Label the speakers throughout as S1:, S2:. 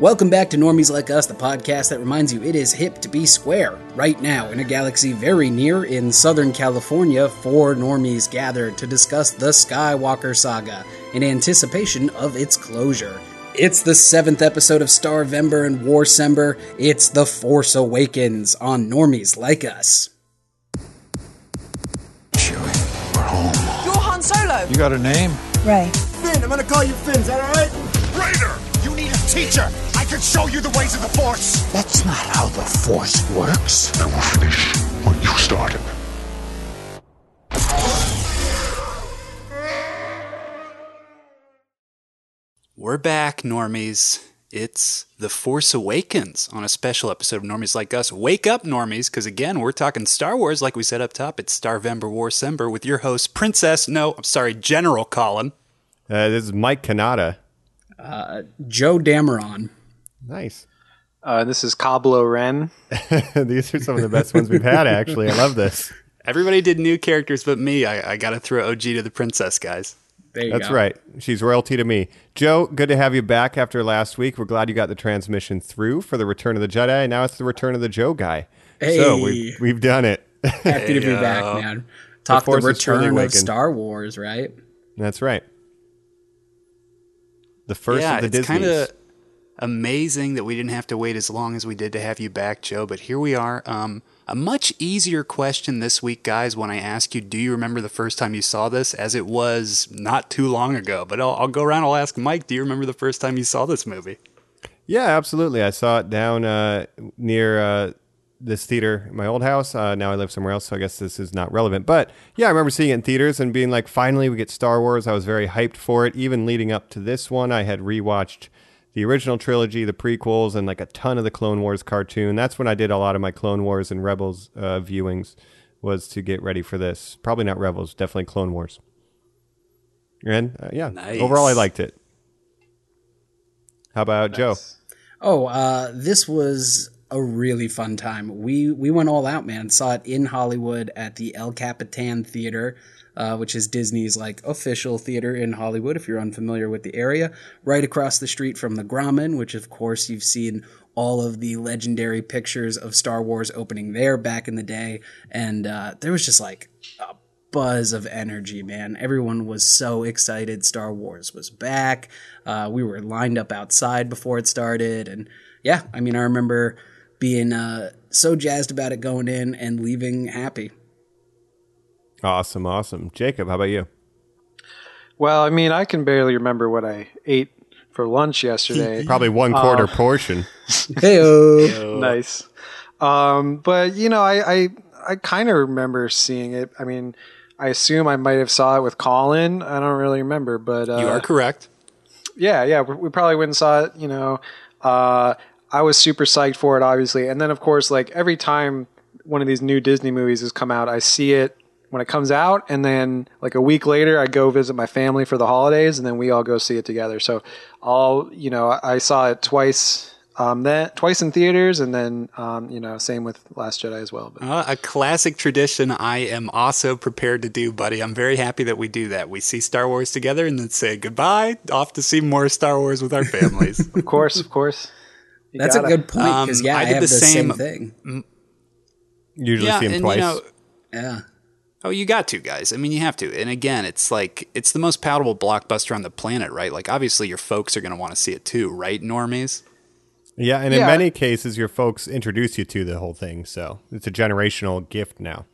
S1: Welcome back to Normies Like Us, the podcast that reminds you it is hip to be square. Right now, in a galaxy very near in Southern California, four normies gather to discuss the Skywalker saga in anticipation of its closure. It's the seventh episode of Starvember and Warsember. It's The Force Awakens on Normies Like Us.
S2: Chewie, we're home.
S3: You're Han Solo.
S4: You got a name?
S5: Rey.
S6: Finn, I'm gonna call you Finn, is that alright?
S2: Raider, you need a teacher. I can show you the ways of the Force.
S7: That's not how the Force works.
S2: I will finish what you started.
S8: We're back, normies. It's The Force Awakens on a special episode of Normies Like Us. Wake up, normies, because again, we're talking Star Wars like we said up top. It's Starvember Warsember with your host, Princess, no, I'm sorry, General Colin.
S9: Uh, this is Mike Kanata.
S1: Joe Dameron.
S9: Nice.
S10: Uh, this is Cablo Ren.
S9: These are some of the best ones we've had, actually. I love this.
S8: Everybody did new characters but me. I, I got to throw OG to the princess, guys.
S1: There you
S9: That's
S1: go.
S9: right. She's royalty to me. Joe, good to have you back after last week. We're glad you got the transmission through for the Return of the Jedi. Now it's the Return of the Joe guy. So we've, we've done it.
S1: Happy to be back, man. Talk the,
S9: Force is truly
S1: return of
S9: awakened.
S1: Star Wars, right?
S9: That's right. The first
S8: yeah,
S9: of the
S8: it's kind of amazing that we didn't have to wait as long as we did to have you back, Joe. But here we are. Um, a much easier question this week, guys. When I ask you, do you remember the first time you saw this? As it was not too long ago. But I'll, I'll go around. I'll ask Mike. Do you remember the first time you saw this movie?
S9: Yeah, absolutely. I saw it down uh, near uh, this theater in my old house. Uh, now I live somewhere else, so I guess this is not relevant. But yeah, I remember seeing it in theaters and being like, finally, we get Star Wars. I was very hyped for it. Even leading up to this one, I had rewatched the original trilogy, the prequels, and like a ton of the Clone Wars cartoon. That's when I did a lot of my Clone Wars and Rebels uh, viewings, was to get ready for this. Probably not Rebels, definitely Clone Wars. And uh, yeah,
S8: Nice.
S9: overall, I liked it. How about Joe?
S1: Oh, uh, this was a really fun time. We we went all out, man. Saw it in Hollywood at the El Capitan Theater, uh, which is Disney's like official theater in Hollywood. If you're unfamiliar with the area, right across the street from the Grauman, which of course you've seen all of the legendary pictures of Star Wars opening there back in the day, and uh, there was just like a buzz of energy, man. Everyone was so excited. Star Wars was back. Uh, we were lined up outside before it started, and yeah, I mean, I remember being uh, so jazzed about it going in and leaving happy.
S9: Awesome, awesome. Jacob, how about you?
S10: Well, I mean, I can barely remember what I ate for lunch yesterday.
S9: Probably one quarter portion.
S1: Hey,
S10: nice. Um, but you know, I I, I kind of remember seeing it. I mean, I assume I might have saw it with Colin. I don't really remember, but uh,
S8: You are correct.
S10: yeah, yeah, we, we probably went and saw it. You know, uh, I was super psyched for it, obviously, and then of course, like every time one of these new Disney movies has come out, I see it when it comes out, and then like a week later, I go visit my family for the holidays, and then we all go see it together. So, all you know, I, saw it twice. Um, then twice in theaters, and then um, you know, same with Last Jedi as well. But
S8: Uh, a classic tradition I am also prepared to do, buddy. I'm very happy that we do that. We see Star Wars together and then say goodbye, off to see more Star Wars with our families.
S10: of course, of course, You
S1: that's a
S10: gotta-
S1: good point because
S8: Um,
S1: yeah,
S8: I
S1: I,
S8: did
S1: have
S8: the
S1: the same,
S8: same-
S1: thing.
S9: Usually
S8: yeah,
S9: see him
S8: and
S9: twice.
S8: you know,
S1: Yeah,
S8: Oh, you got to, guys. I mean, you have to. And again, it's like it's the most palatable blockbuster on the planet, right? Like, obviously, your folks are going to want to see it too, right, normies?
S9: yeah, and in
S10: Yeah.
S9: many cases, your folks introduce you to the whole thing, so it's a generational gift now.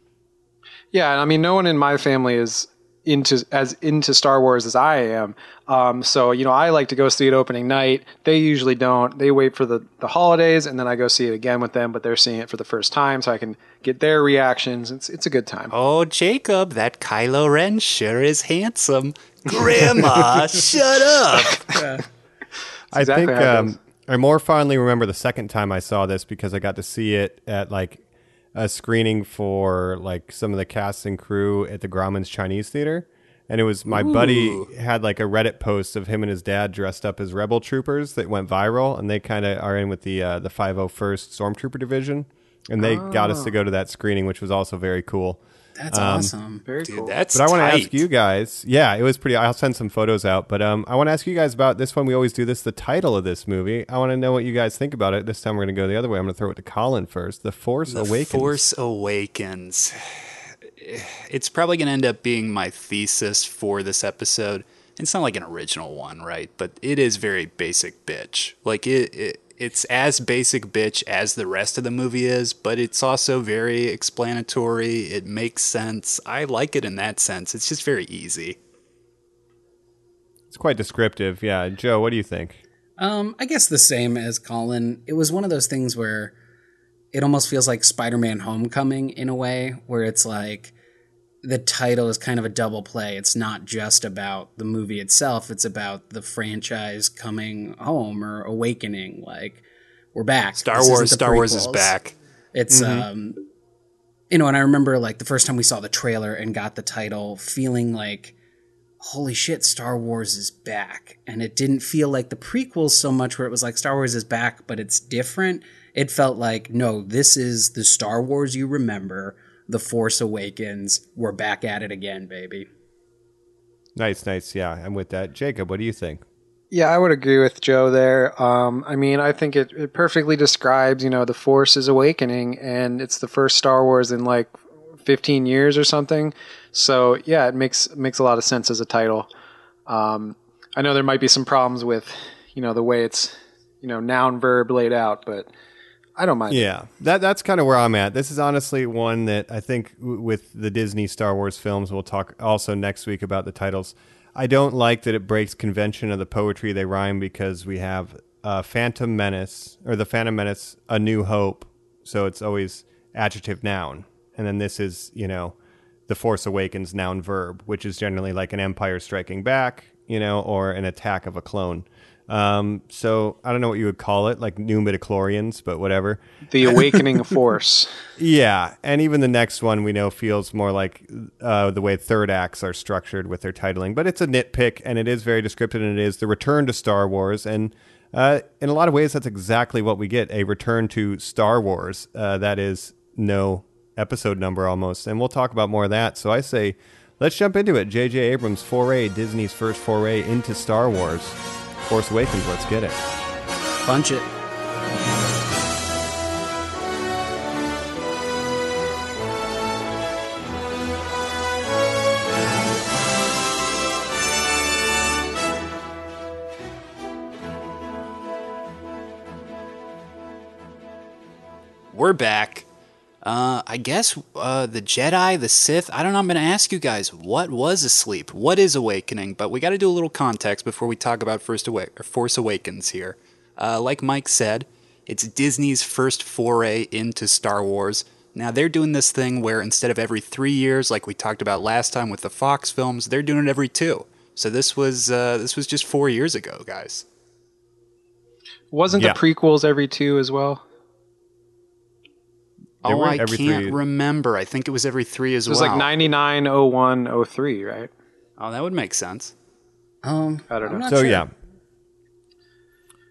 S10: Yeah, and I mean, no one in my family is into as into Star Wars as I am. Um, so you know, I like to go see it opening night. They usually don't. They wait for the the holidays, and then I go see it again with them. But they're seeing it for the first time, so I can get their reactions. It's it's a good time.
S8: Oh, Jacob, that Kylo Ren sure is handsome. Grandma, shut up.
S9: I
S10: exactly
S9: think um. I more fondly remember the second time I saw this because I got to see it at like a screening for like some of the cast and crew at the Grauman's Chinese Theater. And it was my buddy had like a Reddit post of him and his dad dressed up as rebel troopers that went viral, and they kind of are in with the uh, the 501st Stormtrooper Division, and they got us to go to that screening, which was also very cool.
S1: That's awesome.
S10: Very
S8: Dude,
S10: cool.
S8: that's
S9: But I want to ask you guys. Yeah, it was pretty. I'll send some photos out. But um, I want to ask you guys about this one. We always do this. The title of this movie. I want to know what you guys think about it. This time we're going to go the other way. I'm going to throw it to Colin first. The Force
S8: The
S9: Awakens.
S8: Force Awakens. It's probably going to end up being my thesis for this episode. It's not like an original one, right? But it is very basic bitch. Like it, it it's as basic bitch as the rest of the movie is, but it's also very explanatory. It makes sense. I like it in that sense. It's just very easy.
S9: It's quite descriptive. Yeah, Joe, what do you think?
S1: Um, I guess the same as Colin. It was one of those things where it almost feels like Spider-Man: Homecoming in a way, where it's like the title is kind of a double play. It's not just about the movie itself; it's about the franchise coming home or awakening. Like we're back.
S8: Star
S1: This
S8: Wars, Star Wars is back.
S1: It's
S8: Mm-hmm.
S1: um, you know, and I remember like the first time we saw the trailer and got the title, feeling like, holy shit, Star Wars is back. And it didn't feel like the prequels so much, where it was like Star Wars is back, but it's different. It felt like, no, this is the Star Wars you remember. The Force Awakens. We're back at it again, baby.
S9: Nice, nice. Yeah, I'm with that. Jacob, what do you think?
S10: Yeah, I would agree with Joe there. Um, I mean, I think it, it perfectly describes, you know, the Force is awakening, and it's the first Star Wars in like 15 years or something. So yeah, it makes makes a lot of sense as a title. Um, I know there might be some problems with, you know, the way it's, you know, noun verb laid out, but I don't mind.
S9: Yeah, that that's kind of where I'm at. This is honestly one that I think w- with the Disney Star Wars films, we'll talk also next week about the titles. I don't like that it breaks convention of the poetry they rhyme because we have uh, Phantom Menace or the Phantom Menace, A New Hope, so it's always adjective noun, and then this is you know the Force Awakens noun verb, which is generally like an Empire striking back, you know, or an attack of a clone. Um, so I don't know what you would call it, like new midichlorians, but whatever.
S10: The awakening Force.
S9: Yeah, and even the next one we know feels more like uh, the way third acts are structured with their titling, but it's a nitpick and it is very descriptive and it is the return to Star Wars and uh, in a lot of ways that's exactly what we get—a return to Star Wars. Uh, that is no episode number almost, and we'll talk about more of that. So I say, let's jump into it. J.J. Abrams' foray, Disney's first foray into Star Wars, Force Awakens. Let's get it.
S1: Punch it.
S8: We're back. Uh, I guess uh, the Jedi, the Sith. I don't know. I'm going to ask you guys, what was asleep? What is awakening? But we got to do a little context before we talk about First Awa- or Force Awakens here. Uh, like Mike said, it's Disney's first foray into Star Wars. Now they're doing this thing where instead of every three years, like we talked about last time with the Fox films, they're doing it every two. So this was uh, this was just four years ago, guys.
S10: Wasn't
S9: Yeah.
S10: the prequels every two as well?
S9: They
S8: oh, I
S9: every
S8: can't
S9: three-
S8: remember. I think it was every three as well.
S10: It was like 99, 01, 03, right?
S8: Oh, that would make sense.
S1: Um,
S10: I don't know.
S9: So
S1: sure.
S9: yeah.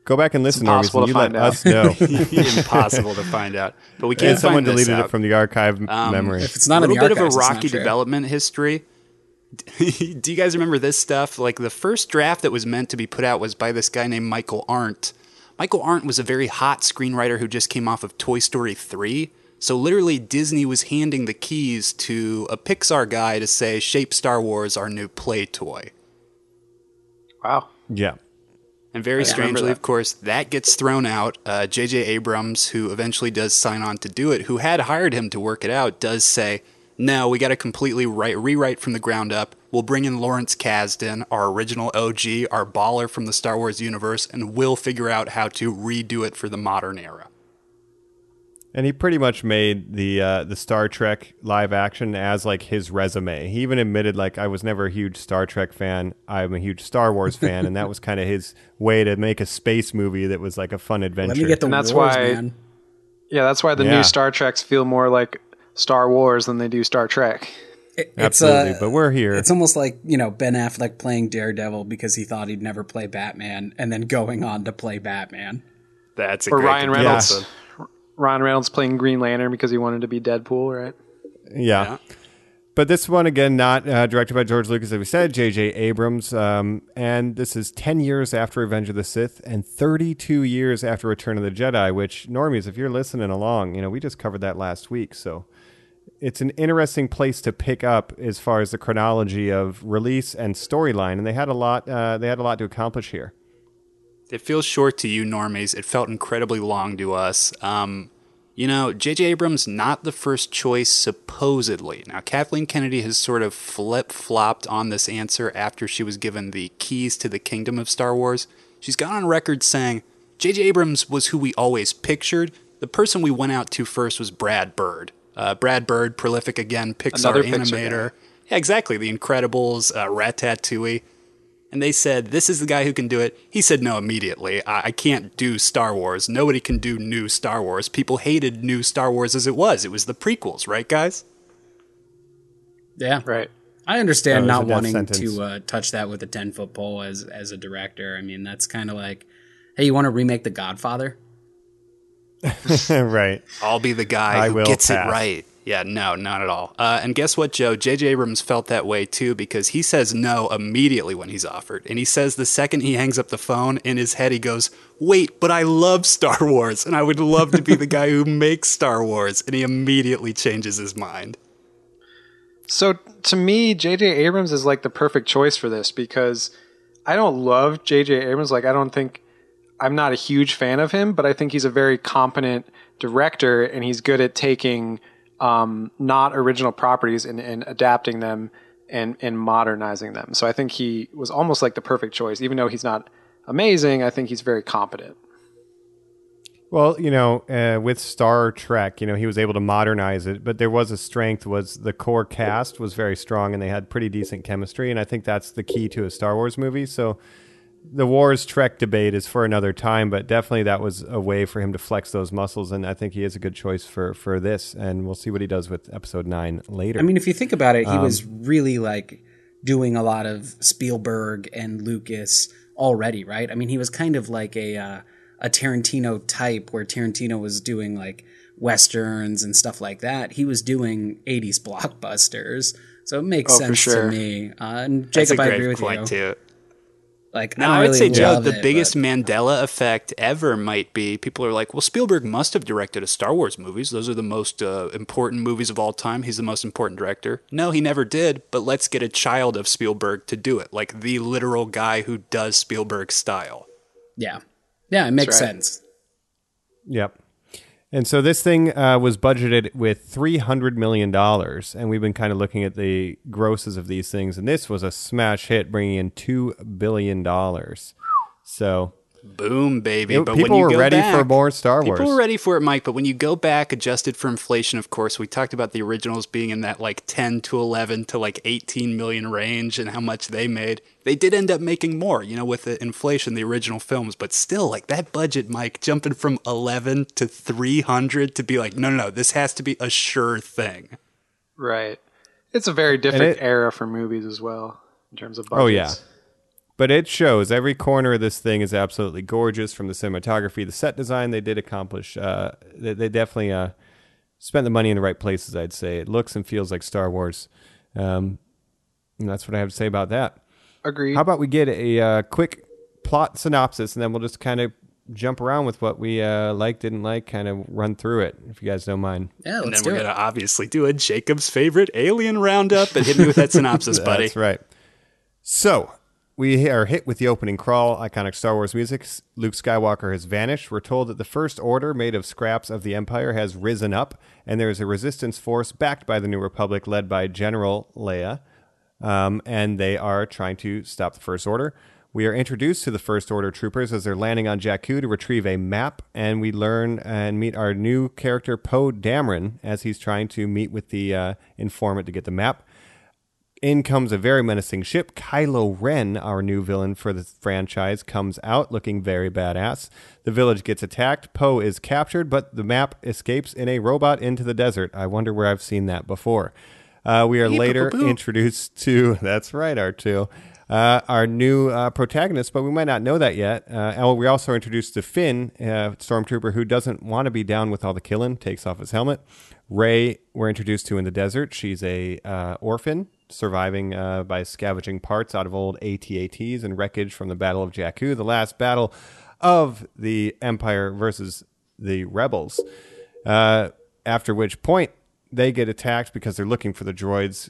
S9: Go back and listen, Normies,
S10: impossible
S9: and you let
S10: out.
S9: us know.
S8: Impossible to find out, but we can't
S9: and someone
S8: this
S9: deleted
S8: out.
S9: it from the archive
S8: Um,
S9: memory.
S1: If it's not
S8: a
S1: in the
S8: little bit
S1: archives,
S8: of a
S1: it's not
S8: rocky
S1: true.
S8: development history. Do you guys remember this stuff? Like the first draft that was meant to be put out was by this guy named Michael Arndt. Michael Arndt was a very hot screenwriter who just came off of Toy Story 3. So literally Disney was handing the keys to a Pixar guy to say shape Star Wars our new play toy.
S10: Wow.
S9: yeah.
S8: And very
S10: I
S8: strangely, of course, that gets thrown out. Uh, J.J. Abrams, who eventually does sign on to do it, who had hired him to work it out, does say, no, we got to completely write, rewrite from the ground up. We'll bring in Lawrence Kasdan, our original OG, our baller from the Star Wars universe, and we'll figure out how to redo it for the modern era.
S9: And he pretty much made the uh, the Star Trek live action as like his resume. He even admitted like I was never a huge Star Trek fan. I'm a huge Star Wars fan, and that was kind of his way to make a space movie that was like a fun adventure.
S1: Let me get the
S10: And that's
S1: wars,
S10: why-
S1: man.
S10: Yeah, that's why the
S9: Yeah.
S10: new Star Treks feel more like Star Wars than they do Star Trek.
S1: It- it's
S9: Absolutely,
S1: uh,
S9: but we're here.
S1: It's almost like you know Ben Affleck playing Daredevil because he thought he'd never play Batman, and then going on to play Batman.
S8: That's a
S10: Or
S8: great
S10: Ryan Reynolds.
S8: comparison.
S10: Ryan Reynolds playing Green Lantern because he wanted to be Deadpool, right?
S9: yeah. But this one again, not uh, directed by George Lucas, as we said, J.J. Abrams, um, and this is ten years after Revenge of the Sith and thirty-two years after Return of the Jedi. Which normies, if you're listening along, you know we just covered that last week, so it's an interesting place to pick up as far as the chronology of release and storyline, and they had a lot. Uh, they had a lot to accomplish here.
S8: It feels short to you, normies. It felt incredibly long to us. Um, you know, J.J. Abrams not the first choice supposedly. Now, Kathleen Kennedy has sort of flip flopped on this answer after she was given the keys to the kingdom of Star Wars. She's gone on record saying J.J. Abrams was who we always pictured. The person we went out to first was Brad Bird. Uh, Brad Bird, prolific again, Pixar
S10: Another
S8: animator. Yeah, exactly. The Incredibles, uh, Ratatouille and they said, This is the guy who can do it. He said no immediately. I, I can't do Star Wars. Nobody can do new Star Wars. People hated new Star Wars as it was. It was the prequels, right, guys?
S1: Yeah,
S10: Right.
S1: I understand not wanting
S9: sentence.
S1: to uh, touch that with a ten foot pole as as a director. I mean, that's kind of like, hey, you want to remake The Godfather?
S9: right.
S8: I'll be the guy
S9: I
S8: who
S9: will
S8: gets
S9: pass.
S8: it right. Yeah, no, not at all. Uh, and guess what, Joe? J.J. Abrams felt that way too because he says no immediately when he's offered. And he says the second he hangs up the phone, in his head, he goes, Wait, but I love Star Wars and I would love to be the guy who makes Star Wars. And he immediately changes his mind.
S10: So to me, J.J. Abrams is like the perfect choice for this because I don't love J.J. Abrams. Like I don't think I'm not a huge fan of him, but I think he's a very competent director and he's good at taking um, not original properties and, and adapting them and, and modernizing them. So I think he was almost like the perfect choice, even though he's not amazing. I think he's very competent.
S9: Well, you know, uh, with Star Trek, you know, he was able to modernize it, but there was a strength was the core cast was very strong and they had pretty decent chemistry, and I think that's the key to a Star Wars movie. So the Wars Trek debate is for another time, but definitely that was a way for him to flex those muscles, and I think he is a good choice for for this, and we'll see what he does with Episode Nine later.
S1: I mean, if you think about it, he
S9: Um,
S1: was really like doing a lot of Spielberg and Lucas already, right? I mean, he was kind of like a uh, a Tarantino type, where Tarantino was doing like westerns and stuff like that. He was doing '80s blockbusters, so it makes
S10: Oh,
S1: sense
S10: sure.
S1: to me. Uh, and
S8: That's a
S1: Jacob, I
S8: great
S1: agree with
S8: point
S1: you.
S8: too.
S1: Like,
S8: No,
S1: I
S8: would
S1: really
S8: say, Joe,
S1: love
S8: the
S1: it,
S8: biggest
S1: but-
S8: Mandela effect ever might be people are like, well, Spielberg must have directed a Star Wars movies. Those are the most uh, important movies of all time. He's the most important director. No, he never did, but let's get a child of Spielberg to do it, like the literal guy who does Spielberg style.
S1: yeah, yeah, it makes
S10: right.
S1: sense.
S9: Yep. And so this thing uh, was budgeted with three hundred million dollars, and we've been kind of looking at the grosses of these things, and this was a smash hit, bringing in two billion dollars. So
S8: Boom, baby.
S9: It-
S8: but
S9: people
S8: when you
S9: were
S8: go
S9: ready
S8: back,
S9: for more Star Wars.
S8: People
S9: Wars.
S8: were ready for it, Mike. But when you go back, adjusted for inflation, of course, we talked about the originals being in that like 10 to 11 to like 18 million range and how much they made. They did end up making more, you know, with the inflation, the original films. But still, like that budget, Mike, jumping from 11 to 300 to be like, no, no, no, this has to be a sure thing.
S10: Right. It's a very different
S9: it-
S10: era for movies as well in terms of budgets.
S9: Oh, yeah. But it shows every corner of this thing is absolutely gorgeous from the cinematography, the set design. They did accomplish. Uh, they, they definitely uh, spent the money in the right places. I'd say it looks and feels like Star Wars, um, and that's what I have to say about that.
S10: Agreed.
S9: How about we get a uh, quick plot synopsis, and then we'll just kind of jump around with what we uh, like, didn't like, kind of run through it, if you guys don't mind.
S1: Yeah,
S8: And
S1: let's
S8: then
S1: do
S8: we're
S1: it.
S8: going to obviously do a Jacob's favorite alien roundup and hit me with that synopsis, buddy.
S9: That's right. So we are hit with the opening crawl, iconic Star Wars music. Luke Skywalker has vanished. We're told that the First Order, made of scraps of the Empire, has risen up, and there is a resistance force backed by the New Republic, led by General Leia, um, and they are trying to stop the First Order. We are introduced to the First Order troopers as they're landing on Jakku to retrieve a map, and we learn and meet our new character Poe Dameron as he's trying to meet with the uh, informant to get the map. In comes a very menacing ship. Kylo Ren, our new villain for the franchise, comes out looking very badass. The village gets attacked. Poe is captured, but the map escapes in a robot into the desert. I wonder where I've seen that before. Uh, we are later introduced to, that's right, R2. uh, our new uh, protagonist, but we might not know that yet. Uh, and we also introduced to Finn, uh, stormtrooper who doesn't want to be down with all the killing, takes off his helmet. Rey, we're introduced to in the desert. She's a uh, orphan surviving uh, by scavenging parts out of old ATATs and wreckage from the Battle of Jakku, the last battle of the Empire versus the Rebels. Uh, after which point, they get attacked because they're looking for the droids.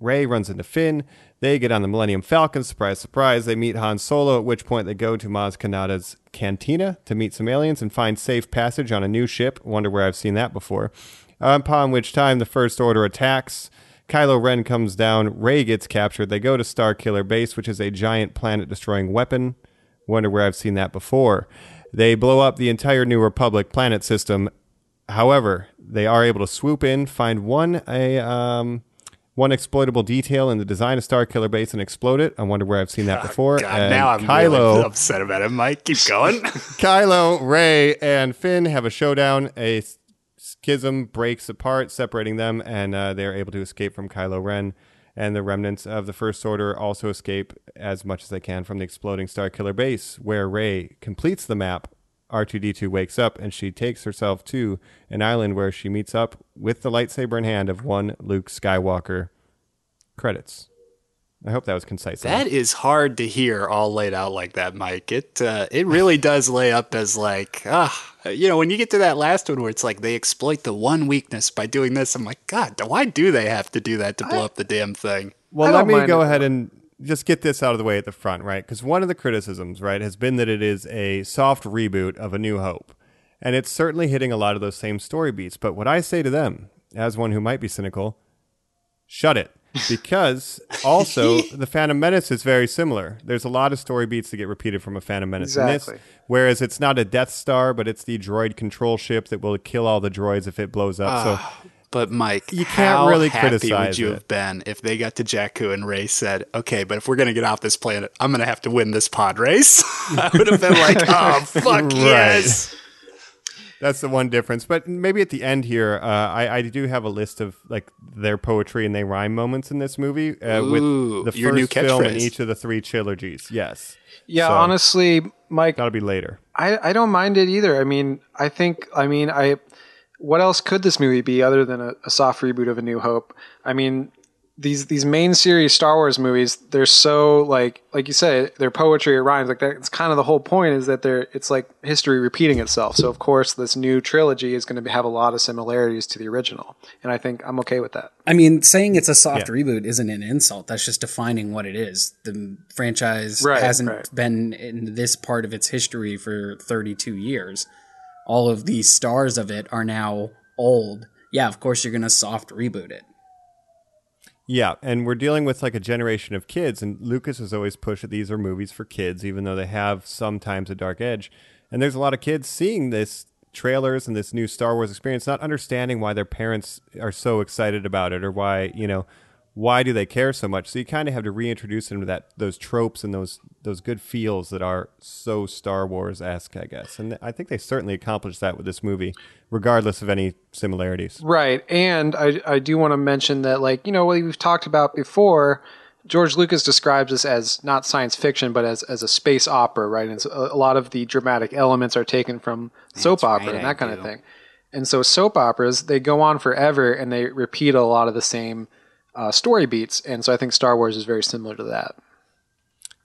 S9: Rey runs into Finn. They get on the Millennium Falcon. Surprise, surprise. They meet Han Solo, at which point they go to Maz Kanata's cantina to meet some aliens and find safe passage on a new ship. Wonder where I've seen that before. Upon which time the First Order attacks. Kylo Ren comes down. Rey gets captured. They go to Starkiller Base, which is a giant planet destroying weapon. Wonder where I've seen that before. They blow up the entire New Republic planet system. However, they are able to swoop in, find one a um, one exploitable detail in the design of Starkiller Base and explode it. I wonder where I've seen that before.
S8: God, now I'm
S9: Kylo,
S8: really upset about it, Mike. Keep going.
S9: Kylo, Rey, and Finn have a showdown. A schism breaks apart, separating them, and uh, they're able to escape from Kylo Ren. And the remnants of the First Order also escape as much as they can from the exploding Starkiller base, where Rey completes the map. R2D2 wakes up and she takes herself to an island where she meets up with the lightsaber in hand of one Luke Skywalker. Credits. I hope that was concise. enough.
S8: That is hard to hear all laid out like that, Mike. It uh, it really does lay up as like ah, you know, when you get to that last one where it's like they exploit the one weakness by doing this. I'm like, God, why do they have to do that to blow up the damn thing?
S9: Well, let me go
S10: it.
S9: ahead and just get this out of the way at the front, right? Because one of the criticisms, right, has been that it is a soft reboot of A New Hope. And it's certainly hitting a lot of those same story beats. But what I say to them, as one who might be cynical, shut it. Because also, the Phantom Menace is very similar. There's a lot of story beats that get repeated from a Phantom Menace in
S10: Exactly.
S9: this. Whereas it's not a Death Star, but it's the droid control ship that will kill all the droids if it blows up. so ah,
S8: But Mike,
S9: You can't
S8: how
S9: really
S8: happy
S9: criticize
S8: would you
S9: it.
S8: have been if they got to Jakku and Rey said, "Okay, but if we're gonna get off this planet, I'm gonna have to win this pod race." I would have been like, "Oh fuck yes!"
S9: That's the one difference. But maybe at the end here, uh, I, I do have a list of like their poetry and they rhyme moments in this movie uh,
S8: Ooh,
S9: with the
S8: your new
S9: first film in each of the three trilogies. Yes.
S10: Yeah,
S9: So,
S10: honestly, Mike,
S9: That'll be later.
S10: I, I don't mind it either. I mean, I think, I mean, I, what else could this movie be other than a, a soft reboot of A New Hope? I mean, these these main series Star Wars movies, they're so like like you said, they're poetry, it rhymes. Like that's kind of the whole point is that they're it's like history repeating itself. So of course, this new trilogy is going to have a lot of similarities to the original, and I think I'm okay with that.
S1: I mean, saying it's a soft
S9: Yeah.
S1: reboot isn't an insult. That's just defining what it is. The franchise
S10: Right,
S1: hasn't
S10: right.
S1: been in this part of its history for 32 years. All of the stars of it are now old. Yeah, of course you're going to soft reboot it.
S9: Yeah, and we're dealing with like a generation of kids, and Lucas has always pushed that these are movies for kids, even though they have sometimes a dark edge. And there's a lot of kids seeing this trailers and this new Star Wars experience, not understanding why their parents are so excited about it or why you know why do they care so much. So you kind of have to reintroduce them to that those tropes and those those good feels that are so Star Wars esque, I guess. And I think they certainly accomplished that with this movie, regardless of any similarities.
S10: Right. And I, I do want to mention that, like, you know, what we've talked about before, George Lucas describes this as not science fiction, but as, as a space opera, right? And so a, a lot of the dramatic elements are taken from soap opera
S8: right,
S10: and
S8: I
S10: that kind of thing. And so soap operas, they go on forever and they repeat a lot of the same uh, story beats. And so I think Star Wars is very similar to that.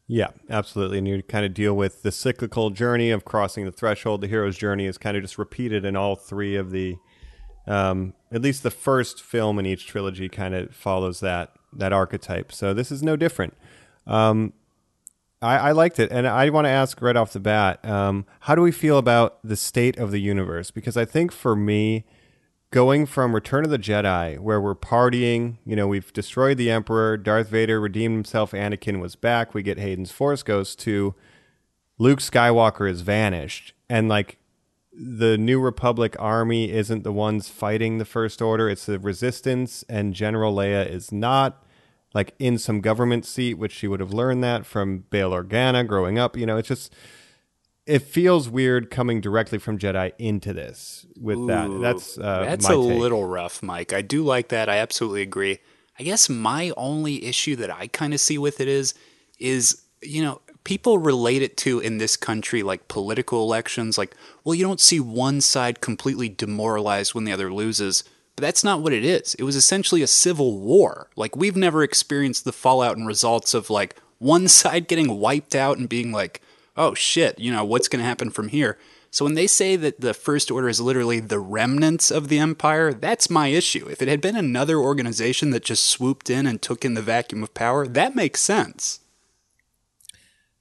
S9: Yeah, absolutely. And you kind of deal with the cyclical journey of crossing the threshold. The hero's journey is kind of just repeated in all three of the, um, at least the first film in each trilogy kind of follows that that archetype. So this is no different. Um, I, I liked it, and I want to ask right off the bat, um, how do we feel about the state of the universe? Because I think for me, going from Return of the Jedi, where we're partying, you know, we've destroyed the Emperor, Darth Vader redeemed himself, Anakin was back, we get Hayden's Force Ghost, to Luke Skywalker is vanished. And like the New Republic army isn't the ones fighting the First Order, it's the Resistance, and General Leia is not like in some government seat, which she would have learned that from Bail Organa growing up. You know, it's just it feels weird coming directly from Jedi into this with that. That's uh,
S8: that's a
S9: take.
S8: little rough, Mike. I do like that. I absolutely agree. I guess my only issue that I kind of see with it is is, you know, people relate it to in this country like political elections. Like, well, you don't see one side completely demoralized when the other loses. But that's not what it is. It was essentially a civil war. Like, we've never experienced the fallout and results of like one side getting wiped out and being like, oh shit, you know, what's going to happen from here? So when they say that the First Order is literally the remnants of the Empire, that's my issue. If it had been another organization that just swooped in and took in the vacuum of power, that makes sense.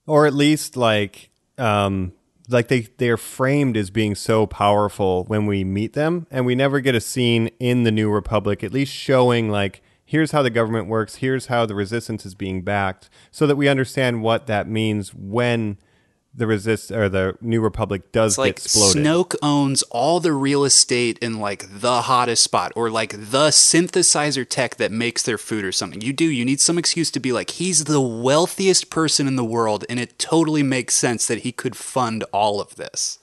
S9: or at least like um like they they're framed as being so powerful when we meet them and we never get a scene in the new republic at least showing like here's how the government works here's how the resistance is being backed so that we understand what that means when the resist or the new republic does
S8: It's like
S9: get exploded
S8: Snoke owns all the real estate in like the hottest spot or like the synthesizer tech that makes their food or something. You do, you need some excuse to be like, he's the wealthiest person in the world, and it totally makes sense that he could fund all of this.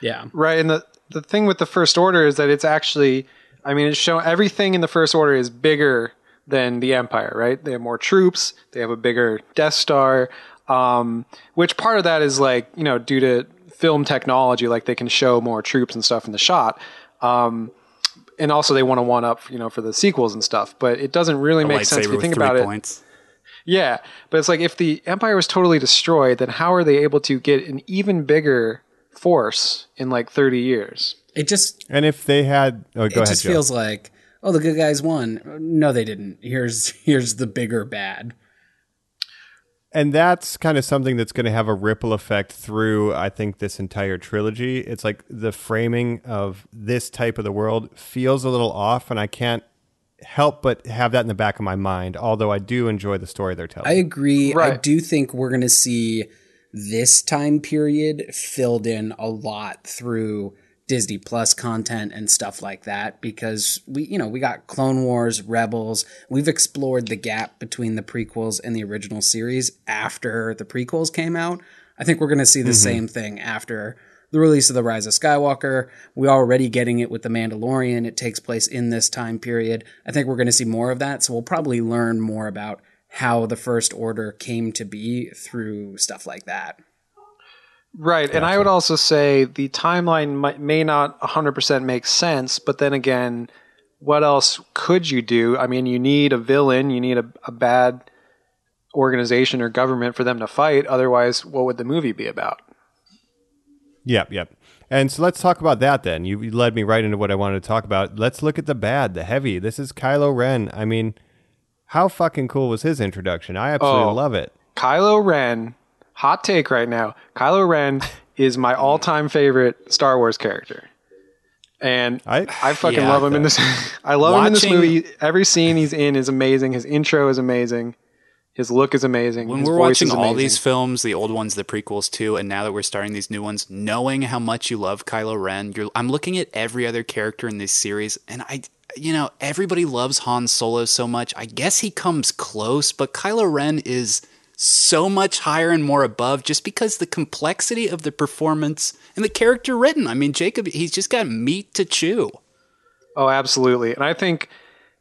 S1: Yeah.
S10: Right, and the the thing with the First Order is that it's actually, I mean, it's shown everything in the First Order is bigger than the Empire. Right, they have more troops, they have a bigger Death Star, um, which part of that is like you know due to film technology, like they can show more troops and stuff in the shot. Um, and also they want to one up, you know, for the sequels and stuff. But it doesn't really
S8: A
S10: make sense if you think
S8: three
S10: about it. Yeah, but it's like if the empire was totally destroyed, then how are they able to get an even bigger force in like 30 years?
S1: It just
S9: and if they had oh go
S1: it
S9: ahead
S1: just
S9: Joe.
S1: feels like oh the good guys won. No, they didn't. Here's here's the bigger bad.
S9: And that's kind of something that's going to have a ripple effect through i think this entire trilogy. It's like the framing of this type of the world feels a little off and i can't help but have that in the back of my mind although i do enjoy the story they're telling.
S1: I agree. I do think we're going to see this time period filled in a lot through Disney Plus content and stuff like that because we, you know, we got Clone Wars, Rebels. We've explored the gap between the prequels and the original series after the prequels came out. I think we're going to see the mm-hmm. same thing after the release of The Rise of Skywalker. We're already getting it with The Mandalorian. It takes place in this time period. I think we're going to see more of that. So we'll probably learn more about how the First Order came to be through stuff like that.
S10: Right, and I would also say the timeline might, may not 100% make sense, but then again, what else could you do? I mean, you need a villain, you need a, a bad organization or government for them to fight. Otherwise, what would the movie be about?
S9: Yep, yep. And so let's talk about that then. You you led me right into what I wanted to talk about. Let's look at the bad, the heavy. This is Kylo Ren. I mean, how fucking cool was his introduction? I absolutely
S10: Oh.
S9: love it.
S10: Kylo Ren, hot take right now. Kylo Ren is my all-time favorite Star Wars character. And
S9: I
S10: I fucking
S8: Yeah.
S10: love him in this. I love him in this movie. Every scene he's in is amazing. His intro is amazing. His look is amazing.
S8: When
S10: His
S8: we're
S10: voice
S8: watching
S10: is
S8: all these films, the old ones, the prequels too, and now that we're starting these new ones, knowing how much you love Kylo Ren, you're, I'm looking at every other character in this series, and I, you know, everybody loves Han Solo so much. I guess he comes close, but Kylo Ren is so much higher and more above just because the complexity of the performance and the character written. I mean, Jacob, he's just got meat to chew.
S10: Oh, absolutely. And I think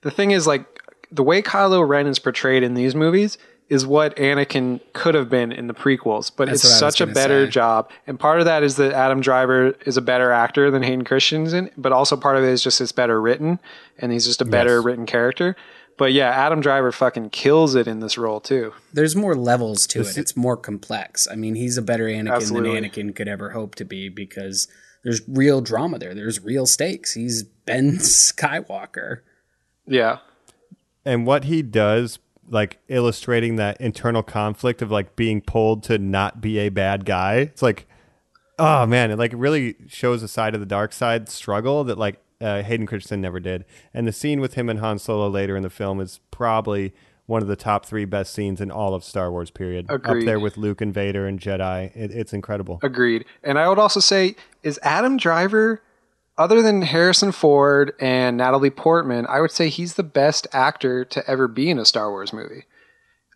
S10: the thing is like the way Kylo Ren is portrayed in these movies is what Anakin could have been in the prequels, but
S1: That's
S10: it's
S1: what I was
S10: such a better
S1: say.
S10: job. And part of that is that Adam Driver is a better actor than Hayden Christensen, but also part of it is just it's better written and he's just a better
S9: Yes.
S10: written character. But yeah, Adam Driver fucking kills it in this role too.
S1: There's more levels to it. It's more complex. I mean, he's a better Anakin
S10: Absolutely.
S1: than Anakin could ever hope to be because there's real drama there. There's real stakes. He's Ben Skywalker.
S10: Yeah.
S9: and what he does like illustrating that internal conflict of like being pulled to not be a bad guy it's like oh man it like really shows a side of the dark side struggle that like uh, hayden christensen never did and the scene with him and han solo later in the film is probably one of the top three best scenes in all of star wars period
S10: Agreed.
S9: up there with luke and vader and jedi it, it's incredible
S10: Agreed. And I would also say, is Adam Driver, other than Harrison Ford and Natalie Portman, I would say he's the best actor to ever be in a Star Wars movie.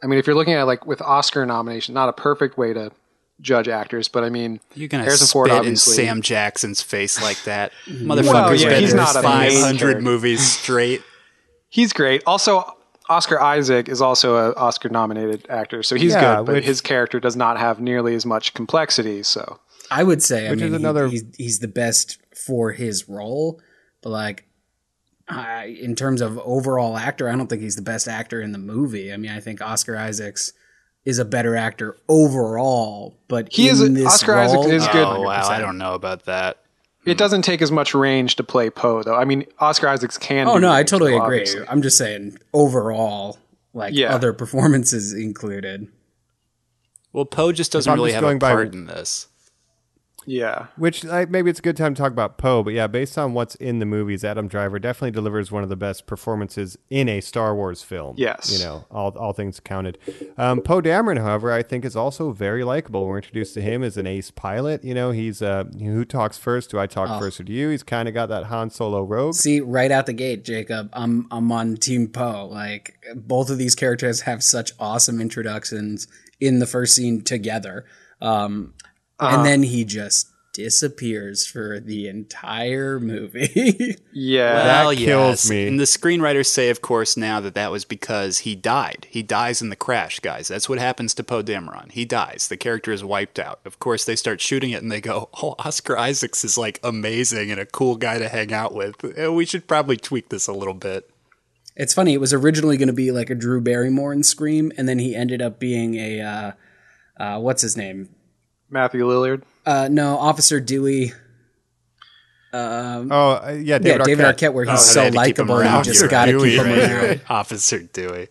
S10: I mean, if you're looking at like with Oscar nomination, not a perfect way to judge actors, but I mean,
S8: You're gonna
S10: Harrison
S8: spit
S10: Ford
S8: in. Sam Jackson's face like that,
S10: Well, yeah,
S8: been
S10: he's
S8: in
S10: not a main
S8: 500 movies straight.
S10: He's great. Also, Oscar Isaac is also an Oscar nominated actor, so he's
S9: Yeah,
S10: good, but
S9: which-
S10: his character does not have nearly as much complexity. So
S1: I would say, I
S9: Which is
S1: mean, he-
S9: another-
S1: he's he's the best for his role, but like, I, in terms of overall actor, I don't think he's the best actor in the movie. I mean, I think Oscar Isaacs is a better actor overall, but
S10: He
S1: in
S10: is a-
S1: this
S10: Oscar Isaac is good.
S8: Oh wow, I don't know about that.
S10: it doesn't take as much range to play Poe, though. I mean, Oscar Isaacs can.
S1: Oh
S10: do
S1: no, I totally
S10: though,
S1: agree.
S10: obviously.
S1: I'm just saying overall, like
S10: Yeah.
S1: other performances included.
S8: Well, Poe just doesn't really
S9: just
S8: have a
S9: going by-
S8: part in this.
S10: Yeah,
S9: Which I, maybe it's a good time to talk about Poe, but yeah, based on what's in the movies, Adam Driver definitely delivers one of the best performances in a Star Wars film.
S10: Yes.
S9: you know, all all things counted. Um, Poe Dameron, however, I think is also very likable. We're introduced to him as an ace pilot. You know, he's uh, who talks first? Do I talk first or do you? He's kind of got that Han Solo rogue.
S1: See, right out the gate, Jacob, I'm I'm on Team Poe. Like both of these characters have such awesome introductions in the first scene together, um, and then he just disappears for the entire movie.
S10: yeah.
S9: That kills
S8: yes.
S9: me.
S8: And the screenwriters say, of course, now that that was because he died. He dies in the crash, guys. That's what happens to Poe Dameron. He dies. The character is wiped out. Of course, they start shooting it and they go, "Oh, Oscar Isaacs is like amazing and a cool guy to hang out with. Eh, We should probably tweak this a little bit."
S1: it's funny. It was originally going to be like a Drew Barrymore in Scream, and then he ended up being a uh, uh, what's his name?
S10: Matthew Lillard.
S1: Uh, no, Officer Dewey.
S9: Oh, uh, yeah,
S1: Yeah,
S9: David,
S1: David
S9: Arquette.
S1: Arquette, where he's
S8: Oh,
S1: so
S8: they had to keep him
S1: likable, and you
S8: around.
S1: just got to keep him around.
S8: right. Officer Dewey.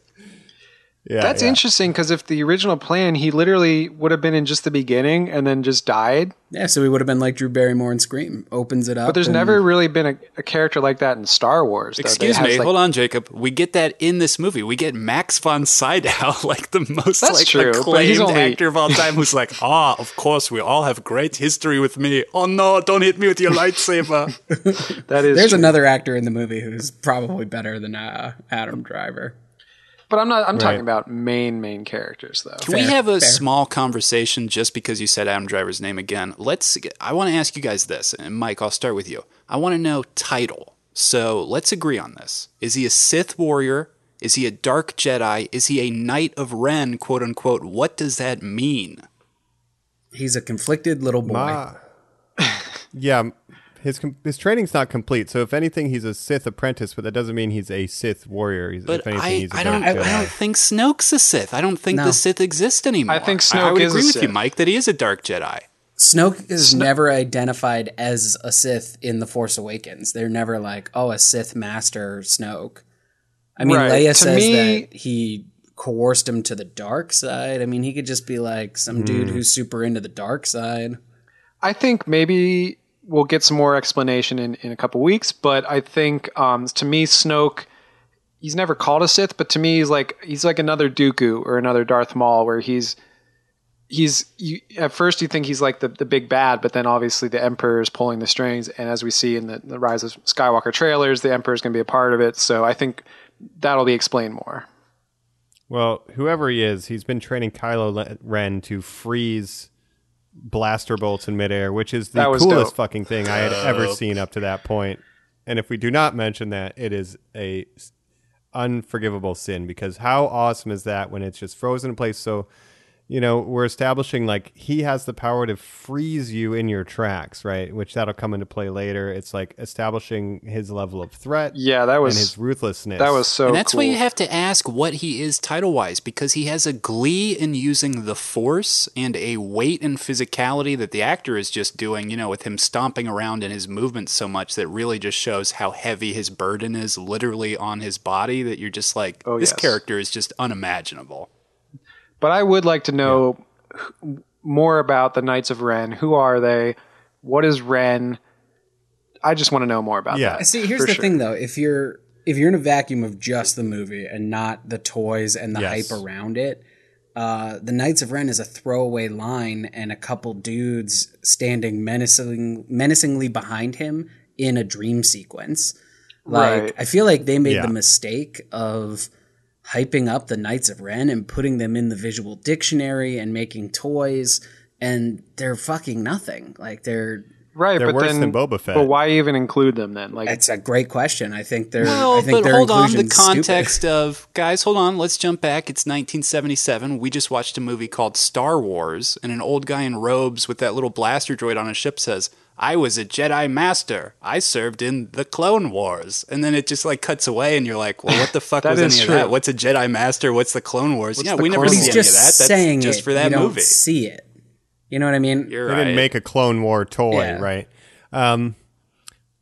S9: Yeah,
S10: That's
S9: yeah.
S10: interesting because if the original plan, he literally would have been in just the beginning and then just died.
S1: Yeah, so he would have been like Drew Barrymore in Scream. Opens it up,
S10: But there's
S1: and-
S10: never really been a, a character like that in Star Wars. though,
S8: Excuse
S10: has,
S8: me,
S10: like-
S8: hold on, Jacob. We get that in this movie. We get Max von Sydow, like the most
S10: That's
S8: like
S10: true,
S8: acclaimed
S10: only-
S8: actor of all time, who's like, ah, of course, we all have great history with me. Oh no, don't hit me with your lightsaber.
S10: That is
S1: There's
S10: true.
S1: another actor in the movie who's probably better than uh, Adam Driver.
S10: But I'm not. I'm talking about main main characters though.
S8: Can we have a
S1: fair.
S8: small conversation just because you said Adam Driver's name again? Let's. I want to ask you guys this, and Mike, I'll start with you. I want to know title. So let's agree on this. Is he a Sith warrior? Is he a Dark Jedi? Is he a Knight of Ren? "Quote unquote." What does that mean?
S1: He's a conflicted little boy.
S9: Ma- yeah, his his training's not complete. So if anything, he's a Sith apprentice, but that doesn't mean he's a Sith warrior. He's,
S8: But
S9: if anything,
S8: I,
S9: he's a
S8: I
S9: Dark
S8: don't. I,
S9: Jedi.
S8: don't think Snoke's a Sith. I don't think
S1: No.
S8: the Sith exist anymore.
S10: I think
S8: I
S10: Snoke
S8: would
S10: is a
S8: agree with you, Mike, that he is a Dark Jedi.
S1: Snoke is never identified as a Sith in The Force Awakens. They're never like, oh, a Sith master Snoke. I mean,
S10: Right.
S1: Leia
S10: To
S1: says
S10: me-
S1: that he coerced him to the dark side. I mean, he could just be like some dude
S10: Hmm.
S1: who's super into the dark side.
S10: I think maybe we'll get some more explanation in, in a couple weeks, but I think um, to me Snoke he's never called a Sith, but to me he's like he's like another Dooku or another Darth Maul where he's he's you, at first you think he's like the, the big bad, but then obviously the Emperor is pulling the strings, and as we see in the, the Rise of Skywalker trailers, the Emperor is going to be a part of it. So I think that'll be explained more.
S9: Well, whoever he is, he's been training Kylo Ren to freeze blaster bolts in midair, which is the coolest
S10: dope.
S9: fucking thing I had ever seen up to that point. And if we do not mention that, it is a unforgivable sin because how awesome is that when it's just frozen in place? So, you know, we're establishing like he has the power to freeze you in your tracks, right? Which that'll come into play later. It's like establishing his level of threat
S10: Yeah, that was
S9: and his ruthlessness.
S10: that was so.
S8: and that's
S10: cool.
S8: why you have to ask what he is title wise, because he has a glee in using the force and a weight and physicality that the actor is just doing, you know, with him stomping around and his movements so much that really just shows how heavy his burden is literally on his body that you're just like,
S10: Oh,
S8: this
S10: yes.
S8: character is just unimaginable.
S10: But I would like to know h- more about the Knights of Ren. Who are they? What is Ren? I just want to know more about
S9: Yeah.
S10: that.
S1: See, here's the
S10: sure.
S1: thing though. If you're if you're in a vacuum of just the movie and not the toys and the
S9: Yes.
S1: hype around it, uh, the Knights of Ren is a throwaway line and a couple dudes standing menacing, menacingly behind him in a dream sequence. Like
S10: Right.
S1: I feel like they made
S9: Yeah.
S1: the mistake of hyping up the Knights of Ren and putting them in the visual dictionary and making toys, and they're fucking nothing. Like they're
S10: Right,
S9: They're
S10: but
S9: worse
S10: then
S9: than Boba Fett.
S10: But why even include them then? Like
S1: It's a great question. I think they're.
S8: Well,
S1: I think
S8: but
S1: their
S8: hold on. The
S1: inclusion's stupid.
S8: context of guys, hold on. Let's jump back. It's 1977. We just watched a movie called Star Wars, and an old guy in robes with that little blaster droid on his ship says, "I was a Jedi Master. I served in the Clone Wars." And then it just like cuts away, and you're like, "Well, what the fuck was any
S10: true.
S8: of that? What's a Jedi Master? What's the Clone Wars? yeah, we never see
S1: He's
S8: any of that. That's
S1: saying
S8: just for that
S1: you don't
S8: movie.
S1: See it. You know what I mean?
S8: You're
S9: They
S8: right.
S9: didn't make a Clone War toy,
S1: Yeah.
S9: right? Um,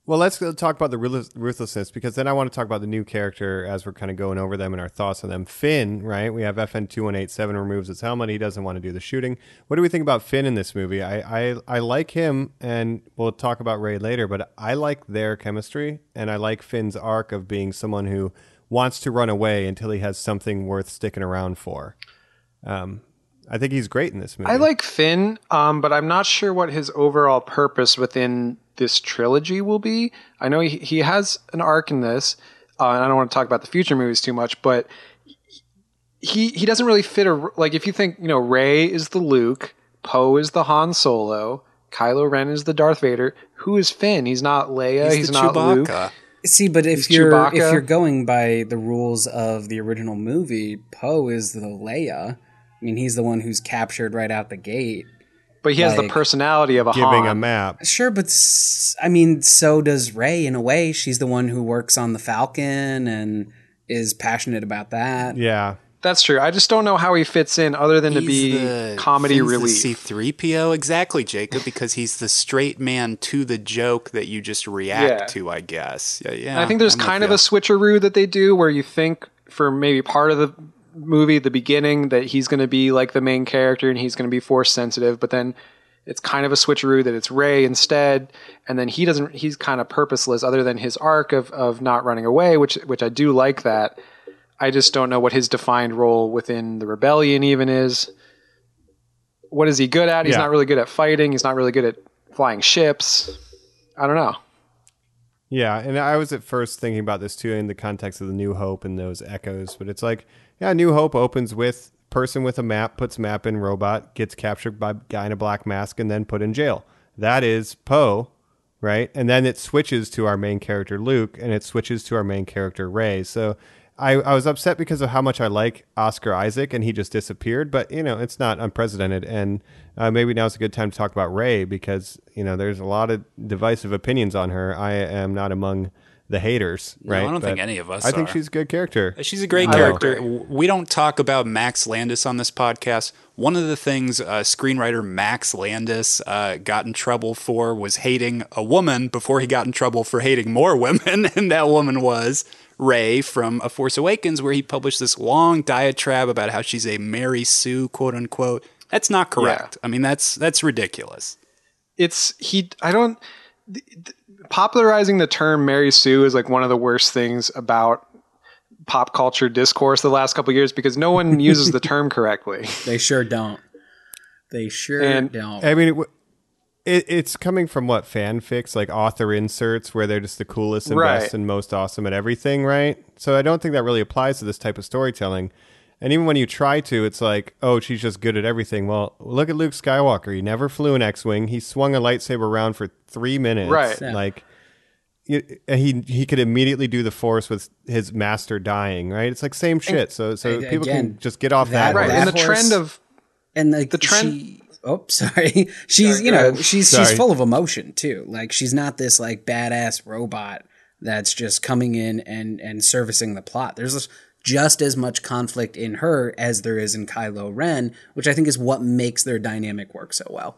S9: well, let's talk about the ruthlessness because then I want to talk about the new character as we're kind of going over them and our thoughts on them. Finn, right? We have FN two one eight seven removes his helmet. He doesn't want to do the shooting. What do we think about Finn in this movie? I, I I like him, and we'll talk about Rey later. But I like their chemistry, and I like Finn's arc of being someone who wants to run away until he has something worth sticking around for. Um, I think he's great in this movie.
S10: I like Finn, um, but I'm not sure what his overall purpose within this trilogy will be. I know he, he has an arc in this, uh, and I don't want to talk about the future movies too much, but he he doesn't really fit a like. If you think you know, Rey is the Luke, Poe is the Han Solo, Kylo Ren is the Darth Vader. Who is Finn? He's not Leia. He's,
S8: He's the
S10: not Luke.
S1: See, but if
S10: He's
S1: you're
S10: Chewbacca.
S1: if you're going by the rules of the original movie, Poe is the Leia. I mean, he's the one who's captured right out the gate.
S10: But he has the personality of a
S9: giving
S10: Han.
S9: a map.
S1: Sure, but s- I mean, so does Rey in a way. She's the one who works on the Falcon and is passionate about that.
S9: Yeah,
S10: That's true. I just don't know how he fits in, other than to be
S8: the-
S10: comedy
S8: Finn's
S10: relief.
S8: The C3PO, exactly, Jacob, because he's the straight man to the joke that you just react
S10: Yeah.
S8: to, I guess. Yeah, yeah.
S10: And I think there's
S8: I'm
S10: kind of
S8: ya.
S10: a switcheroo that they do where you think for maybe part of the movie, the beginning, that he's going to be like the main character and he's going to be force sensitive, but then it's kind of a switcheroo that it's Rey instead, and then he doesn't. He's kind of purposeless, other than his arc of of not running away, which which I do like that. I just don't know what his defined role within the rebellion even is. What is he good at? He's
S9: Yeah.
S10: not really good at fighting. He's not really good at flying ships. I don't know.
S9: Yeah, and I was at first thinking about this too in the context of the New Hope and those echoes, but it's like, yeah, New Hope opens with person with a map, puts map in robot, gets captured by guy in a black mask, and then put in jail. That is Poe, right? And then it switches to our main character Luke, and it switches to our main character Rey. So I, I was upset because of how much I like Oscar Isaac, and he just disappeared. But you know, it's not unprecedented, and uh, maybe now's a good time to talk about Rey because you know there's a lot of divisive opinions on her. I am not among the haters, right?
S8: I don't think any of us
S9: I think she's a good character.
S8: She's a great
S10: I like
S8: character. we don't talk about Max Landis on this podcast. One of the things uh, screenwriter Max Landis uh, got in trouble for was hating a woman before he got in trouble for hating more women, and that woman was Rey from A Force Awakens, where he published this long diatribe about how she's a Mary Sue, quote unquote. That's not correct. I mean, that's that's ridiculous.
S10: it's he i don't th- th- popularizing the term mary sue is like one of the worst things about pop culture discourse the last couple of years because no one uses the term correctly
S1: They sure don't. They sure
S10: And-
S1: don't.
S9: I mean, it, it, it's coming from what fanfics, like author inserts, where they're just the coolest and
S10: Right.
S9: best and most awesome at everything, right? So I don't think that really applies to this type of storytelling. And even when you try to, it's like, oh, she's just good at everything. Well, look at Luke Skywalker. He never flew an X-wing. He swung a lightsaber around for three minutes.
S10: Right.
S1: Yeah.
S9: Like, he he could immediately do the Force with his master dying. Right. It's like same shit. So so
S1: And
S9: people
S1: again,
S9: can just get off that.
S1: that-
S10: right
S9: horse.
S10: and the trend of
S1: and like
S10: the trend-
S1: she, oh sorry she's
S10: Sorry,
S1: you know she's
S9: Sorry.
S1: she's full of emotion too like she's not this like badass robot that's just coming in and and servicing the plot there's just as much conflict in her as there is in Kylo Ren which I think is what makes their dynamic work so well.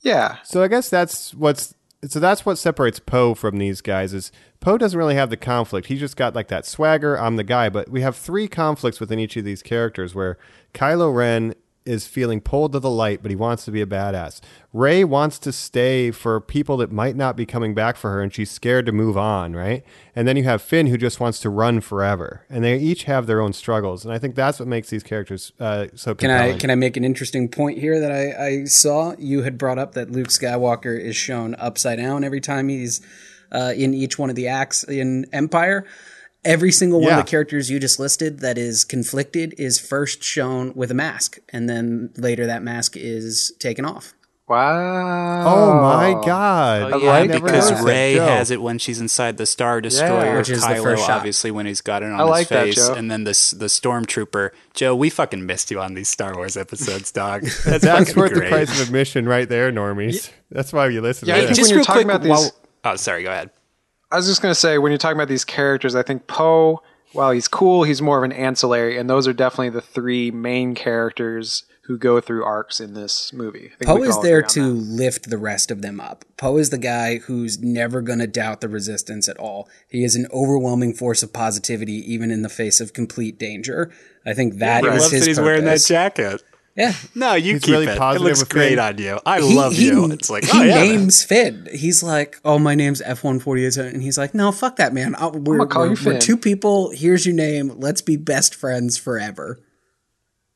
S10: Yeah.
S9: So I guess that's what's so that's what separates Poe from these guys is Poe doesn't really have the conflict. He just got like that swagger, I'm the guy, but we have three conflicts within each of these characters where Kylo Ren is feeling pulled to the light, but he wants to be a badass. Rey wants to stay for people that might not be coming back for her and she's scared to move on, right? And then you have Finn who just wants to run forever. And they each have their own struggles. And I think that's what makes these characters uh, so
S1: Can. I can I make an interesting point here that I, I saw? You had brought up that Luke Skywalker is shown upside down every time he's uh, in each one of the acts in Empire. Every single one
S9: Yeah.
S1: of the characters you just listed that is conflicted is first shown with a mask, and then later that mask is taken off.
S10: Wow.
S9: Oh my god!
S8: Oh,
S10: I
S8: yeah,
S10: like
S8: because. Rey
S9: Joe.
S8: has it when she's inside the Star Destroyer.
S1: Which is the first shot.
S8: obviously, when he's got it on
S10: I
S8: his
S10: like
S8: face,
S10: Joe.
S8: and then the the stormtrooper. Joe, we fucking missed you on these Star Wars episodes, dog. That's,
S9: That's
S8: fucking
S9: worth the price of admission right there, normies. That's why you listen
S10: Yeah,
S9: to
S10: I
S9: this.
S10: think when you're talking
S8: quick,
S10: about these-
S8: while- oh, sorry, go ahead.
S10: I was just gonna say when you're talking about these characters, I think Poe, while he's cool, he's more of an ancillary, and those are definitely the three main characters who go through arcs in this movie. I think we
S1: Poe is there to
S10: that.
S1: lift the rest of them up. Poe is the guy who's never going to doubt the resistance at all. He is an overwhelming force of positivity, even in the face of complete danger. I think that
S8: He
S1: is
S8: loves
S1: his
S8: that he's wearing that jacket.
S1: Yeah,
S8: No, you
S9: He's
S8: keep
S9: really
S8: it. It looks
S9: with
S8: great
S9: Finn.
S8: on you. I
S1: he,
S8: love
S1: he,
S8: you. It's like,
S1: he
S8: oh yeah, man.
S1: names Finn. He's like, "Oh, my name's F one forty eight, and he's like, "No, fuck that, man. I'll, we're,
S10: gonna call
S1: we're,
S10: you
S1: we're
S10: Finn."
S1: two people. Here's your name. Let's be best friends forever."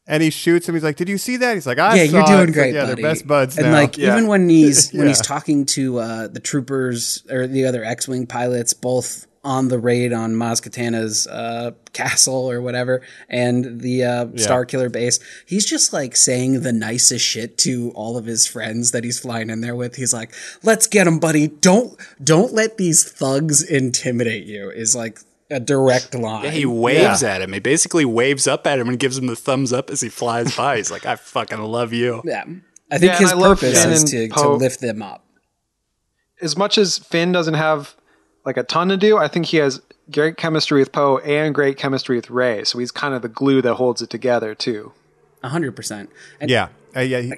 S9: and he shoots him. He's like, "Did you see that?" He's like, "I
S1: yeah,
S9: saw
S1: you're doing
S9: It's like,
S1: great,
S9: yeah,
S1: buddy.
S9: they're best buds
S1: and
S9: now.
S1: like
S10: Yeah.
S1: even when he's when
S9: Yeah.
S1: he's talking to uh, the troopers or the other X-wing pilots, both on the raid on Maz Kanata's uh, castle or whatever, and the uh, Star Killer base, he's just like saying the nicest shit to all of his friends that he's flying in there with. He's like, "Let's get him, buddy. Don't don't let these thugs intimidate you." Is like a direct line.
S8: Yeah, he waves at him. He basically waves up at him and gives him the thumbs up as he flies by. He's like, I fucking love you.
S1: Yeah. I think
S10: Yeah,
S1: his
S10: I
S1: purpose is
S10: and
S1: to, to lift them up.
S10: As much as Finn doesn't have like a ton to do, I think he has great chemistry with Poe and great chemistry with Rey. So he's kind of the glue that holds it together too.
S1: A hundred percent.
S9: Yeah, uh, yeah, he,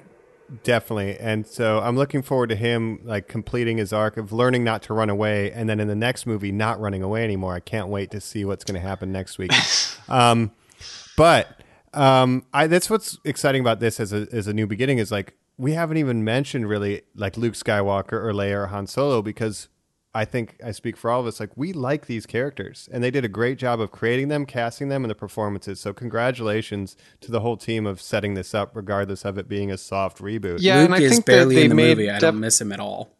S9: definitely. And so I'm looking forward to him like completing his arc of learning not to run away, and then in the next movie, not running away anymore. I can't wait to see what's going to happen next week. um, but um, I that's what's exciting about this as a as a new beginning is like we haven't even mentioned really like Luke Skywalker or Leia or Han Solo because I think I speak for all of us. Like we like these characters, and they did a great job of creating them, casting them, and the performances. So congratulations to the whole team of setting this up, regardless of it being a soft reboot.
S10: Yeah,
S1: Luke
S10: and I
S1: is
S10: think
S1: barely
S10: that they
S1: in the
S10: made
S1: movie. I
S10: def-
S1: don't miss him at all.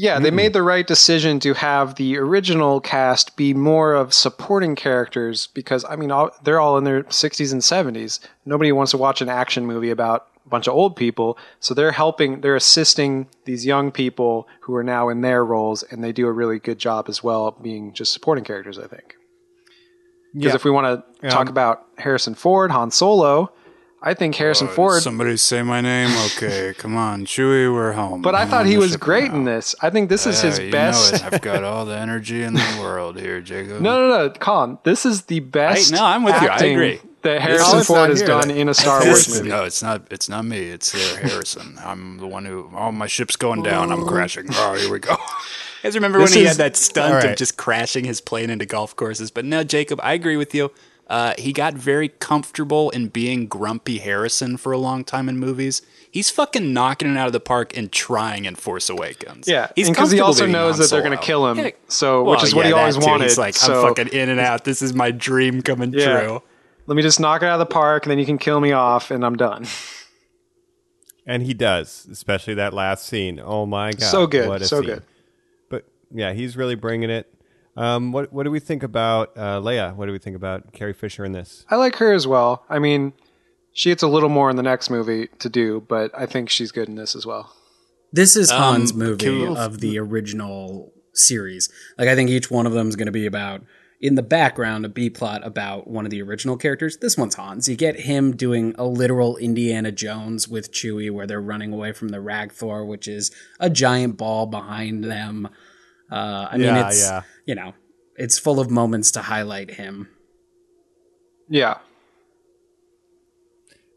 S10: Yeah, they made the right decision to have the original cast be more of supporting characters because I mean all, they're all in their 60s and 70s. Nobody wants to watch an action movie about a bunch of old people, so they're helping, they're assisting these young people who are now in their roles, and they do a really good job as well, being just supporting characters. I think because
S9: Yeah.
S10: if we want to talk about Harrison Ford, Han Solo, I think Harrison oh, Ford.
S8: Somebody say my name. Okay, come on, Chewie, we're home.
S10: but I
S8: I'm
S10: thought he was great
S8: now.
S10: in this. I think this is his
S8: Yeah, you
S10: best.
S8: know. I've got all the energy in the world here, Jacob.
S10: No, no, no, Colin. This is the best.
S8: I- no, I'm with you. I agree.
S10: That
S9: Oh,
S10: Harrison
S9: it's
S10: Ford
S9: not
S10: has
S9: here.
S10: done in a Star Wars movie.
S8: No, it's not. It's not me. It's uh, Harrison. I'm the one who. Oh, my ship's going down. I'm crashing. Oh, here we go. You guys remember
S10: This
S8: when he
S10: is-
S8: had that stunt
S9: All
S8: of just crashing his plane into golf courses? But no, Jacob, I agree with you. Uh, he got very comfortable in being grumpy Harrison for a long time in movies. He's fucking knocking it out of the park and trying in Force Awakens.
S10: Yeah,
S8: he's
S10: because he also knows that they're going to kill him.
S8: Yeah.
S10: So,
S8: Well,
S10: which is what he always
S8: too.
S10: wanted.
S8: He's like,
S10: so,
S8: I'm fucking in and out. This is my dream coming
S10: Yeah.
S8: true.
S10: Let me just knock it out of the park, and then you can kill me off, and I'm done.
S9: and he does, especially that last scene. Oh my god,
S10: So good,
S9: what a
S10: so
S9: scene.
S10: good.
S9: But yeah, he's really bringing it. Um, what what do we think about uh, Leia? What do we think about Carrie Fisher in this?
S10: I like her as well. I mean, she gets a little more in the next movie to do, but I think she's good in this as well.
S1: This is Han's
S8: Um,
S1: movie
S8: we-
S1: of the original series. Like I think each one of them is going to be about in the background a B plot about one of the original characters. This one's Hans. You get him doing a literal Indiana Jones with Chewie, where they're running away from the rathtar, which is a giant ball behind them. Uh, I mean,
S9: Yeah,
S1: it's
S9: yeah.
S1: you know, it's full of moments to highlight him.
S10: Yeah,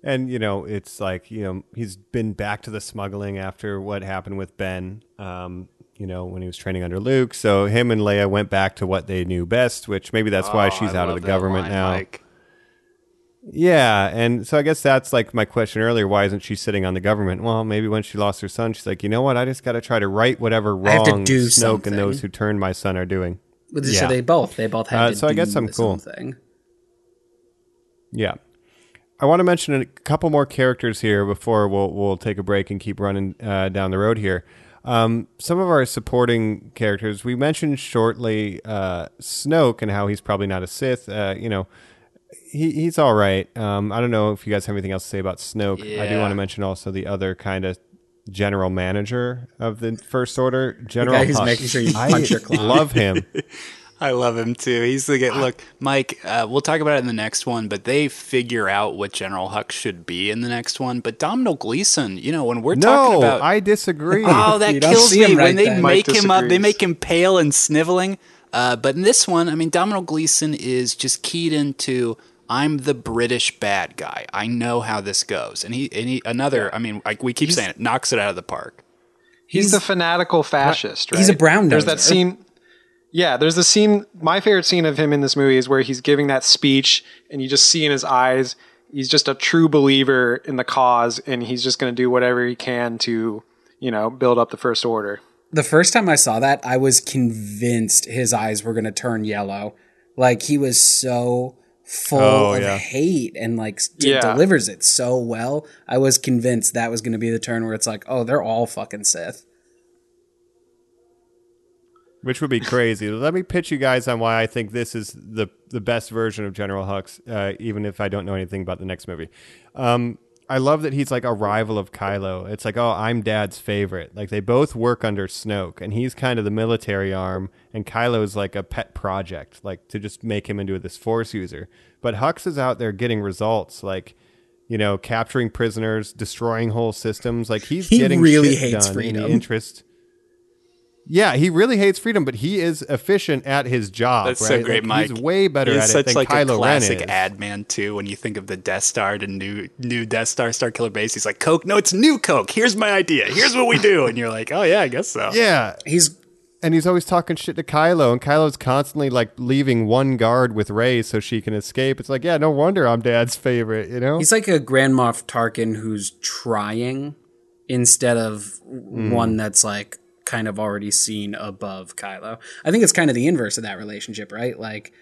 S9: And you know, it's like you know he's been back to the smuggling after what happened with Ben. Um, you know when he was training under Luke. So him and Leia went back to what they knew best, which maybe that's why
S8: Oh,
S9: she's
S8: I
S9: out of the government
S8: line,
S9: now.
S8: Mike.
S9: Yeah, and so I guess that's like my question earlier. Why isn't she sitting on the government? Well, maybe when she lost her son, she's like, you know what? I just got to try to right whatever
S1: I have to
S9: wrong
S1: do
S9: Snoke
S1: something.
S9: and those who turned my son are doing.
S1: But
S9: Yeah.
S1: So they both they both have
S9: Uh,
S1: to
S9: so I guess I'm cool.
S1: own thing.
S9: Yeah. I want to mention a couple more characters here before we'll we'll take a break and keep running uh, down the road here. Um, some of our supporting characters we mentioned shortly uh, Snoke and how he's probably not a Sith. Uh, you know, he he's all right. Um, I don't know if you guys have anything else to say about Snoke. I do want to mention also the other kind of general manager of the First Order, General
S1: guy who's
S9: Hux.
S1: making sure you
S9: I
S1: your clock.
S9: love him.
S8: I love him too. He's the guy. Look, Mike, uh, we'll talk about it in the next one, but they figure out what General Hux should be in the next one. But Domhnall Gleeson, you know, when we're talking
S9: no,
S8: about.
S9: I disagree.
S8: Oh, that
S1: You
S8: kills me
S1: right
S8: when they
S1: then.
S8: make
S10: Mike
S8: him up. They make him pale and sniveling. Uh, but in this one, I mean, Domhnall Gleeson is just keyed into. I'm the British bad guy. I know how this goes, and he and he another. I mean, like we keep saying it, knocks it out of the park.
S10: He's,
S1: He's-
S10: the fanatical fascist, right?
S1: he's a brown
S10: There's that scene. Yeah, there's the scene. My favorite scene of him in this movie is where he's giving that speech, and you just see in his eyes he's just a true believer in the cause, and he's just going to do whatever he can to, you know, build up the first order.
S1: the first time I saw that, I was convinced his eyes were going to turn yellow. Like he was so full
S9: Oh,
S1: of
S9: yeah.
S1: hate and like d-
S10: Yeah.
S1: delivers it so well. I was convinced that was going to be the turn where it's like, oh, they're all fucking Sith.
S9: Which would be crazy. Let me pitch you guys on why I think this is the the best version of General Hux, uh, even if I don't know anything about the next movie. Um, I love that he's like a rival of Kylo. It's like, oh, I'm Dad's favorite. Like they both work under Snoke, and he's kind of the military arm, and Kylo's like a pet project, like to just make him into this Force user. But Hux is out there getting results, like. You know, capturing prisoners, destroying whole systems. Like he's
S1: He
S9: getting
S1: really hates
S9: done in
S1: freedom.
S9: the interest. Yeah, he really hates freedom, but he is efficient at his job.
S8: That's
S9: right?
S8: so great,
S9: Like,
S8: Mike.
S9: He's way better
S8: He's
S9: at
S8: such
S9: it than
S8: like
S9: Kylo
S8: a classic
S9: Ren is.
S8: ad man too. When you think of the Death Star to new new Death Star Star Killer Base, he's like Coke. No, it's new Coke. Here's my idea. Here's what we do, and you're like, oh yeah, I guess so.
S9: Yeah,
S1: He's
S9: and he's always talking shit to Kylo, and Kylo's constantly like leaving one guard with Rey so she can escape. It's like, yeah, no wonder I'm Dad's favorite. You know?
S1: he's like a Grand Moff Tarkin who's trying instead of one hmm. that's like kind of already seen above Kylo. I think it's kind of the inverse of that relationship, right? Like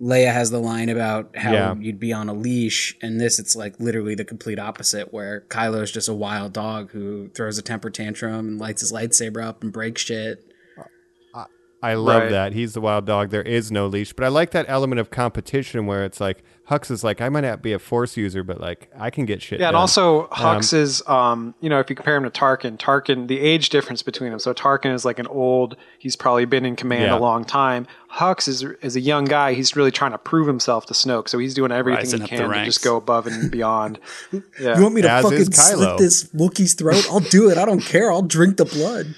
S1: Leia has the line about how
S9: Yeah.
S1: you'd be on a leash, and this it's like literally the complete opposite, where Kylo's just a wild dog who throws a temper tantrum and lights his lightsaber up and breaks shit.
S9: I love
S10: Right.
S9: that. He's the wild dog. There is no leash. But I like that element of competition where it's like Hux is like, I might not be a force user, but like I can get shit
S10: Yeah, and also Hux is, um, you know, if you compare him to Tarkin, Tarkin, the age difference between them. So Tarkin is like an old, he's probably been in command
S9: Yeah.
S10: a long time. Hux is is a young guy. He's really trying to prove himself to Snoke, so he's doing everything
S8: Rising
S10: he can to just go above and beyond. Yeah.
S1: You want me to
S9: As
S1: fucking slit this Wookiee's throat? I'll do it. I don't care. I'll drink the blood.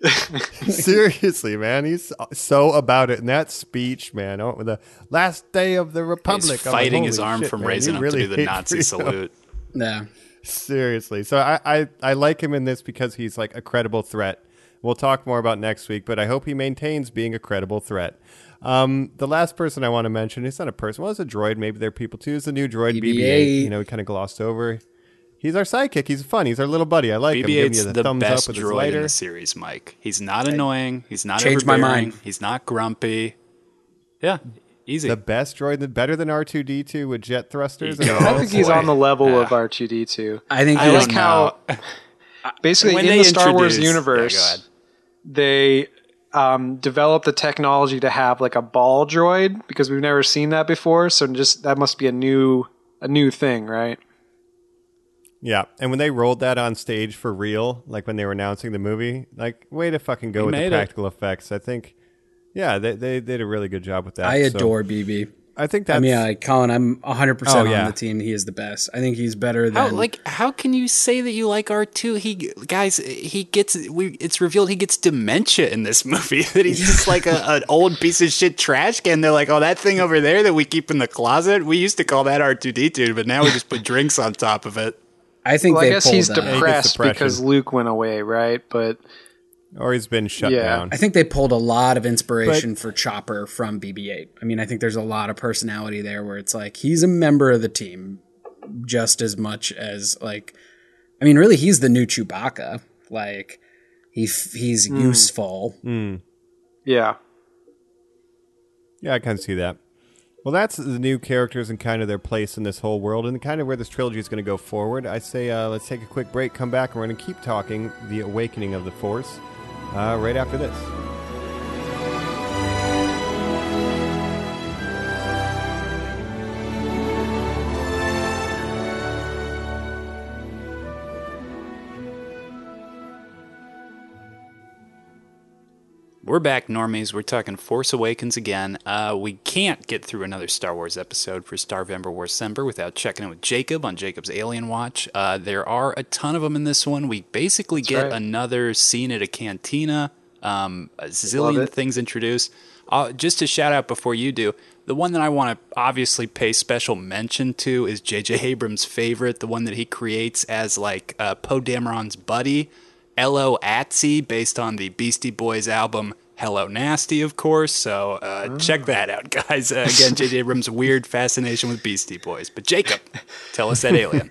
S9: Seriously, man, he's so about it. And that speech, man, oh, the last day of the Republic,
S8: He's
S9: I'm like,
S8: fighting his arm
S9: shit,
S8: from
S9: man,
S8: raising
S9: you
S8: up
S9: really
S8: to do the Nazi
S9: freedom.
S8: salute.
S1: Yeah.
S9: Seriously, so I, I I like him in this because he's like a credible threat. We'll talk more about next week, but I hope he maintains being a credible threat. Um, the last person I want to mention, he's not a person. Well, it's a droid. Maybe they're people too. It's the new droid BB-8.
S1: BB-8.
S9: You know, we kind of glossed over. He's our sidekick. He's fun. He's our little buddy. I like him. Giving you
S8: BB-8's
S9: the,
S8: the
S9: thumbs
S8: best
S9: up with his
S8: droid in the series, Mike. He's not annoying. He's not
S1: Changed my mind.
S8: He's not grumpy. Yeah, easy.
S9: The best droid, better than R two D two with jet thrusters. and
S10: I
S9: that
S10: think he's on the level
S8: Yeah.
S10: of R two D two.
S1: I think
S8: I
S1: he
S10: I
S1: was
S10: like how basically
S8: When
S10: in the Star Wars universe,
S8: Yeah,
S10: they um, developed the technology to have like a ball droid because we've never seen that before. So just that must be a new a new thing, right?
S9: Yeah, and when they rolled that on stage for real, like when they were announcing the movie, like way to fucking go
S8: They
S9: with the
S8: made it.
S9: practical effects. I think, yeah, they, they they did a really good job with that.
S1: I
S9: So
S1: adore BB.
S9: I think that's
S1: I mean, like Colin, I'm 100
S9: Oh,
S1: percent
S9: yeah.
S1: on the team. He is the best. I think he's better
S8: How
S1: than
S8: like how can you say that you like R two? He guys, he gets we. It's revealed he gets dementia in this movie. That he's just like a, an old piece of shit trash can. They're like, oh, that thing over there that we keep in the closet. We used to call that R two D two, but now we just put drinks on top of it.
S1: I think
S10: Well, I guess
S1: pulled,
S10: he's depressed
S9: depression.
S10: because Luke went away, right? But
S9: or he's been shut
S10: Yeah.
S9: down.
S1: I think they pulled a lot of inspiration for Chopper from BB-8. I mean, I think there's a lot of personality there where it's like he's a member of the team just as much as like I mean, really he's the new Chewbacca. Like he f- he's
S9: Hmm.
S1: useful.
S10: yeah,
S9: Yeah, I can see that. Well, that's the new characters and kind of their place in this whole world and kind of where this trilogy is going to go forward. I say uh, let's take a quick break, come back, and we're going to keep talking the awakening of the Force uh, right after this.
S8: We're back, normies. We're talking Force Awakens again. Uh, we can't get through another Star Wars episode for Starvember Warcember without checking in with Jacob on Jacob's Alien Watch. Uh, there are a ton of them in this one. We basically get
S10: right.
S8: another scene at a cantina, um, a zillion things introduced. Uh, just to shout out before you do, the one that I want to obviously pay special mention to is J.J. Abrams' favorite, the one that he creates as like uh, Poe Dameron's buddy. Ello Asty, based on the Beastie Boys album Hello Nasty, of course. So uh, check that out, guys. Uh, again, J.J. Abrams' weird fascination with Beastie Boys. But Jacob, tell us that alien.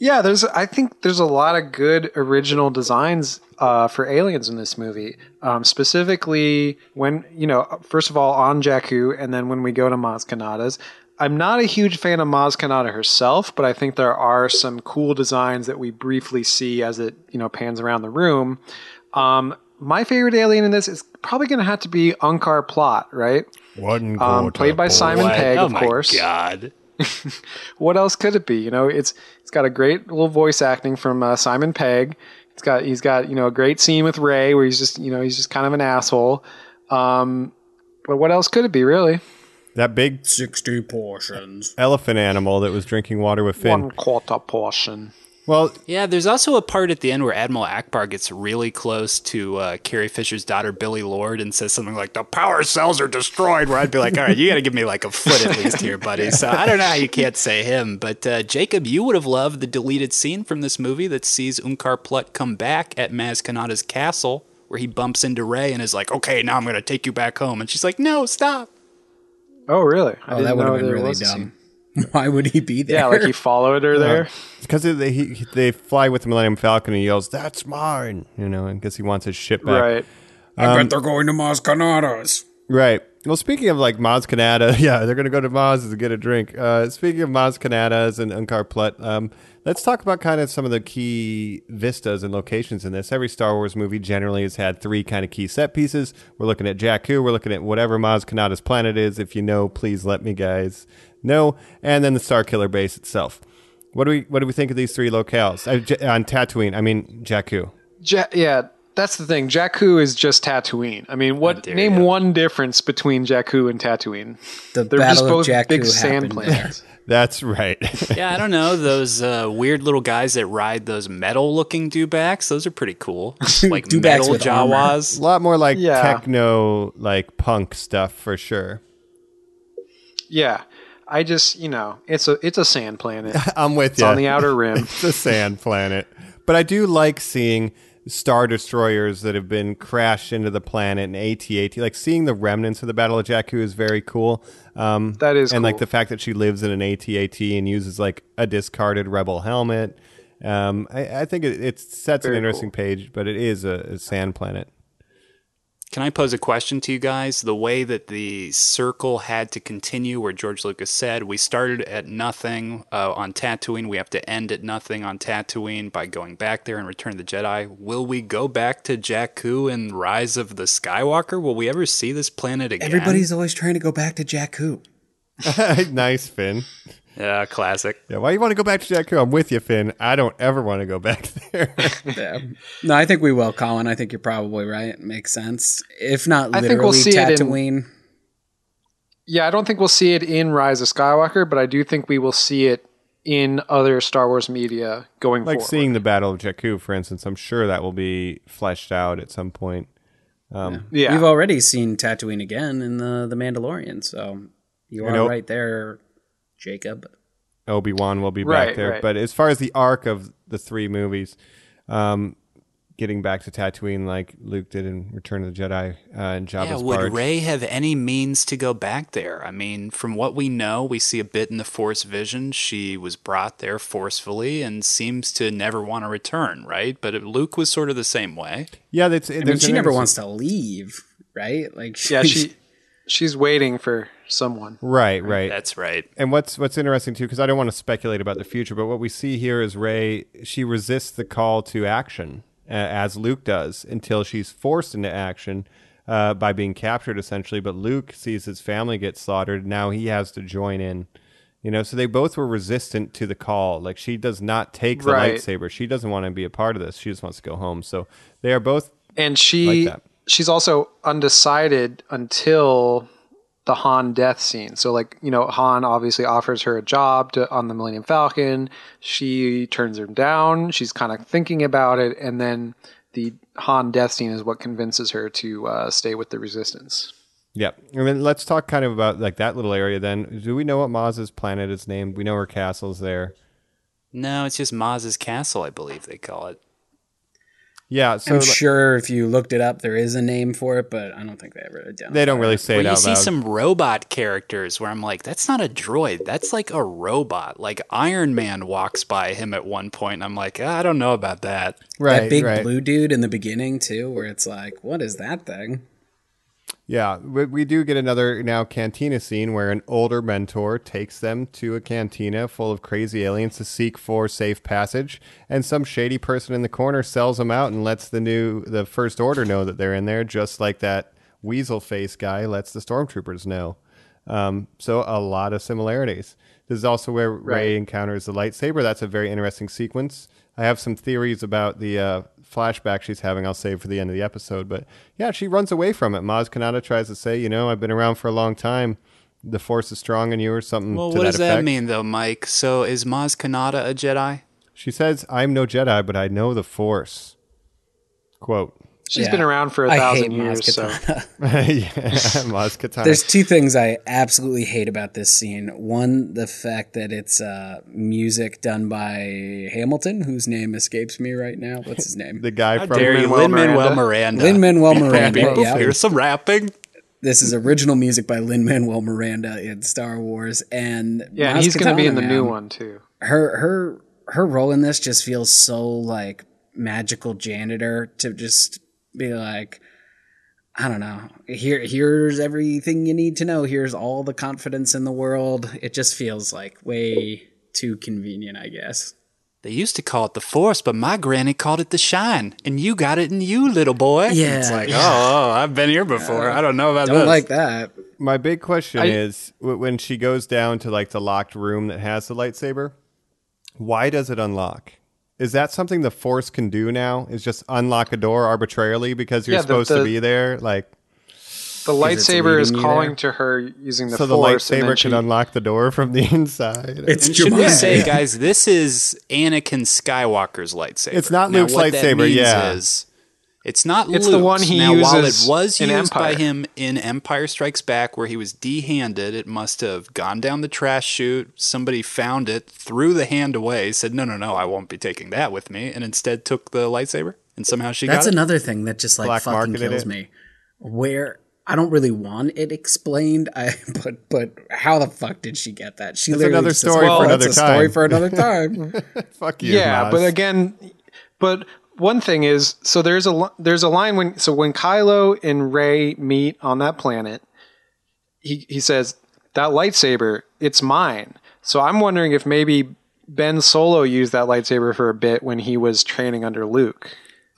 S10: Yeah, there's. I think there's a lot of good original designs uh, for aliens in this movie. Um, specifically, when you know, first of all, on Jakku, and then when we go to Maz Kanata's. I'm not a huge fan of Maz Kanata herself, but I think there are some cool designs that we briefly see as it you know pans around the room. Um, my favorite alien in this is probably going to have to be Unkar Plutt, right?
S9: One
S10: Um, played by Simon Pegg,
S8: oh
S10: of
S8: my
S10: course.
S8: God.
S10: what else could it be? You know, it's it's got a great little voice acting from uh, Simon Pegg. It's got he's got you know a great scene with Rey where he's just you know he's just kind of an asshole. Um, but what else could it be really?
S9: That big
S1: 60 portions.
S9: elephant animal that was drinking water with Finn.
S10: One quarter portion.
S9: Well,
S8: Yeah, there's also a part at the end where Admiral Ackbar gets really close to uh, Carrie Fisher's daughter, Billie Lourd, and says something like, The power cells are destroyed. Where I'd be like, All right, you got to give me like a foot at least here, buddy. So I don't know how you can't say him. But uh, Jacob, you would have loved the deleted scene from this movie that sees Unkar Plutt come back at Maz Kanata's castle, where he bumps into Rey and is like, Okay, now I'm going to take you back home. And she's like, No, stop.
S10: Oh really? I
S1: Oh, that would
S10: know
S1: have been really dumb. Why would he be there?
S10: Yeah, like he followed her there.
S9: because they he, they fly with the Millennium Falcon and he yells, "That's mine!" You know, and guess he wants his ship back.
S10: Right.
S1: I bet um, they're going to Maz Kanata's.
S9: Right. Well, speaking of like Maz Kanata, yeah, they're going to go to Maz to get a drink. Uh, speaking of Maz Kanatas and Unkar Plutt, um, let's talk about kind of some of the key vistas and locations in this. Every Star Wars movie generally has had three kind of key set pieces. We're looking at Jakku. We're looking at whatever Maz Kanata's planet is. If you know, please let me guys know. And then the Star Killer base itself. What do we What do we think of these three locales uh, on Tatooine? I mean Jakku.
S10: Ja- yeah, that's the thing. Jakku is just Tatooine. I mean, what
S8: dare
S10: name
S8: you.
S10: one difference between Jakku and Tatooine?
S1: The
S10: They're
S1: Battle
S10: just
S1: of
S10: both
S1: Jakku
S10: big sand
S1: happened
S10: planets.
S9: That's right.
S8: Yeah, I don't know. Those uh, weird little guys that ride those metal looking dewbacks, those are pretty cool. Like
S1: Dewbacks
S8: metal
S1: with armor.
S8: Jawas.
S9: a lot more like
S10: Yeah.
S9: techno, like punk stuff for sure.
S10: Yeah, I just you know it's a it's a sand planet.
S9: I'm with you.
S10: It's
S9: you.
S10: on the outer rim.
S9: it's a sand planet. But I do like seeing star destroyers that have been crashed into the planet and AT-AT. Like seeing the remnants of the Battle of Jakku is very cool. Um,
S10: That is
S9: and like the fact that she lives in an AT-AT and uses like a discarded rebel helmet. Um, I, I think it, it sets
S10: Very
S9: an interesting
S10: cool.
S9: page, but it is a, a sand planet.
S8: Can I pose a question to you guys? The way that the circle had to continue, where George Lucas said, we started at nothing uh, on Tatooine, we have to end at nothing on Tatooine by going back there and Return the Jedi. Will we go back to Jakku and Rise of the Skywalker? Will we ever see this planet again?
S1: Everybody's always trying to go back to Jakku.
S9: nice, Finn.
S8: Yeah, classic.
S9: Yeah, why you want to go back to Jakku? I'm with you, Finn. I don't ever want to go back there.
S1: Yeah. No, I think we will, Colin. I think you're probably right. Makes sense. If not
S10: I think we'll see it in-
S1: Tatooine.
S10: Yeah, I don't think we'll see it in Rise of Skywalker, but I do think we will see it in other Star Wars media going forward.
S9: like
S10: forward.
S9: seeing the Battle of Jakku, for instance. I'm sure that will be fleshed out at some point. Um,
S10: yeah,
S1: We've already seen Tatooine again in the the Mandalorian, so you are
S9: know-
S1: right there, Jacob.
S9: Obi Wan will be back there.
S10: right.
S9: But as far as the arc of the three movies, um, getting back to Tatooine like Luke did in Return of the Jedi uh, and
S8: Yeah, would
S9: barge.
S8: Rey have any means to go back there? I mean, from what we know, we see a bit in the Force vision. She was brought there forcefully and seems to never want to return, right? But Luke was sort of the same way.
S9: yeah, that's.
S1: I mean, she never wants to leave, right? Like,
S10: yeah, she she's waiting for someone.
S9: Right, right.
S8: That's right.
S9: and what's what's interesting too, because I don't want to speculate about the future, but what we see here is Rey. She resists the call to action uh, as Luke does until she's forced into action uh, by being captured, essentially. But Luke sees his family get slaughtered. Now he has to join in. You know, so they both were resistant to the call. Like she does not take the
S10: Right.
S9: lightsaber. She doesn't want to be a part of this. She just wants to go home. So they are both
S10: And she
S9: like that.
S10: she's also undecided until the Han death scene. So like, you know, Han obviously offers her a job to on the Millennium Falcon. She turns him down. She's kind of thinking about it and then the Han death scene is what convinces her to uh, stay with the resistance.
S9: Yeah. I mean, let's talk kind of about like that little area then. Do we know what Maz's planet is named? We know her castle's there.
S8: No, it's just Maz's castle, I believe they call it.
S9: Yeah. So
S1: I'm
S9: like,
S1: sure if you looked it up, there is a name for it, but I don't think they ever identified.
S9: they don't really say
S8: Where
S9: it
S8: you
S9: out
S8: see
S9: loud.
S8: some robot characters where I'm like, that's not a droid. That's like a robot. Like Iron Man walks by him at one point, and I'm like, "Ah, I don't know about that.
S9: right.
S1: that big
S9: right.
S1: blue dude in the beginning too, where it's like, what is that thing?
S9: Yeah, we, we do get another now cantina scene where an older mentor takes them to a cantina full of crazy aliens to seek for safe passage, and some shady person in the corner sells them out and lets the new the first order know that they're in there, just like that weasel face guy lets the stormtroopers know. Um, so a lot of similarities. This is also where Rey encounters the lightsaber. That's a very interesting sequence. I have some theories about the uh, flashback she's having. I'll save for the end of the episode. But yeah, she runs away from it. Maz Kanata tries to say, you know, I've been around for a long time. The force is strong in you, or something.
S8: Well,
S9: to
S8: what
S9: that
S8: does that mean, though, Mike? So is Maz Kanata a Jedi?
S9: She says, "I'm no Jedi, but I know the force." Quote.
S10: She's
S1: Yeah.
S10: been around for a
S1: I
S10: thousand
S1: hate
S10: years, so
S1: Kanata.
S9: yeah, Maz Katana.
S1: There's two things I absolutely hate about this scene. One, the fact that it's uh, music done by Hamilton, whose name escapes me right now. What's his name?
S9: the guy
S8: How
S9: from
S8: dare
S10: Lin-Manuel
S8: Lin-Manuel
S10: Miranda.
S8: Miranda.
S1: Lin Manuel Miranda.
S8: People,
S1: yeah.
S8: Here's some rapping.
S1: This is original music by Lin Manuel Miranda in Star Wars, and
S10: yeah, and
S1: Maz
S10: he's going to be in
S1: Kanata,
S10: the new one too.
S1: Her her her role in this just feels so like magical janitor to just be like. I don't know. Here, here's everything you need to know. Here's all the confidence in the world. It just feels like way too convenient, I guess.
S8: They used to call it the Force, but my granny called it the Shine, and you got it in you, little boy.
S1: Yeah,
S8: it's like,
S1: yeah.
S8: oh, oh, I've been here before. I don't know about
S1: Don't
S8: this.
S1: like that.
S9: My big question
S10: I-
S9: is when she goes down to like the locked room that has the lightsaber, why does it unlock? Is that something the Force can do now? Is just unlock a door arbitrarily because you're
S10: Yeah, the-
S9: supposed to be there? Like,
S10: The lightsaber is calling
S1: there.
S10: to her using the
S9: so the
S10: force, and
S9: lightsaber
S10: then
S9: can
S10: she-
S9: unlock the door from the inside.
S1: It's
S8: And should we say, guys, this is Anakin Skywalker's lightsaber.
S9: It's not
S8: Now,
S9: Luke's
S8: what that
S9: lightsaber,
S8: means
S9: yeah.
S8: Is, it's not
S10: It's
S8: Luke's.
S10: the one he
S8: now, while it
S10: uses
S8: was
S10: in
S8: used by him in Empire Strikes Back, where he was de-handed, it must have gone down the trash chute. Somebody found it, threw the hand away, said, "No, no, no, I won't be taking that with me," and instead took the lightsaber. And somehow she
S1: That's
S8: got it.
S1: another thing that just like
S9: Black
S1: fucking kills
S9: it.
S1: me. Where I don't really want it explained, I but but how the fuck did she get that? She
S9: That's
S1: literally
S9: another
S1: just says,
S9: story
S1: "Well,
S9: for
S1: that's
S9: another
S1: a story
S9: time."
S1: for another time.
S9: Fuck you.
S10: yeah,
S9: Maz.
S10: but again, but one thing is, so there's a there's a line when so when Kylo and Rey meet on that planet, he he says that lightsaber, it's mine. So I'm wondering if maybe Ben Solo used that lightsaber for a bit when he was training under Luke.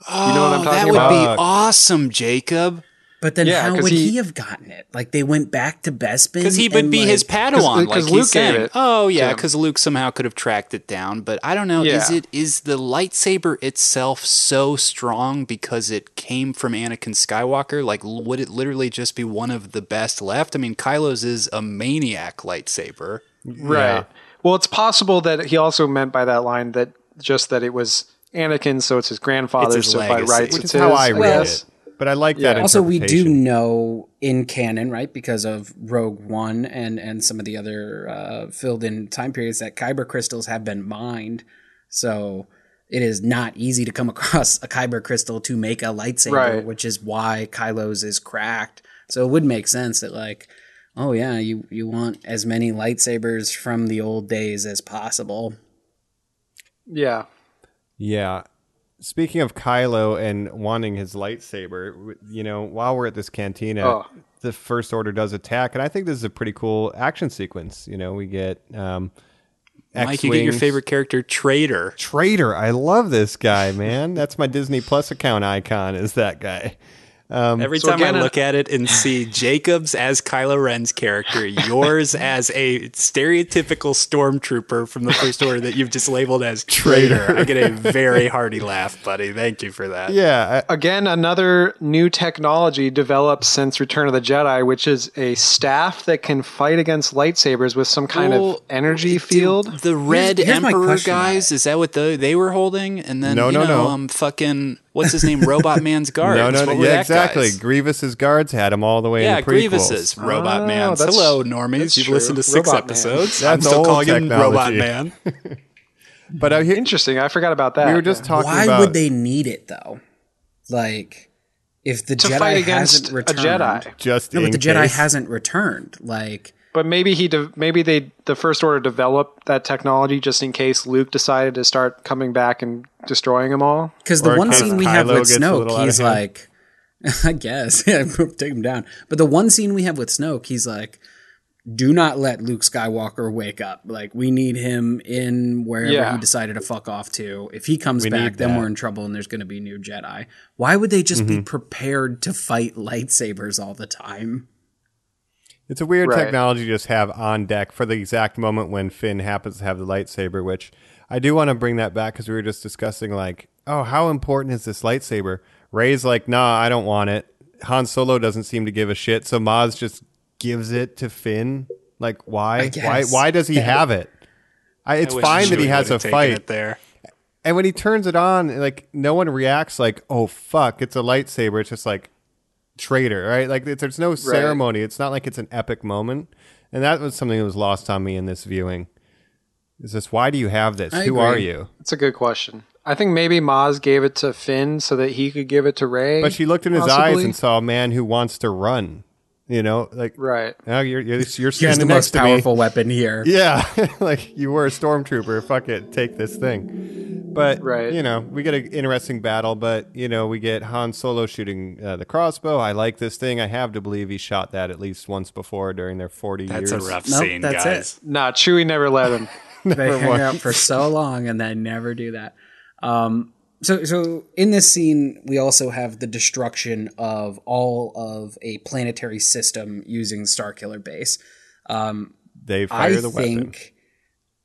S10: you know what I'm
S8: Oh,
S10: talking
S8: that would
S10: about?
S8: be awesome, Jacob.
S1: But then
S10: Yeah,
S1: how
S10: 'cause
S1: would
S10: he-
S1: he, have gotten it? Like they went back to Bespin
S8: Because he would
S1: and,
S8: be
S1: like,
S8: his Padawan,
S10: 'cause uh,
S8: like
S10: Luke
S8: he's
S10: gave
S8: saying.
S10: it
S8: Oh yeah,
S10: to him.
S8: because Luke somehow could have tracked it down. But I don't know. Is it is the lightsaber itself so strong because it came from Anakin Skywalker? Like, would it literally just be one of the best left? I mean, Kylo's is a maniac lightsaber.
S10: Right. Well, it's possible that he also meant by that line that just that it was Anakin, so it's his grandfather,
S8: his
S10: so by
S8: legacy.
S10: rights
S9: which
S10: it's
S9: is how
S10: his,
S9: I read
S10: guess.
S9: it. But I like that.
S10: Yeah.
S1: Also, we do know in canon, right, because of Rogue One and and some of the other uh, filled in time periods that kyber crystals have been mined. So it is not easy to come across a kyber crystal to make a lightsaber,
S10: Right.
S1: which is why Kylo's is cracked. So it would make sense that like, oh yeah, you you want as many lightsabers from the old days as possible.
S10: Yeah.
S9: Yeah. Speaking of Kylo and wanting his lightsaber, you know, while we're at this cantina,
S10: Oh.
S9: the First Order does attack, and I think this is a pretty cool action sequence. You know, we get um,
S8: Mike, you get your favorite character, Traitor.
S9: Traitor. I love this guy, man. That's my Disney Plus account icon. Is that guy?
S8: Every
S10: So
S8: time
S10: again,
S8: I look at it and see Jacobs as Kylo Ren's character, yours as a stereotypical stormtrooper from the First Order that you've just labeled as traitor, I get a very hearty laugh, buddy. Thank you for that.
S9: Yeah, I,
S10: Again, another new technology developed since Return of the Jedi, which is a staff that can fight against lightsabers with some kind
S8: Well,
S10: of energy
S8: dude,
S10: field.
S8: The Red
S1: here's my
S8: Emperor guys, is that what the, they were holding? And then
S9: No,
S8: you
S9: no,
S8: know,
S9: no.
S8: um, fucking what's his name, Robot Man's guards.
S9: no, no, no yeah, exactly.
S8: guys?
S9: Grievous's guards had him all the way
S8: Yeah,
S9: in the prequels.
S8: Grievous's Robot
S10: Oh,
S8: Man. Hello, normies. You've
S10: true.
S8: listened to six
S10: Robot
S8: episodes.
S9: That's
S8: I'm still
S9: old
S8: calling him Robot
S9: technology.
S8: Man.
S9: But uh, here,
S10: Interesting. I forgot about that.
S9: we were just
S10: yeah.
S9: talking
S1: Why
S9: about
S1: would they need it though? Like, if the
S10: to
S1: Jedi
S10: fight against
S1: hasn't
S10: a
S1: returned,
S10: Jedi.
S9: just
S1: No, but
S9: in
S1: the Jedi hasn't returned. Like,
S10: But maybe he, de- maybe they, the First Order developed that technology just in case Luke decided to start coming back and destroying them all.
S1: because the
S9: Or
S1: one scene we have with
S9: gets a little
S1: Snoke, he's like, I guess, yeah, take him down. But the one scene we have with Snoke, he's like, do not let Luke Skywalker wake up. Like, we need him in wherever
S10: Yeah.
S1: he decided to fuck off to. If he comes
S9: We
S1: back, then we're in trouble and there's going to be new Jedi. Why would they just
S9: Mm-hmm.
S1: be prepared to fight lightsabers all the time?
S9: It's a weird
S10: Right.
S9: technology to just have on deck for the exact moment when Finn happens to have the lightsaber, which I do want to bring that back because we were just discussing, like, oh, how important is this lightsaber? Rey's like, nah, I don't want it. Han Solo doesn't seem to give a shit, so Maz just gives it to Finn. Like, why? Why? Why does he have it? I, it's
S8: I
S9: fine that he has a fight,
S8: there.
S9: and when he turns it on, like no one reacts like, "Oh fuck, it's a lightsaber." It's just like traitor, right? Like it's, there's no ceremony. It's not like it's an epic moment, and that was something that was lost on me in this viewing. Is this why do you have this?
S1: I
S9: Who
S1: agree.
S9: are you?
S10: It's a good question. I think maybe Maz gave it to Finn so that he could give it to Rey.
S9: But she looked in his eyes and saw a man who wants to run. You know, like
S10: right.
S9: now you're you're, you're
S1: Here's
S9: standing
S1: the
S9: next
S1: most
S9: to me.
S1: powerful weapon here.
S9: Yeah, like you were a stormtrooper. Fuck it, take this thing. But
S10: Right.
S9: you know, we get an interesting battle. But you know, we get Han Solo shooting uh, the crossbow. I like this thing. I have to believe he shot that at least once before during their forty
S8: That's
S9: years.
S8: a rough
S1: Nope,
S8: scene,
S1: that's
S8: guys.
S10: Nah, Chewie never let him.
S1: they hang out for so long and then never do that. Um, so, so in this scene, we also have the destruction of all of a planetary system using Starkiller Base.
S9: They
S1: I
S9: fire the weapon.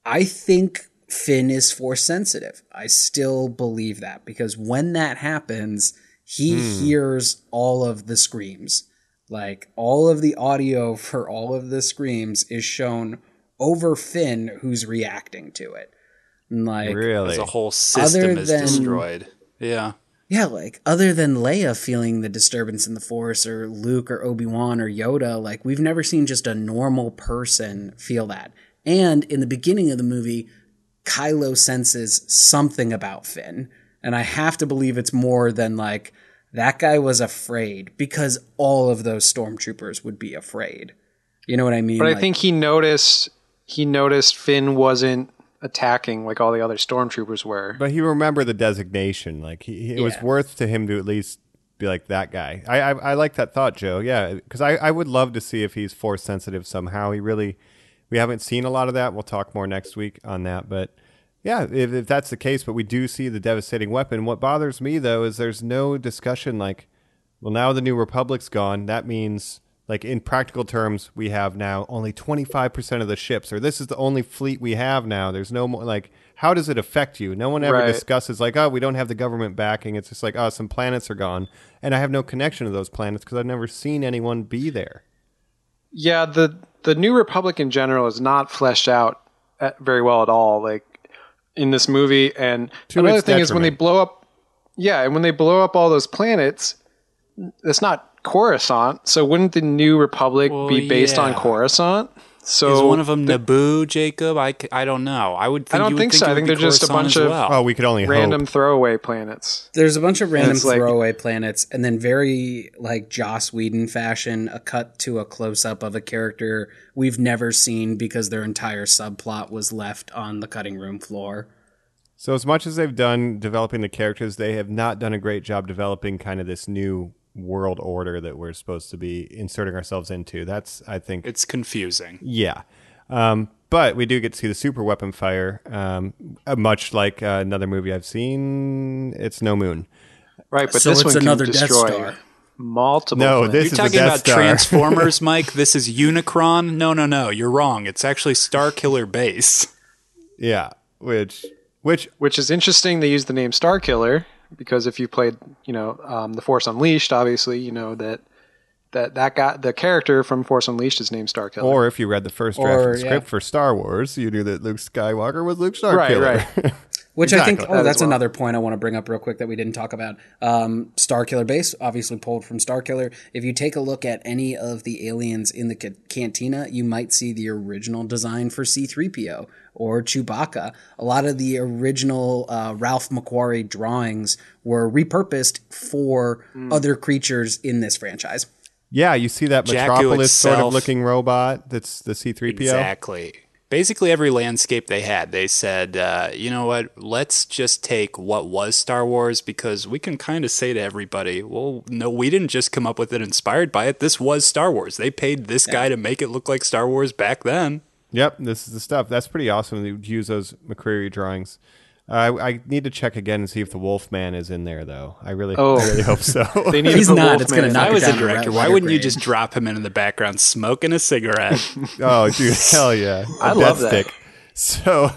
S1: I think Finn is force sensitive. I still believe that because when that happens, he
S9: Hmm.
S1: hears all of the screams. Like all of the audio for all of the screams is shown over Finn, who's reacting to it. And like,
S9: Really?
S8: As a whole system
S1: Other
S8: is
S1: than-
S8: destroyed. Yeah.
S1: yeah, like other than Leia feeling the disturbance in the Force, or Luke, or Obi Wan, or Yoda, like we've never seen just a normal person feel that. And in the beginning of the movie, Kylo senses something about Finn, and I have to believe it's more than like that guy was afraid because all of those stormtroopers would be afraid. You know what I mean?
S10: But I
S1: Like,
S10: think he noticed he noticed Finn wasn't attacking like all the other stormtroopers were.
S9: But he remembered the designation. Like he, he- it was worth to him to at least be like that guy. I I, I like that thought, Joe. Yeah, because I, I would love to see if he's force sensitive somehow. He really we haven't seen a lot of that. We'll talk more next week on that. But yeah, if, if that's the case, but we do see the devastating weapon. What bothers me though is there's no discussion like, well, now the New Republic's gone. That means like in practical terms, we have now only 25% of the ships, or this is the only fleet we have now. There's no more like, how does it affect you? No one ever
S10: Right.
S9: discusses like, oh, we don't have the government backing. It's just like, oh, some planets are gone, and I have no connection to those planets because I've never seen anyone be there.
S10: Yeah, the the New Republic in general is not fleshed out at, very well at all. Like in this movie, and
S9: To
S10: another thing is when they blow up. Yeah, and when they blow up all those planets, it's not Coruscant. So wouldn't the New Republic
S8: Well,
S10: be based on
S8: yeah.
S10: Coruscant? So
S8: Is one of them Naboo, Jacob? I, I don't know. I would think
S10: I don't
S8: you would
S10: think so.
S8: it
S10: I think they're just a bunch of-
S8: well.
S9: Oh, we could only
S10: random
S9: hope.
S10: throwaway planets.
S1: There's a bunch of random
S10: it's like-
S1: throwaway planets, and then very like Joss Whedon fashion, a cut to a close up of a character we've never seen because their entire subplot was left on the cutting room floor.
S9: So as much as they've done developing the characters, they have not done a great job developing kind of this new world order that we're supposed to be inserting ourselves into. That's I think
S8: It's confusing.
S9: Yeah. Um, but we do get to see the super weapon fire, um, uh, much like uh, another movie I've seen. It's No Moon.
S10: Right, but
S1: so
S10: this
S1: it's
S10: one
S1: another
S10: can
S1: Death
S10: destroy
S1: Star.
S10: multiple.
S9: No,
S10: planets.
S9: this
S8: You're
S9: is the
S8: talking
S9: Death
S8: about
S9: Star.
S8: Transformers, Mike. This is Unicron. No, no, no. You're wrong. It's actually Star Killer Base.
S9: Yeah, which which
S10: which is interesting. They use the name Star Killer because if you played, you know, um, the Force Unleashed, obviously, you know that that that guy, the character from Force Unleashed, is named Star Killer.
S9: or if you read the first draft
S1: Or,
S9: of the script
S1: yeah.
S9: for Star Wars, you knew that Luke Skywalker was Luke Starkiller.
S10: Right, right.
S1: Which I think, oh,
S10: That
S1: that's
S10: well.
S1: another point I want to bring up real quick that we didn't talk about. Um, Star Killer Base, obviously pulled from Star Killer. If you take a look at any of the aliens in the ca- cantina, you might see the original design for C3PO or Chewbacca. A lot of the original uh, Ralph McQuarrie drawings were repurposed for
S10: Hmm.
S1: other creatures in this franchise.
S9: yeah, you see that
S8: Jakku
S9: Metropolis sort of looking robot. That's the C-3PO.
S8: Exactly. Basically, every landscape they had, they said, uh, you know what? Let's just take what was Star Wars because we can kind of say to everybody, well, no, we didn't just come up with it inspired by it. This was Star Wars. They paid this guy to make it look like Star Wars back then.
S9: Yep, this is the stuff. That's pretty awesome. to use those McQuarrie drawings. Uh, I, I need to check again and see if the Wolfman is in there, though. I really,
S10: Oh.
S9: I really hope so.
S10: they need
S1: He's
S10: to put
S1: not. It's gonna
S10: in
S1: knock
S8: If I
S1: it
S8: was
S1: down
S8: the
S1: to
S8: director,
S1: red
S8: why
S1: letter
S8: wouldn't you
S1: grade.
S8: just drop him in in the background smoking a cigarette?
S9: oh, dude, hell yeah! A
S10: I love
S9: death
S10: that.
S9: stick. So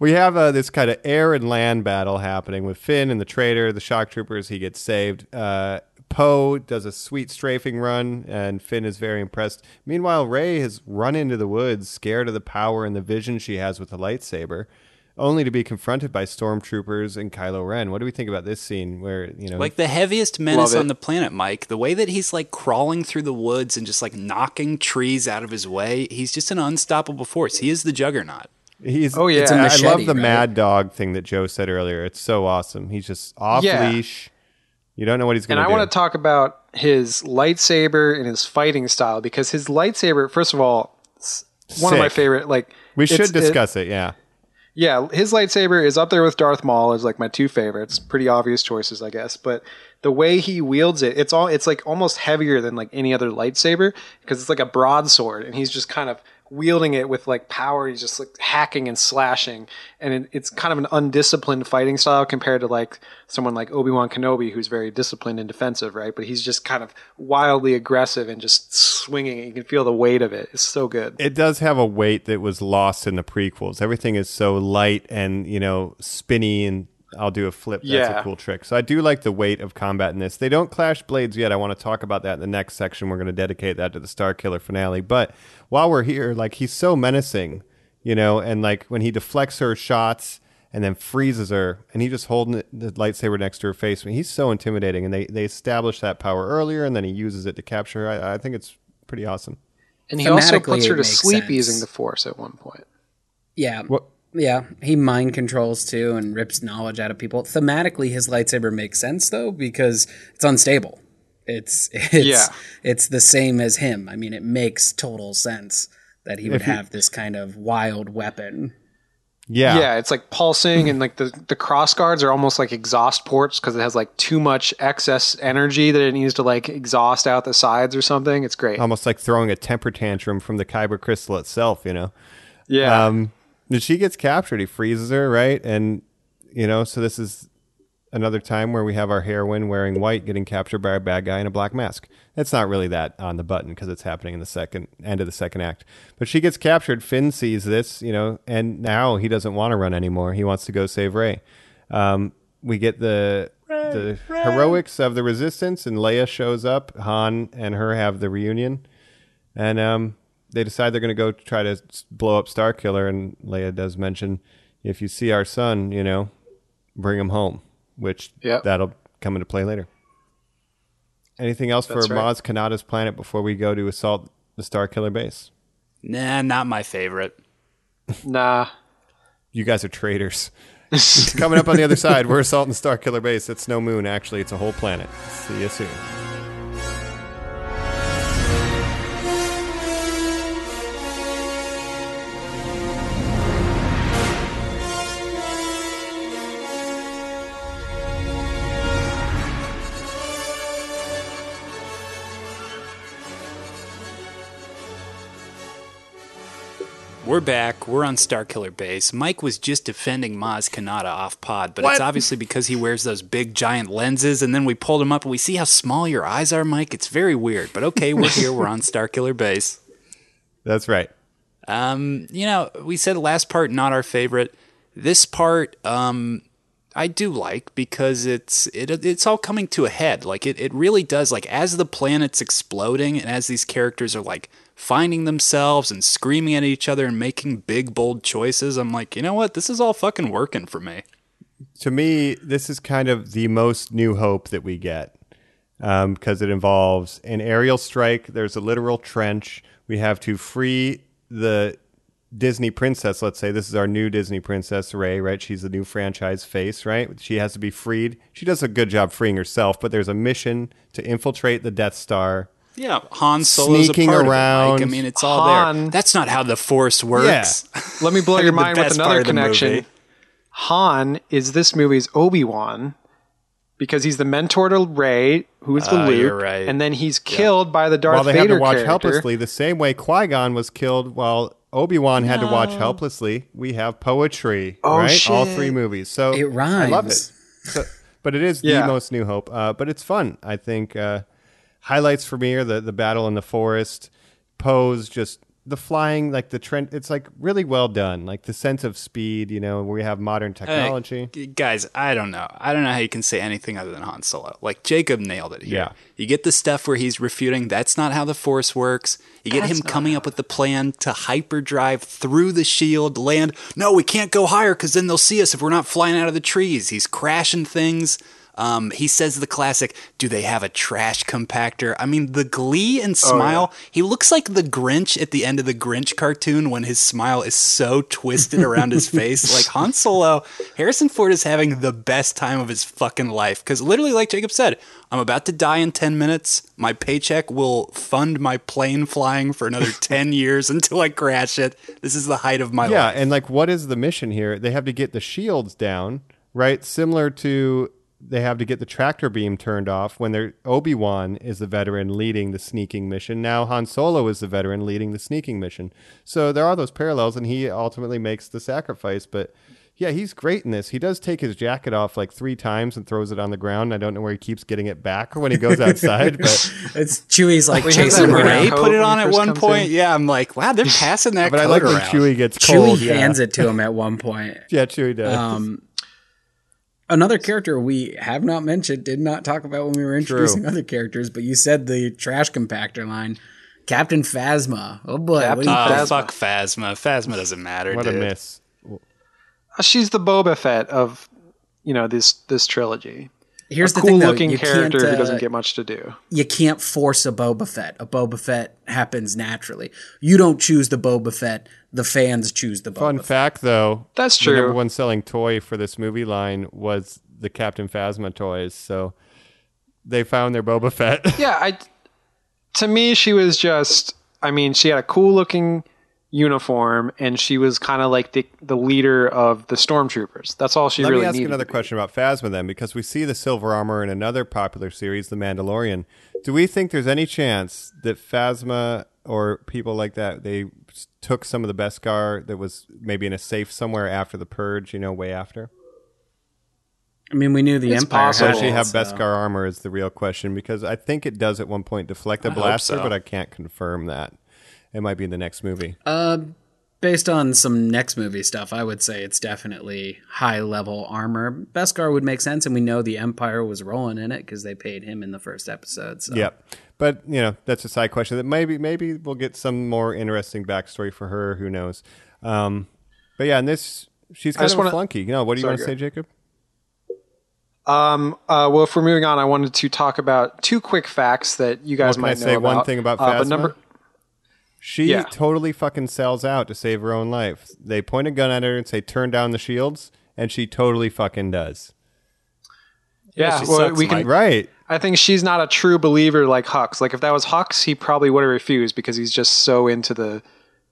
S9: we have uh, this kind of air and land battle happening with Finn and the traitor, the shock troopers. He gets saved. Uh, Poe does a sweet strafing run, and Finn is very impressed. Meanwhile, Rey has run into the woods, scared of the power and the vision she has with the lightsaber, only to be confronted by stormtroopers and Kylo Ren. What do we think about this scene? Where you know,
S8: like the heaviest menace on the planet, Mike. The way that he's like crawling through the woods and just like knocking trees out of his way, he's just an unstoppable force. He is the juggernaut.
S9: He's
S10: Oh, yeah. It's a
S9: I love the
S1: right?
S9: mad dog thing that Joe said earlier. It's so awesome. He's just off
S10: Yeah.
S9: leash. You don't know what he's going to do.
S10: and I want to talk about his lightsaber and his fighting style because his lightsaber, first of all, s- one of my favorite. Like
S9: we should discuss it. Yeah.
S10: Yeah, his lightsaber is up there with Darth Maul as like my two favorites. Pretty obvious choices, I guess. But the way he wields it, it's all it's like almost heavier than like any other lightsaber because it's like a broadsword, and he's just kind of wielding it with like power. He's just like hacking and slashing, and it, it's kind of an undisciplined fighting style compared to like someone like Obi Wan Kenobi, who's very disciplined and defensive, right? But he's just kind of wildly aggressive and just swinging. You can feel the weight of it. It's so good.
S9: It does have a weight that was lost in the prequels. Everything is so light and, you know, spinny and I'll do a flip. That's a cool trick. So I do like the weight of combat in this. They don't clash blades yet. I want to talk about that in the next section. We're going to dedicate that to the Starkiller finale. But while we're here, like he's so menacing, you know, and like when he deflects her shots and then freezes her and he just holding the lightsaber next to her face. I mean, he's so intimidating and they, they establish that power earlier and then he uses it to capture her. I, I think it's pretty awesome.
S10: And he also
S1: Thematically,
S10: puts her to sleep
S1: sense.
S10: using the Force at one point.
S1: Yeah.
S9: What-
S1: Yeah, he mind controls too and rips knowledge out of people. Thematically, his lightsaber makes sense though because it's unstable. It's it's
S10: Yeah.
S1: it's the same as him. I mean, it makes total sense that he would
S9: If you-
S1: have this kind of wild weapon.
S9: Yeah.
S10: Yeah, it's like pulsing, and like the the cross guards are almost like exhaust ports because it has like too much excess energy that it needs to like exhaust out the sides or something. It's great.
S9: almost like throwing a temper tantrum from the kyber crystal itself, you know.
S10: yeah,
S9: Um, but she gets captured. He freezes her, right? And you know, so this is another time where we have our heroine wearing white getting captured by a bad guy in a black mask. It's not really that on the button because it's happening in the second end of the second act. But she gets captured. Finn sees this, you know, and now he doesn't want to run anymore. He wants to go save Rey. Um, we get the the heroics of the resistance, and Leia shows up. Han and her have the reunion, and um, they decide they're going to go try to blow up Starkiller. And Leia does mention, if you see our son, you know, bring him home, which
S10: Yep.
S9: that'll come into play later. Anything else
S10: That's
S9: for
S10: right.
S9: Maz Kanata's planet before we go to assault the Starkiller base?
S8: Nah, not my favorite.
S10: nah.
S9: You guys are traitors. Coming up on the other side, we're assaulting Starkiller base. It's no moon, actually. It's a whole planet. See you soon.
S8: We're back. We're on Starkiller Base. Mike was just defending Maz Kanata off pod, but it's obviously because he wears those big giant lenses. And then we pulled him up and we see how small your eyes are, Mike. It's very weird. But okay, we're here. We're on Starkiller Base.
S9: That's right.
S8: Um, you know, we said the last part not our favorite. This part, um, I do like because it's it it's all coming to a head. Like it, it really does. Like as the planet's exploding and as these characters are like finding themselves and screaming at each other and making big bold choices, I'm like, you know what? This is all fucking working for me.
S9: to me, this is kind of the most new hope that we get um, because it involves an aerial strike. There's a literal trench. We have to free the Disney princess. Let's say this is our new Disney princess, Rey, right? She's the new franchise face, right? She has to be freed. She does a good job freeing herself, but there's a mission to infiltrate the Death Star.
S8: Yeah, Han Solo's
S9: Sneaking
S8: a part
S9: around.
S8: Of it, Mike. I mean, it's all
S10: Han-
S8: there. That's not how the Force works.
S10: Let me blow your mind with another connection. Han is this movie's Obi Wan because he's the mentor to Rey, who is the
S8: Ah,
S10: Luke,
S8: right.
S10: and then he's killed by the Darth
S9: while they
S10: Vader
S9: had to watch
S10: character.
S9: helplessly, the same way Qui Gon was killed while Obi Wan had to watch helplessly. We have poetry,
S10: Oh,
S9: right? All three movies. So
S1: It rhymes.
S9: I love it. So, but it is
S10: Yeah.
S9: the most New Hope. Uh, but it's fun. I think uh, highlights for me are the the battle in the forest, Poe's, just the flying, like the trend. It's like really well done. Like the sense of speed. You know, we have modern technology.
S8: Hey, guys, I don't know. I don't know how you can say anything other than Han Solo. Like Jacob nailed it here.
S9: Yeah.
S8: You get the stuff where he's refuting that's not how the Force works. You get him coming up with the plan to hyperdrive through the shield, land. No, we can't go higher because then they'll see us if we're not flying out of the trees. He's crashing things. Um, he says the classic, "Do they have a trash compactor?" I mean, the glee and smile. He looks like the Grinch at the end of the Grinch cartoon when his smile is so twisted around his face. Like Han Solo, Harrison Ford is having the best time of his fucking life because literally, like Jacob said, I'm about to die in ten minutes. My paycheck will fund my plane flying for another ten years until I crash it. This is the height of my
S9: Yeah,
S8: life.
S9: and like, what is the mission here? They have to get the shields down, right? Similar to they have to get the tractor beam turned off when they're Obi Wan is the veteran leading the sneaking mission. Now Han Solo is the veteran leading the sneaking mission. So there are those parallels, and he ultimately makes the sacrifice. But yeah, he's great in this. He does take his jacket off like three times and throws it on the ground. I don't know where he keeps getting it back or when he goes outside, but
S1: It's Chewie's like
S10: We
S1: chasing him
S10: Rey
S8: Rey
S1: around.
S10: coat
S8: put it on at one point.
S10: in.
S8: Yeah, I'm like, wow, they're passing that
S9: but I
S8: coat
S9: like when. Chewie gets
S1: Chewie
S9: cold. yeah.
S1: hands it to him at one point.
S9: Yeah, Chewie does.
S1: Um, another character we have not mentioned, did not talk about when we were introducing other characters, but you said the trash compactor line. Captain Phasma. Oh boy. what you
S8: Oh,
S10: Phasma.
S8: fuck Phasma. Phasma doesn't matter,
S9: what
S8: dude.
S9: a miss.
S10: Uh, She's the Boba Fett of you know this this trilogy.
S1: Here's
S10: a
S1: the
S10: cool
S1: thing, though.
S10: looking
S1: you
S10: character
S1: can't,
S10: who
S1: uh,
S10: doesn't get much to do.
S1: you can't force a Boba Fett. A Boba Fett happens naturally. You don't choose the Boba Fett. The fans choose the Boba
S9: Fun
S1: Fett.
S9: fact, though,
S10: That's
S9: The number one selling toy for this movie line was the Captain Phasma toys. So they found their Boba Fett.
S10: Yeah, I. To me, she was just. I mean, she had a cool looking uniform, and she was kind of like the the leader of the stormtroopers. That's all she really.
S9: Let me ask another question about Phasma then, because we see the silver armor in another popular series, The Mandalorian. Do we think there's any chance that Phasma or people like that they took some of the Beskar that was maybe in a safe somewhere after the purge? You know, way after.
S1: I mean, we knew the
S10: It's
S1: Empire
S10: possible.
S1: had
S9: Actually, have
S1: so-
S9: Beskar armor is the real question because I think it does at one point deflect a blaster,
S8: so.
S9: but I can't confirm that. It might be in the next movie.
S1: Uh, based on some next movie stuff, I would say it's definitely high level armor. Beskar would make sense, and we know the Empire was rolling in it because they paid him in the first episode. So.
S9: Yep. But you know that's a side question that maybe maybe we'll get some more interesting backstory for her. Who knows? Um, but yeah, and this she's kind of
S10: wanna-
S9: flunky. You know, what do you want to say, Jacob?
S10: Um, uh, well, if we're moving on, I wanted to talk about two quick facts that you guys
S9: Well, can I
S10: might
S9: say
S10: know
S9: one
S10: about.
S9: thing about
S10: Uh, but number,
S9: She
S10: Yeah.
S9: totally fucking sells out to save her own life. They point a gun at her and say, "Turn down the shields," and she totally fucking does.
S10: yeah,
S8: she
S10: well,
S8: sucks,
S10: we can.
S8: Mike.
S9: Right.
S10: I think she's not a true believer like Hux. Like if that was Hux, he probably would have refused because he's just so into the,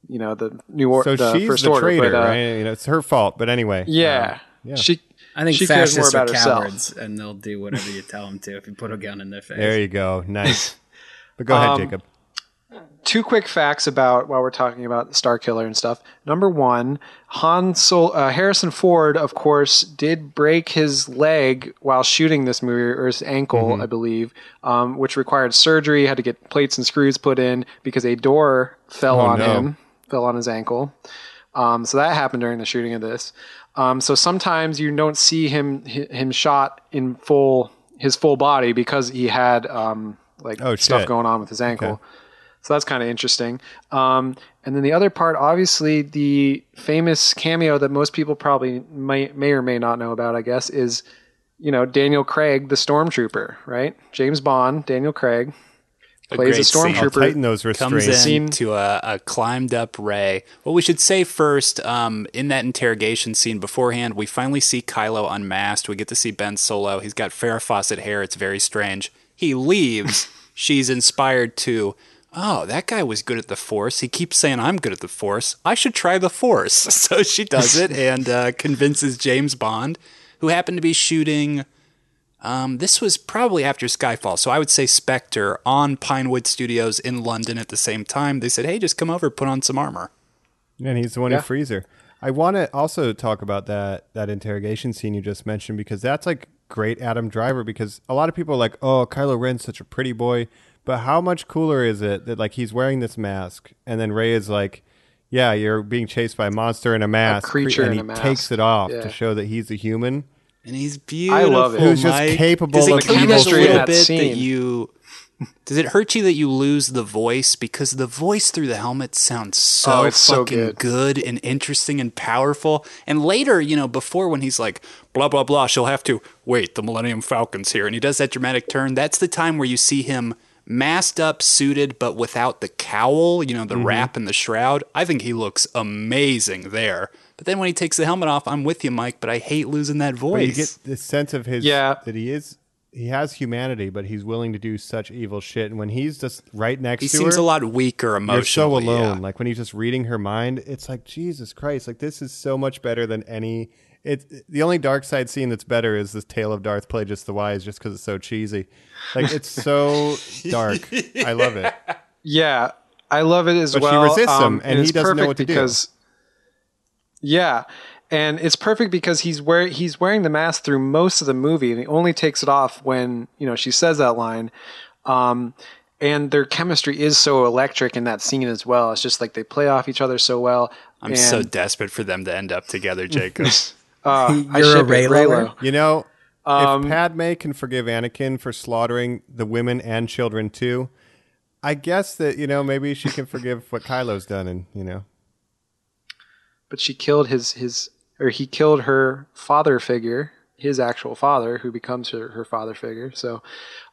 S10: you know, the new order,
S9: So
S10: the
S9: she's
S10: first
S9: the
S10: order.
S9: traitor,
S10: but, uh,
S9: right? You know, it's her fault. But anyway.
S10: Yeah,
S9: um, yeah.
S10: she.
S1: I think
S10: she cares more
S1: fascists are
S10: about herself.
S1: cowards, and they'll do whatever you tell them to if you put a gun in their face.
S9: There you go. Nice. but go ahead,
S10: Um,
S9: Jacob.
S10: Two quick facts about while we're talking about the Starkiller and stuff. Number one, Han Sol- uh, Harrison Ford, of course, did break his leg while shooting this movie, or his ankle, I believe, um, which required surgery. Had to get plates and screws put in because a door fell
S9: Oh,
S10: on
S9: no.
S10: him, fell on his ankle. Um, so that happened during the shooting of this. Um, so sometimes you don't see him hi- him shot in full his full body because he had um, like
S9: Oh,
S10: stuff going on with his ankle.
S9: Okay.
S10: So that's kind of interesting. Um, and then the other part, obviously, the famous cameo that most people probably may, may or may not know about, I guess, is you know Daniel Craig, the stormtrooper, right? James Bond, Daniel Craig plays a
S8: great scene.
S9: I'll
S10: stormtrooper.
S9: tighten those
S8: comes
S9: restraints.
S8: in
S10: Scene.
S8: to a, a climbed up Rey. Well, we should say first, um, in that interrogation scene beforehand, we finally see Kylo unmasked. We get to see Ben Solo. He's got Farrah Fawcett hair. It's very strange. He leaves. She's inspired to. Oh, that guy was good at the Force. He keeps saying I'm good at the Force. I should try the Force. So she does it and uh, convinces James Bond, who happened to be shooting um, this was probably after Skyfall, so I would say Spectre on Pinewood Studios in London at the same time. They said, "Hey, just come over, put on some armor."
S9: And he's the one
S10: Yeah.
S9: who frees her. I want to also talk about that that interrogation scene you just mentioned because that's like great Adam Driver because a lot of people are like, "Oh, Kylo Ren's such a pretty boy," but how much cooler is it that like he's wearing this mask and then Rey is like, "Yeah, you're being chased by a monster in a mask,"
S10: creature
S9: and
S10: in
S9: he
S10: a mask.
S9: takes it off
S10: Yeah.
S9: to show that he's a human.
S8: And he's beautiful.
S10: love it.
S9: Who's just
S8: Mike.
S9: capable
S8: Does it
S9: of
S8: kill
S9: evil
S8: a little
S10: That
S8: bit that
S10: scene.
S8: you? Does it hurt you that you lose the voice because the voice through the helmet sounds so
S10: Oh, it's so
S8: fucking
S10: good.
S8: good and interesting and powerful? And later, you know, before when he's like blah blah blah, she'll have to wait. The Millennium Falcon's here, and he does that dramatic turn. That's the time where you see him masked up, suited, but without the cowl. You know,
S10: Mm-hmm.
S8: the wrap and the shroud. I think he looks amazing there. But then when he takes the helmet off, I'm with you, Mike. But I hate losing that voice.
S9: But
S8: voice.
S9: you get the sense of his
S10: Yeah.
S9: that he is he has humanity, but he's willing to do such evil shit. And when he's just right next
S8: he
S9: to her, he seems
S8: a lot weaker
S9: you're
S8: emotionally.
S9: so alone.
S8: yeah.
S9: Like when he's just reading her mind, it's like Jesus Christ. Like this is so much better than any. It the only dark side scene that's better is this Tale of Darth Plagueis the Wise, just because it's so cheesy. Like it's so dark. I love it.
S10: Yeah, I love it as
S9: But she
S10: well.
S9: resists him,
S10: um,
S9: and he doesn't know what to do.
S10: because, Yeah, and it's perfect because he's wear he's wearing the mask through most of the movie, and he only takes it off when you know she says that line. Um, and their chemistry is so electric in that scene as well. It's just like they play off each other so well.
S8: I'm
S10: and,
S8: so desperate for them to end up together, Jacob.
S10: uh, I
S1: You're a
S10: ship it,
S1: Reylo?
S10: Reylo.
S9: You know,
S10: Um,
S9: if Padme can forgive Anakin for slaughtering the women and children too, I guess that you know maybe she can forgive what Kylo's done, and you know.
S10: but she killed his his or he killed her father figure, his actual father, who becomes her, her father figure. So,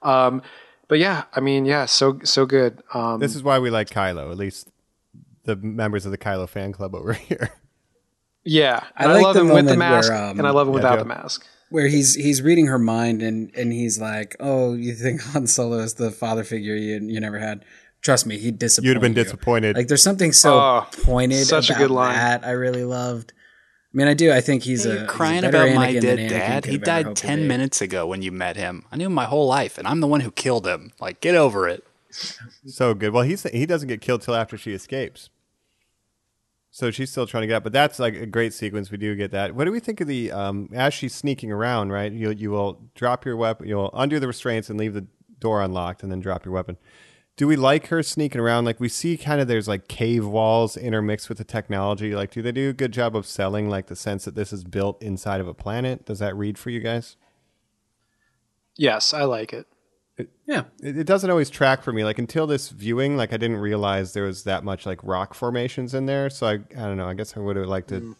S10: um, but yeah, I mean, yeah, so so good. Um,
S9: This is why we like Kylo, at least the members of the Kylo fan club over here.
S10: Yeah,
S1: I
S10: and
S1: like
S10: love
S1: the
S10: him with the mask,
S1: where, um,
S10: and I love him
S9: Yeah,
S10: without
S9: Joe.
S10: the mask.
S1: where he's he's reading her mind and and he's like, "Oh, you think Han Solo is the father figure you you never had? Trust me, he'd disappoint.
S9: You'd have been
S1: you."
S9: disappointed.
S1: Like, there's something so
S10: Oh,
S1: pointed
S10: such a good line.
S1: that. I really loved. I mean, I do. I think he's a
S8: You're
S1: a
S8: crying
S1: better
S8: about my dead dad. He died 10 minutes ago when you met him. I knew him my whole life, and I'm the one who killed him. Like, get over it.
S9: so good. Well, he's he doesn't get killed till after she escapes. So she's still trying to get out, but that's like a great sequence. We do get that. What do we think of the um, as she's sneaking around? Right, you you will drop your weapon, you'll undo the restraints and leave the door unlocked, and then drop your weapon. Do we like her sneaking around? Like we see, kind of there's like cave walls intermixed with the technology. Like, do they do a good job of selling like the sense that this is built inside of a planet? Does that read for you guys?
S10: Yes, I like it.
S1: Yeah,
S9: it, it doesn't always track for me. Like until this viewing, like I didn't realize there was that much like rock formations in there. So I, I don't know. I guess I would have liked to. Mm.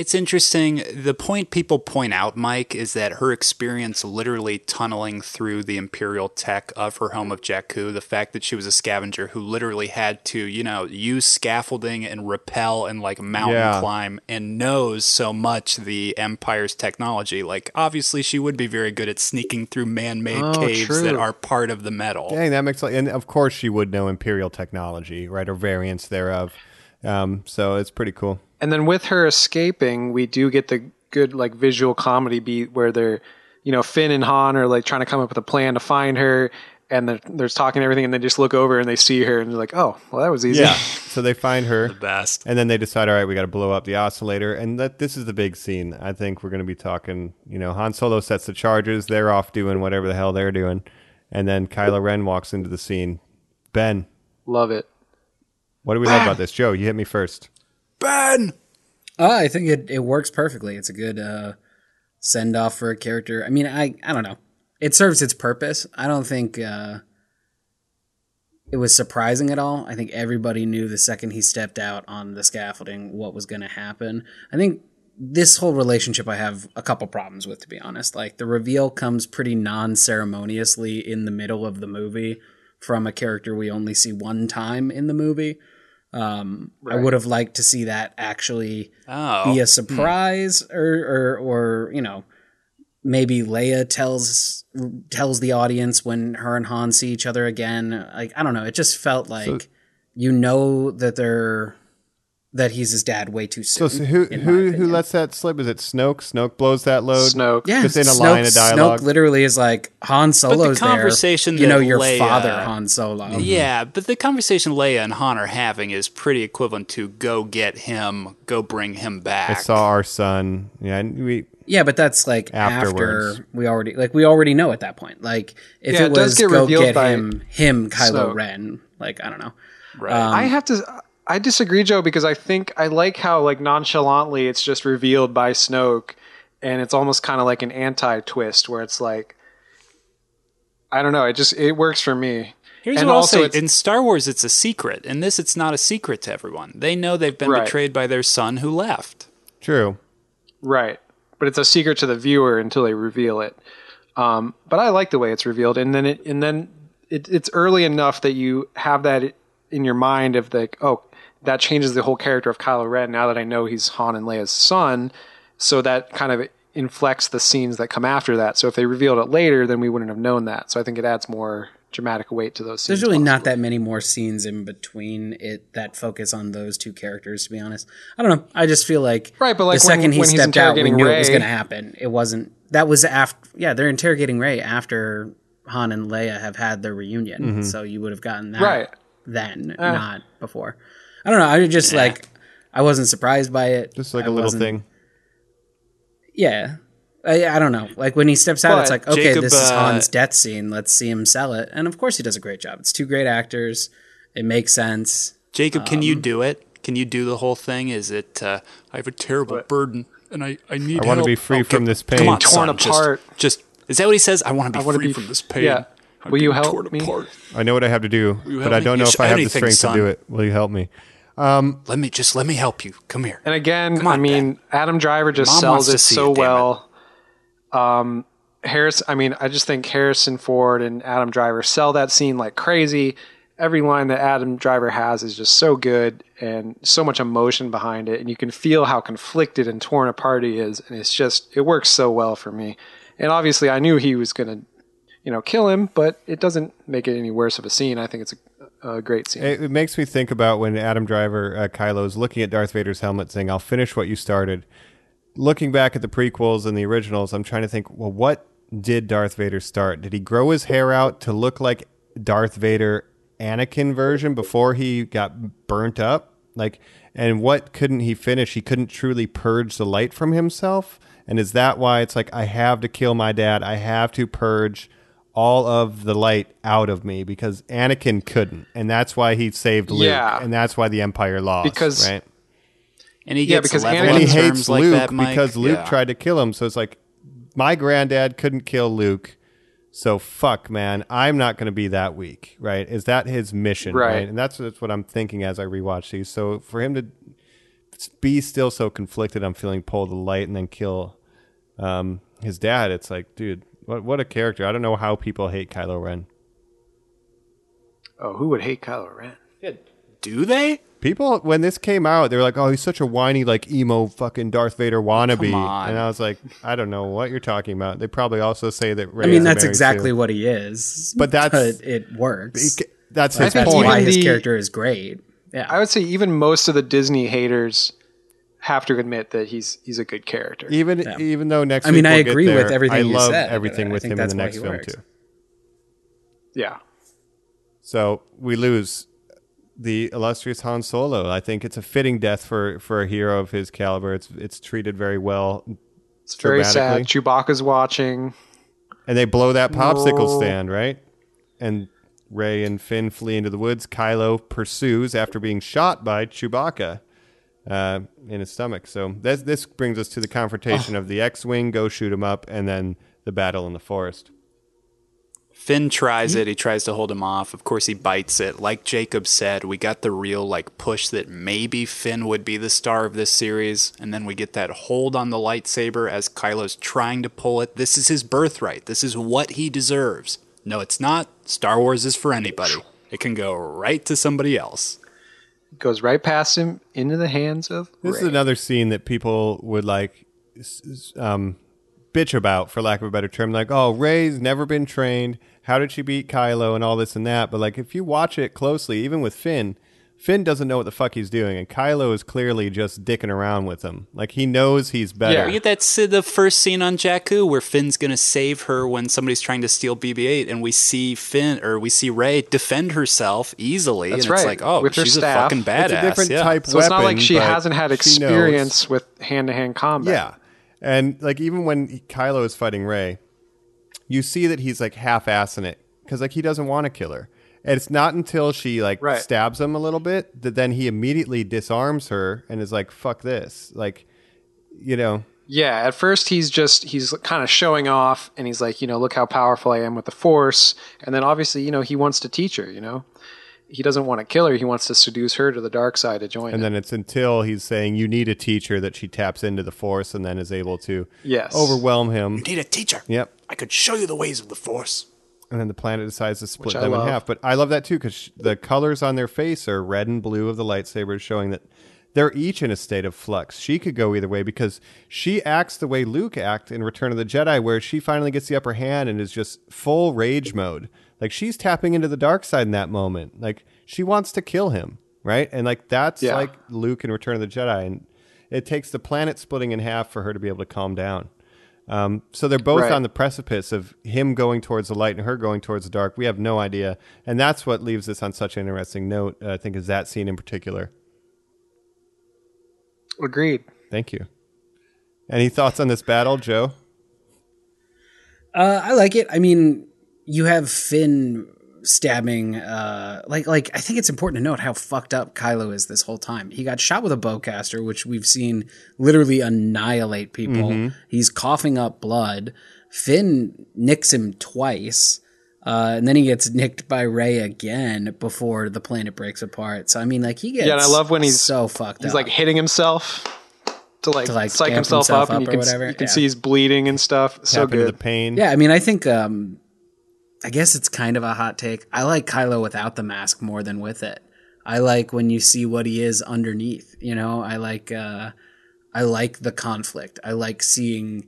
S8: It's interesting. The point people point out, Mike, is that her experience literally tunneling through the imperial tech of her home of Jakku, the fact that she was a scavenger who literally had to, you know, use scaffolding and rappel and like mountain
S9: Yeah.
S8: climb and knows so much the Empire's technology. Like, obviously, she would be very good at sneaking through man made
S10: Oh,
S8: caves
S10: true.
S8: that are part of the metal.
S9: Dang, that makes and of course she would know imperial technology, right, or variants thereof. Um, so it's pretty cool.
S10: And then with her escaping, we do get the good like visual comedy beat where they're, you know, Finn and Han are like trying to come up with a plan to find her, and they're, they're talking everything, and they just look over and they see her, and they're like, "Oh, well, that was easy."
S9: Yeah. so they find her.
S8: The best.
S9: And then they decide, all right, we got to blow up the oscillator, and that this is the big scene. I think we're going to be talking. You know, Han Solo sets the charges; they're off doing whatever the hell they're doing, and then Kylo Ren walks into the scene. Ben,
S10: Love it.
S9: what do we love about this? Joe, you hit me first.
S8: Ben.
S1: Uh, I think it, it works perfectly. It's a good uh, send off for a character. I mean, I I don't know. It serves its purpose. I don't think uh, it was surprising at all. I think everybody knew the second he stepped out on the scaffolding what was going to happen. I think this whole relationship I have a couple problems with, to be honest. Like the reveal comes pretty non ceremoniously in the middle of the movie from a character we only see one time in the movie. Um, I would have liked to see that actually
S8: Oh.
S1: be a surprise or, or or you know maybe Leia tells tells the audience when her and Han see each other again. Like I don't know. It just felt like you know that they're that he's his dad way too soon
S9: so who who who
S1: opinion.
S9: lets that slip? Is it Snoke? Snoke blows that load.
S10: Snoke.
S1: yeah
S9: just in a
S1: Snoke,
S9: line of dialogue.
S1: Snoke literally is like Han Solo's
S8: conversation
S1: there you know your
S8: Leia-
S1: father Han Solo
S8: Yeah, mm-hmm. but the conversation Leia and Han are having is pretty equivalent to go get him, go bring him back.
S9: I saw our son. Yeah, and we
S1: Yeah, but that's like
S9: Afterwards.
S1: after we already like we already know at that point. Like if
S10: Yeah,
S1: it
S10: it does
S1: was
S10: get
S1: go
S10: revealed
S1: get
S10: by
S1: him him Kylo
S10: Snoke.
S1: Ren, like I don't know.
S8: right.
S10: Um, I have to. I disagree, Joe, because I think I like how like nonchalantly it's just revealed by Snoke, and it's almost kind of like an anti-twist where it's like, I don't know. It just it works for me.
S8: Here's
S10: and
S8: what I'll
S10: also
S8: say: in Star Wars, it's a secret. In this, it's not a secret to everyone. They know they've been
S10: Right.
S8: betrayed by their son who left.
S9: true.
S10: Right. But it's a secret to the viewer until they reveal it. Um, but I like the way it's revealed, and then it and then it, it's early enough that you have that in your mind of like, oh, that changes the whole character of Kylo Ren. Now that I know he's Han and Leia's son, so that kind of inflects the scenes that come after that. So if they revealed it later, then we wouldn't have known that. So I think it adds more dramatic weight to those scenes.
S1: There's really not that many more scenes in between it that focus on those two characters. To be honest, I don't know. I just feel like
S10: Right, but, like,
S1: the
S10: when-
S1: second he
S10: when
S1: stepped out, we knew it was going to happen. It wasn't. That was after. Yeah, they're interrogating Rey after Han and Leia have had their reunion. Mm-hmm. So you would have gotten that
S10: Right.
S1: then, uh, not before. I don't know. I just like. I wasn't surprised by it.
S9: Just like
S1: I
S9: a little thing.
S1: Yeah. I, I don't know. Like when he steps out, it's like, okay,
S8: Jacob,
S1: this is
S8: uh,
S1: Han's death scene. Let's see him sell it. And of course, he does a great job. It's two great actors. It makes sense.
S8: Jacob, can you
S1: Um,
S8: do it? Can you do the whole thing? Is it? Uh, I have a terrible burden, and I I need.
S9: I wanna be free from this pain.
S8: Come on,
S10: Torn
S8: son, just-
S10: apart.
S8: Just, is that what he says? I want to be
S10: wanna
S8: free
S10: be-
S8: from this pain.
S10: yeah.
S8: I'm
S10: Will you help
S8: torn
S10: me?
S8: apart.
S9: I know what I have to do, but I don't know if
S8: sh-
S9: I have the strength
S8: son.
S9: to do it. Will you help me?
S8: Let me just let me help you. Come here.
S10: And again,
S8: on,
S10: I mean, Adam Driver just
S8: Mom
S10: sells
S8: to
S10: it so
S8: it, damn it.
S10: well. Um, Harris, I mean, I just think Harrison Ford and Adam Driver sell that scene like crazy. Every line that Adam Driver has is just so good and so much emotion behind it, and you can feel how conflicted and torn apart he is, and it's just it works so well for me. And obviously, I knew he was gonna, you know, kill him, but it doesn't make it any worse of a scene. I think it's a, a great scene.
S9: It, it makes me think about when Adam Driver, uh, Kylo, is looking at Darth Vader's helmet, saying, "I'll finish what you started." Looking back at the prequels and the originals, I'm trying to think, well, what did Darth Vader start? Did he grow his hair out to look like Darth Vader Anakin version before he got burnt up? Like, and what couldn't he finish? He couldn't truly purge the light from himself. And is that why it's like I have to kill my dad? I have to purge all of the light out of me because Anakin couldn't, and that's why he saved Luke,
S10: Yeah.
S9: and that's why the Empire lost.
S10: Because-
S9: right,
S8: And he
S10: Yeah, because Anakin-
S9: and he hates
S8: terms like
S9: Luke
S8: that,
S9: because Luke
S8: Yeah.
S9: tried to kill him. So it's like my granddad couldn't kill Luke. So fuck, man, I'm not going to be that weak, right? Is that his mission, right?
S10: Right.
S9: And that's, that's what I'm thinking as I rewatch these. So for him to be still so conflicted, I'm feeling pull the light and then kill um, his dad. It's like, dude, what what a character! I don't know how people hate Kylo Ren.
S10: oh, who would hate Kylo Ren? Yeah.
S8: Do they?
S9: People, when this came out, they were like, "Oh, he's such a whiny, like emo, fucking Darth Vader wannabe,"
S8: Come on.
S9: and I was like, "I don't know what you're talking about." They probably also say that. Rey
S1: I mean,
S9: is
S1: that's exactly
S9: Sue.
S1: what he is.
S9: But that's-
S1: it works.
S9: That's his
S10: think
S1: That's
S9: point.
S1: why his character is great. Yeah.
S10: I would say even most of the Disney haters have to admit that he's he's a good character.
S9: even even though next,
S1: I mean,
S9: week
S1: I
S9: we'll get
S1: agree with
S9: there,
S1: everything
S9: I
S1: you
S9: love
S1: said,
S9: everything with him in the next film
S1: works.
S9: too.
S10: Yeah.
S9: So we lose the illustrious Han Solo. I think it's a fitting death for for a hero of his caliber. It's it's treated very well.
S10: It's very sad.
S9: Dramatically.
S10: Chewbacca's watching.
S9: And they blow that popsicle
S10: No.
S9: stand, right? And Rey and Finn flee into the woods. Kylo pursues after being shot by Chewbacca uh, in his stomach. So this this brings us to the confrontation of the X-wing, go shoot him up, and then the battle in the forest.
S8: Finn tries it. He tries to hold him off. Of course, he bites it. Like Jacob said, we got the real like push that maybe Finn would be the star of this series, and then we get that hold on the lightsaber as Kylo's trying to pull it. This is his birthright. This is what he deserves. No, it's not. Star Wars is for anybody. It can go right to somebody else.
S10: Goes right past him into the hands of.
S9: This is another scene that people would like um, bitch about, for lack of a better term. Like, oh, Rey's never been trained. How did she beat Kylo and all this and that? But like, if you watch it closely, even with Finn, Finn doesn't know what the fuck he's doing, and Kylo is clearly just dicking around with him. Like he knows he's better.
S10: Yeah.
S8: We get the first scene on Jakku where Finn's gonna save her when somebody's trying to steal BB-8, and we see Finn or we see Rey defend herself easily,
S10: That's
S8: and it's
S10: like
S8: like, oh,
S10: with her
S8: she's a
S10: staff.
S8: fucking badass.
S9: It's a different
S8: yeah.
S9: type
S10: So it's not like she hasn't had experience with hand to hand combat.
S9: Yeah. And like even when Kylo is fighting Rey, you see that he's like half assing it because like he doesn't want to kill her. And it's not until she like
S10: Right.
S9: stabs him a little bit that then he immediately disarms her and is like, fuck this. Like, you know,
S10: Yeah, at first he's just he's kind of showing off and he's like, you know, look how powerful I am with the force. And then obviously, you know, he wants to teach her, you know. He doesn't want to kill her, he wants to seduce her to the dark side to join
S9: and
S10: it.
S9: then it's until he's saying you need a teacher that she taps into the force and then is able to
S10: Yes.
S9: overwhelm him.
S2: You need a teacher.
S9: Yep.
S2: I could show you the ways of the Force.
S9: And then the planet decides to split them in half. But I love that too because the colors on their face are red and blue of the lightsabers, showing that they're each in a state of flux. She could go either way because she acts the way Luke acted in Return of the Jedi, where she finally gets the upper hand and is just full rage mode. Like she's tapping into the dark side in that moment. Like she wants to kill him, right? And like that's
S10: Yeah.
S9: like Luke in Return of the Jedi, and it takes the planet splitting in half for her to be able to calm down. Um, so they're both
S10: Right.
S9: on the precipice of him going towards the light and her going towards the dark. We have no idea, and that's what leaves this on such an interesting note. uh, I think is that scene in particular.
S10: Agreed.
S9: Thank you. Any thoughts on this battle, Joe?
S1: Uh, I like it. I mean, you have Finn stabbing. Uh, like, like I think it's important to note how fucked up Kylo is this whole time. He got shot with a bowcaster, which we've seen literally annihilate people. He's coughing up blood. Finn nicks him twice. Uh, and then he gets nicked by Rey again before the planet breaks apart. So I mean, like he gets
S10: Yeah, and I love when he's-
S1: so fucked
S10: He's
S1: up.
S10: like hitting himself to like,
S1: To, like,
S10: psych himself,
S1: himself
S10: up, and you
S1: or
S10: can
S1: whatever,
S10: you can
S1: yeah.
S10: see he's bleeding and stuff. So
S9: Tap into the pain.
S1: Yeah, I mean, I think um, I guess it's kind of a hot take. I like Kylo without the mask more than with it. I like when you see what he is underneath. You know, I like uh, I like the conflict. I like seeing.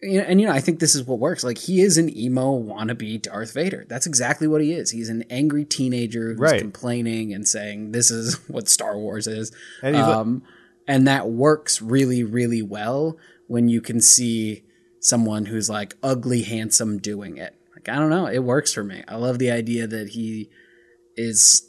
S1: You know, and you know, I think this is what works. Like he is an emo wannabe Darth Vader. That's exactly what he is. He's an angry teenager who's
S9: Right.
S1: complaining and saying, "This is what Star Wars is."
S9: And he's like-
S1: um, and that works really, really well when you can see someone who's like ugly handsome doing it. Like I don't know, it works for me. I love the idea that he is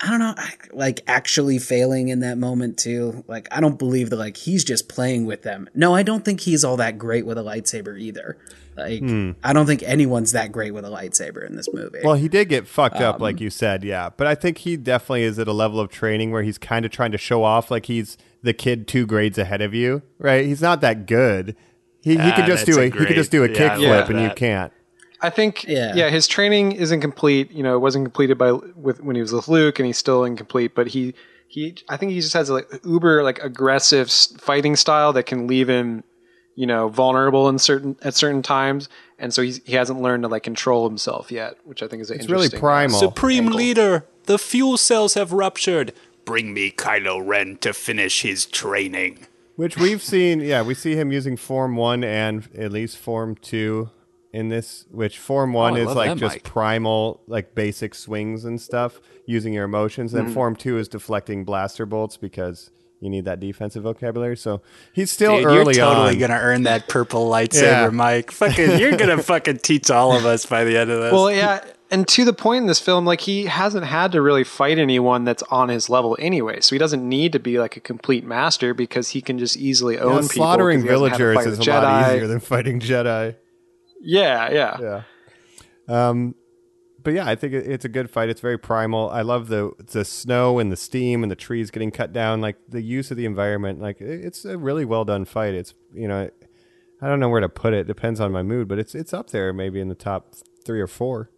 S1: I don't know, like actually failing in that moment too. Like I don't believe that like he's just playing with them. No, I don't think he's all that great with a lightsaber either. Like I don't think anyone's that great with a lightsaber in this movie.
S9: Well, he did get fucked up,
S10: Um,
S9: like you said, yeah. But I think he definitely is at a level of training where he's kind of trying to show off like he's the kid two grades ahead of you, right? He's not that good. He, he
S8: Ah,
S9: could just do
S8: a
S9: a, he could just do a
S8: yeah,
S9: kickflip
S8: love
S9: and you can't.
S10: I think
S1: Yeah.
S10: yeah. his training isn't complete. You know, it wasn't completed by with when he was with Luke, and he's still incomplete. But he he I think he just has like uber like aggressive fighting style that can leave him you know vulnerable in certain at certain times, and so he's, he hasn't learned to like control himself yet, which I think is an
S9: It's really primal.
S8: Supreme
S10: Angle.
S8: Leader, the fuel cells have ruptured. Bring me Kylo Ren to finish his training.
S9: Which we've seen, yeah, we see him using Form 1 and at least Form 2 in this, which Form 1
S8: Oh, I
S9: is like
S8: that,
S9: just
S8: Mike.
S9: primal, like basic swings and stuff, using your emotions.
S8: Mm-hmm.
S9: Then Form 2 is deflecting blaster bolts because You need that defensive vocabulary. So he's still
S8: Dude, you're
S9: early
S8: totally
S9: on.
S8: gonna earn that purple lightsaber,
S9: Yeah.
S8: Mike. Fucking, you're gonna fucking teach all of us by the end of this.
S10: Well, yeah, and to the point in this film, like he hasn't had to really fight anyone that's on his level anyway, so he doesn't need to be like a complete master because he can just easily
S9: Yeah,
S10: own people.
S9: slaughtering
S10: 'cause he hasn't had to
S9: villagers is
S10: with
S9: a lot
S10: Jedi.
S9: easier than fighting Jedi.
S10: Yeah, yeah,
S9: Yeah. Um, but yeah, I think it- it's a good fight. It's very primal. I love the the snow and the steam and the trees getting cut down. Like the use of the environment. Like it- it's a really well done fight. It's you know, I don't know where to put it. Depends on my mood, but it's it's up there maybe in the top three or four.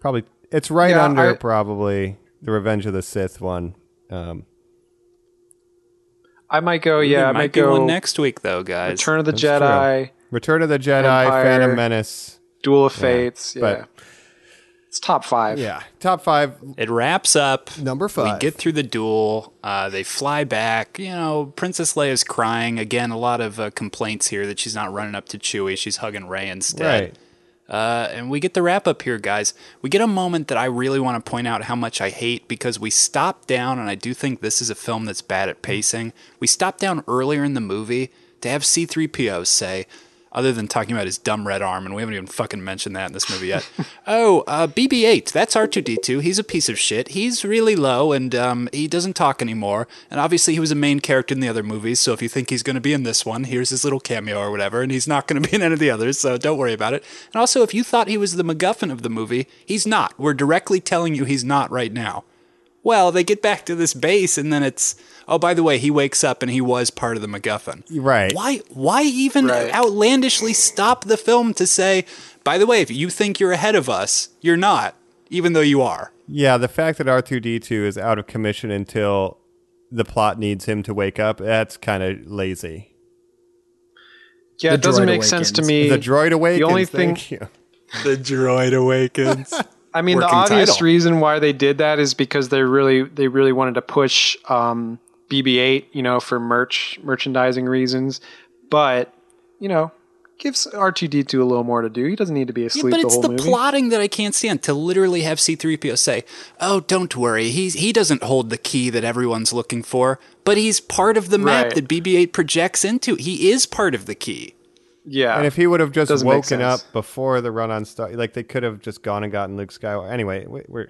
S9: Probably it's right
S10: Yeah,
S9: under
S10: I-
S9: probably the Revenge of the Sith one. Um,
S10: I might go. Yeah,
S8: there
S10: I
S8: might
S10: might
S8: be
S10: go.
S8: one next week though, guys.
S10: Return of the
S9: That's
S10: Jedi,
S9: Return of the Jedi,
S10: Empire.
S9: Phantom Menace.
S10: Duel of Fates. Yeah,
S9: but-
S10: it's top five.
S9: Yeah, top five.
S8: It wraps up.
S9: Number five.
S8: We
S9: five.
S8: get through the duel. Uh, they fly back. You know, Princess Leia's crying again. A lot of uh, complaints here that she's not running up to Chewie. She's hugging Rey instead.
S9: Right.
S8: Uh, and we get the wrap up here, guys. We get a moment that I really want to point out how much I hate because we stop down, and I do think this is a film that's bad at pacing. We stop down earlier in the movie to have C3PO say, other than talking about his dumb red arm, and we haven't even fucking mentioned that in this movie yet. oh, uh, BB-8, that's R2D2. He's a piece of shit. He's really low, and um, he doesn't talk anymore. And obviously, he was a main character in the other movies. So if you think he's going to be in this one, here's his little cameo or whatever. And he's not going to be in any of the others, so don't worry about it. And also, if you thought he was the MacGuffin of the movie, he's not. We're directly telling you he's not right now. Well, they get back to this base, and then it's oh, by the way, he wakes up and he was part of the MacGuffin.
S9: Right.
S8: Why? Why even
S10: Right.
S8: outlandishly stop the film to say, by the way, if you think you're ahead of us, you're not, even though you are.
S9: Yeah, the fact that R2D2 is out of commission until the plot needs him to wake up, that's kind of lazy.
S10: yeah.
S1: The
S10: It doesn't
S1: droid
S10: make sense to me.
S9: The droid awakens.
S10: The only thing,
S9: thank you.
S8: The droid awakens.
S10: I mean, the obvious
S8: title.
S10: reason why they did that is because they really, they really wanted to push um, BB-8, you know, for merch, merchandising reasons. But you know, gives R2D2 a little more to do. He doesn't need to be
S8: Yeah,
S10: asleep
S8: but
S10: the
S8: it's
S10: whole
S8: the
S10: movie.
S8: plotting that I can't stand. To literally have C-3PO say, "Oh, don't worry, he's he doesn't hold the key that everyone's looking for, but he's part of the map
S10: Right.
S8: that BB-8 projects into. He is part of the key."
S10: Yeah,
S9: And if he would have just
S10: Doesn't
S9: woken up before the run on Star, like they could have just gone and gotten Luke Skywalker. Anyway, we're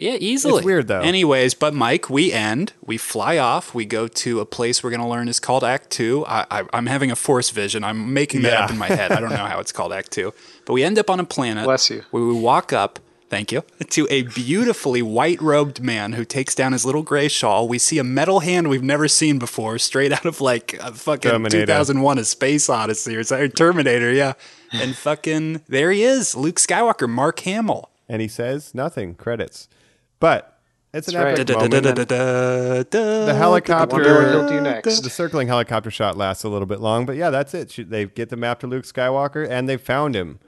S8: Yeah, easily.
S9: It's weird, though.
S8: Anyways, but Mike, we end. We fly off. We go to a place we're going to learn is called Ahch-To. I, I, I'm having a force vision. I'm making that
S9: Yeah.
S8: up in my head. I don't know how it's called Ahch-To. But we end up on a planet.
S10: Bless you.
S8: Where we walk up. Thank you. To a beautifully white robed man who takes down his little gray shawl. We see a metal hand we've never seen before, straight out of like a fucking
S9: Terminator.
S8: 2001 A Space Odyssey or something. Terminator, yeah. And fucking, there he is, Luke Skywalker, Mark Hamill.
S9: and he says nothing. Credits, but it's an
S10: That's
S9: epic
S10: right.
S9: moment.
S8: The
S9: The helicopter,
S10: what do next.
S9: the circling helicopter shot lasts a little bit long, but yeah, that's it. She- They get them after Luke Skywalker, and they found him.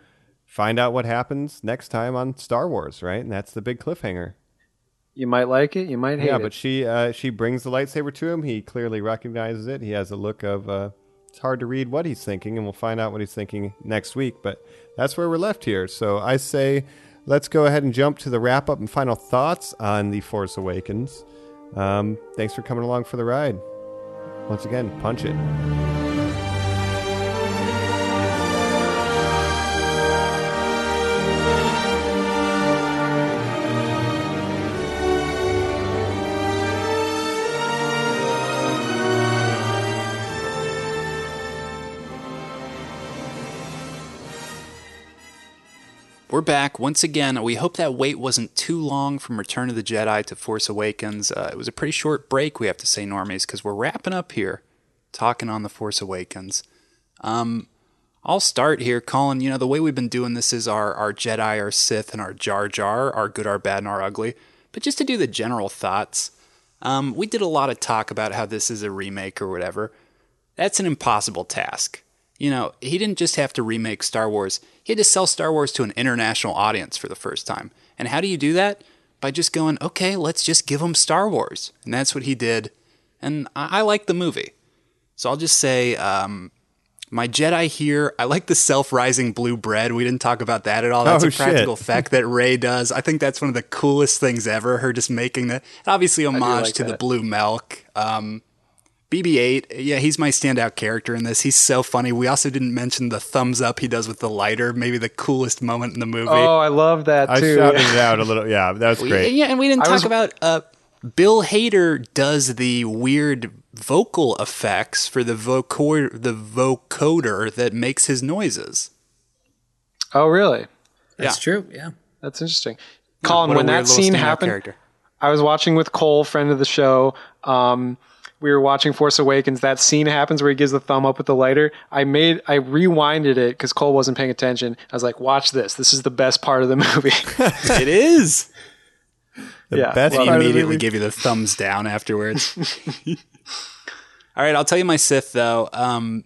S9: Find out what happens next time on Star Wars, right? And that's the big cliffhanger.
S10: you might like it, you might hate it.
S9: yeah,
S10: it.
S9: but she uh, she brings the lightsaber to him. He clearly recognizes it. He has a look of uh, it's hard to read what he's thinking, and we'll find out what he's thinking next week. But that's where we're left here. So I say, let's go ahead and jump to the wrap up and final thoughts on the Force Awakens. Um, thanks for coming along for the ride. Once again, punch it.
S8: We're back once again. We hope that wait wasn't too long from Return of the Jedi to Force Awakens. Uh, it was a pretty short break, we have to say, normies, because we're wrapping up here, talking on the Force Awakens. Um, I'll start here, Colin. You know the way we've been doing this is our our Jedi, our Sith, and our Jar Jar, our good, our bad, and our ugly. But just to do the general thoughts, um, we did a lot of talk about how this is a remake or whatever. That's an impossible task. You know, he didn't just have to remake Star Wars, he had to sell Star Wars to an international audience for the first time. And how do you do that? By just going, okay, let's just give them Star Wars. And that's what he did. And I, I like the movie. So I'll just say, um, My Jedi here, I like the self-rising blue bread. We didn't talk about that at all. That's
S9: Oh,
S8: a practical
S9: shit.
S8: effect that Rey does. I think that's one of the coolest things ever. Her just making that. Obviously, homage
S10: like
S8: to the blue milk. Um, BB-8, yeah, he's my standout character in this. He's so funny. We also didn't mention the thumbs up he does with the lighter. Maybe the coolest moment in the movie.
S10: Oh, I love that
S9: I
S10: too.
S9: shouted it out a little. Yeah, that was great.
S8: Yeah, and we didn't
S10: I
S8: talk
S10: was-
S8: about uh, Bill Hader does the weird vocal effects for the vocor the vocoder that makes his noises.
S10: oh, really?
S1: That's
S8: Yeah.
S1: true. Yeah.
S10: That's interesting. Colin,
S8: What
S10: when that scene happened,
S8: character.
S10: I was watching with Cole, friend of the show. Um, we were watching Force Awakens. That scene happens where he gives the thumb up with the lighter. I made, I rewinded it because Cole wasn't paying attention. I was like, "Watch this. This is the best part of the movie."
S8: it is.
S9: The
S10: Yeah,
S9: best
S10: well,
S8: He
S9: part of the
S8: immediately
S9: movie-
S8: give you the thumbs down afterwards. All right, I'll tell you my Sith though. Um,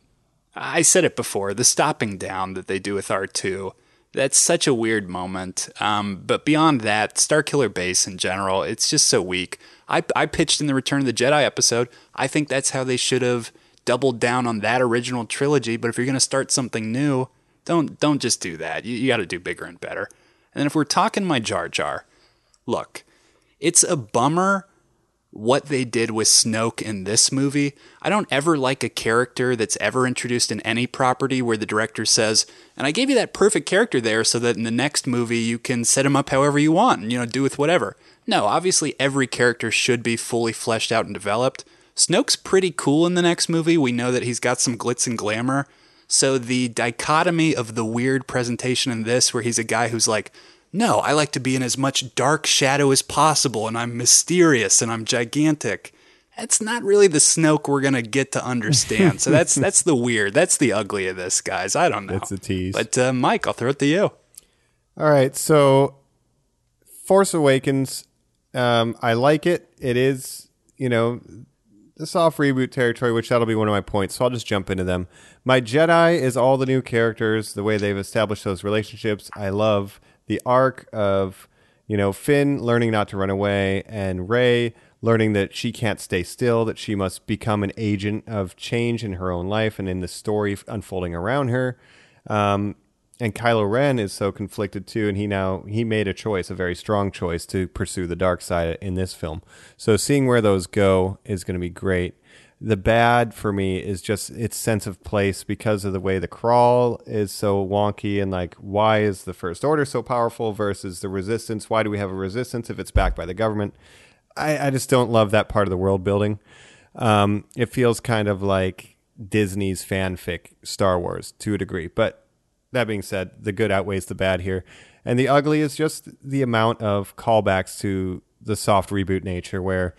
S8: I said it before. The stopping down that they do with R two. That's such a weird moment. Um, but beyond that, Starkiller Base in general, it's just so weak. I, I pitched in the Return of the Jedi episode. I think that's how they should have doubled down on that original trilogy. But if you're going to start something new, don't don't just do that. You, you got to do bigger and better. And if we're talking my Jar Jar, look, it's a bummer what they did with Snoke in this movie. I don't ever like a character that's ever introduced in any property where the director says, and I gave you that perfect character there so that in the next movie you can set him up however you want and, you know, do with whatever. No, obviously every character should be fully fleshed out and developed. Snoke's pretty cool in the next movie. We know that he's got some glitz and glamour. So the dichotomy of the weird presentation in this, where he's a guy who's like, no, I like to be in as much dark shadow as possible, and I'm mysterious and I'm gigantic. That's not really the Snoke we're gonna get to understand. So that's that's the weird, that's the ugly of this, guys. I don't know.
S9: It's a tease.
S8: But uh, Mike, I'll throw it to you.
S9: All right, so Force Awakens, um, I like it. It is, you know, the soft reboot territory, which that'll be one of my points. So I'll just jump into them. My Jedi is all the new characters, the way they've established those relationships. I love the arc of, you know, Finn learning not to run away and Rey learning that she can't stay still, that she must become an agent of change in her own life and in the story unfolding around her. Um, and Kylo Ren is so conflicted too, and he now he made a choice, a very strong choice to pursue the dark side in this film. So seeing where those go is going to be great. The bad for me is just its sense of place because of the way the crawl is so wonky and like why is the first order so powerful versus the resistance? Why do we have a resistance if it's backed by the government? I, I just don't love that part of the world building. Um, it feels kind of like Disney's fanfic Star Wars to a degree, but that being said, the good outweighs the bad here. And the ugly is just the amount of callbacks to the soft reboot nature where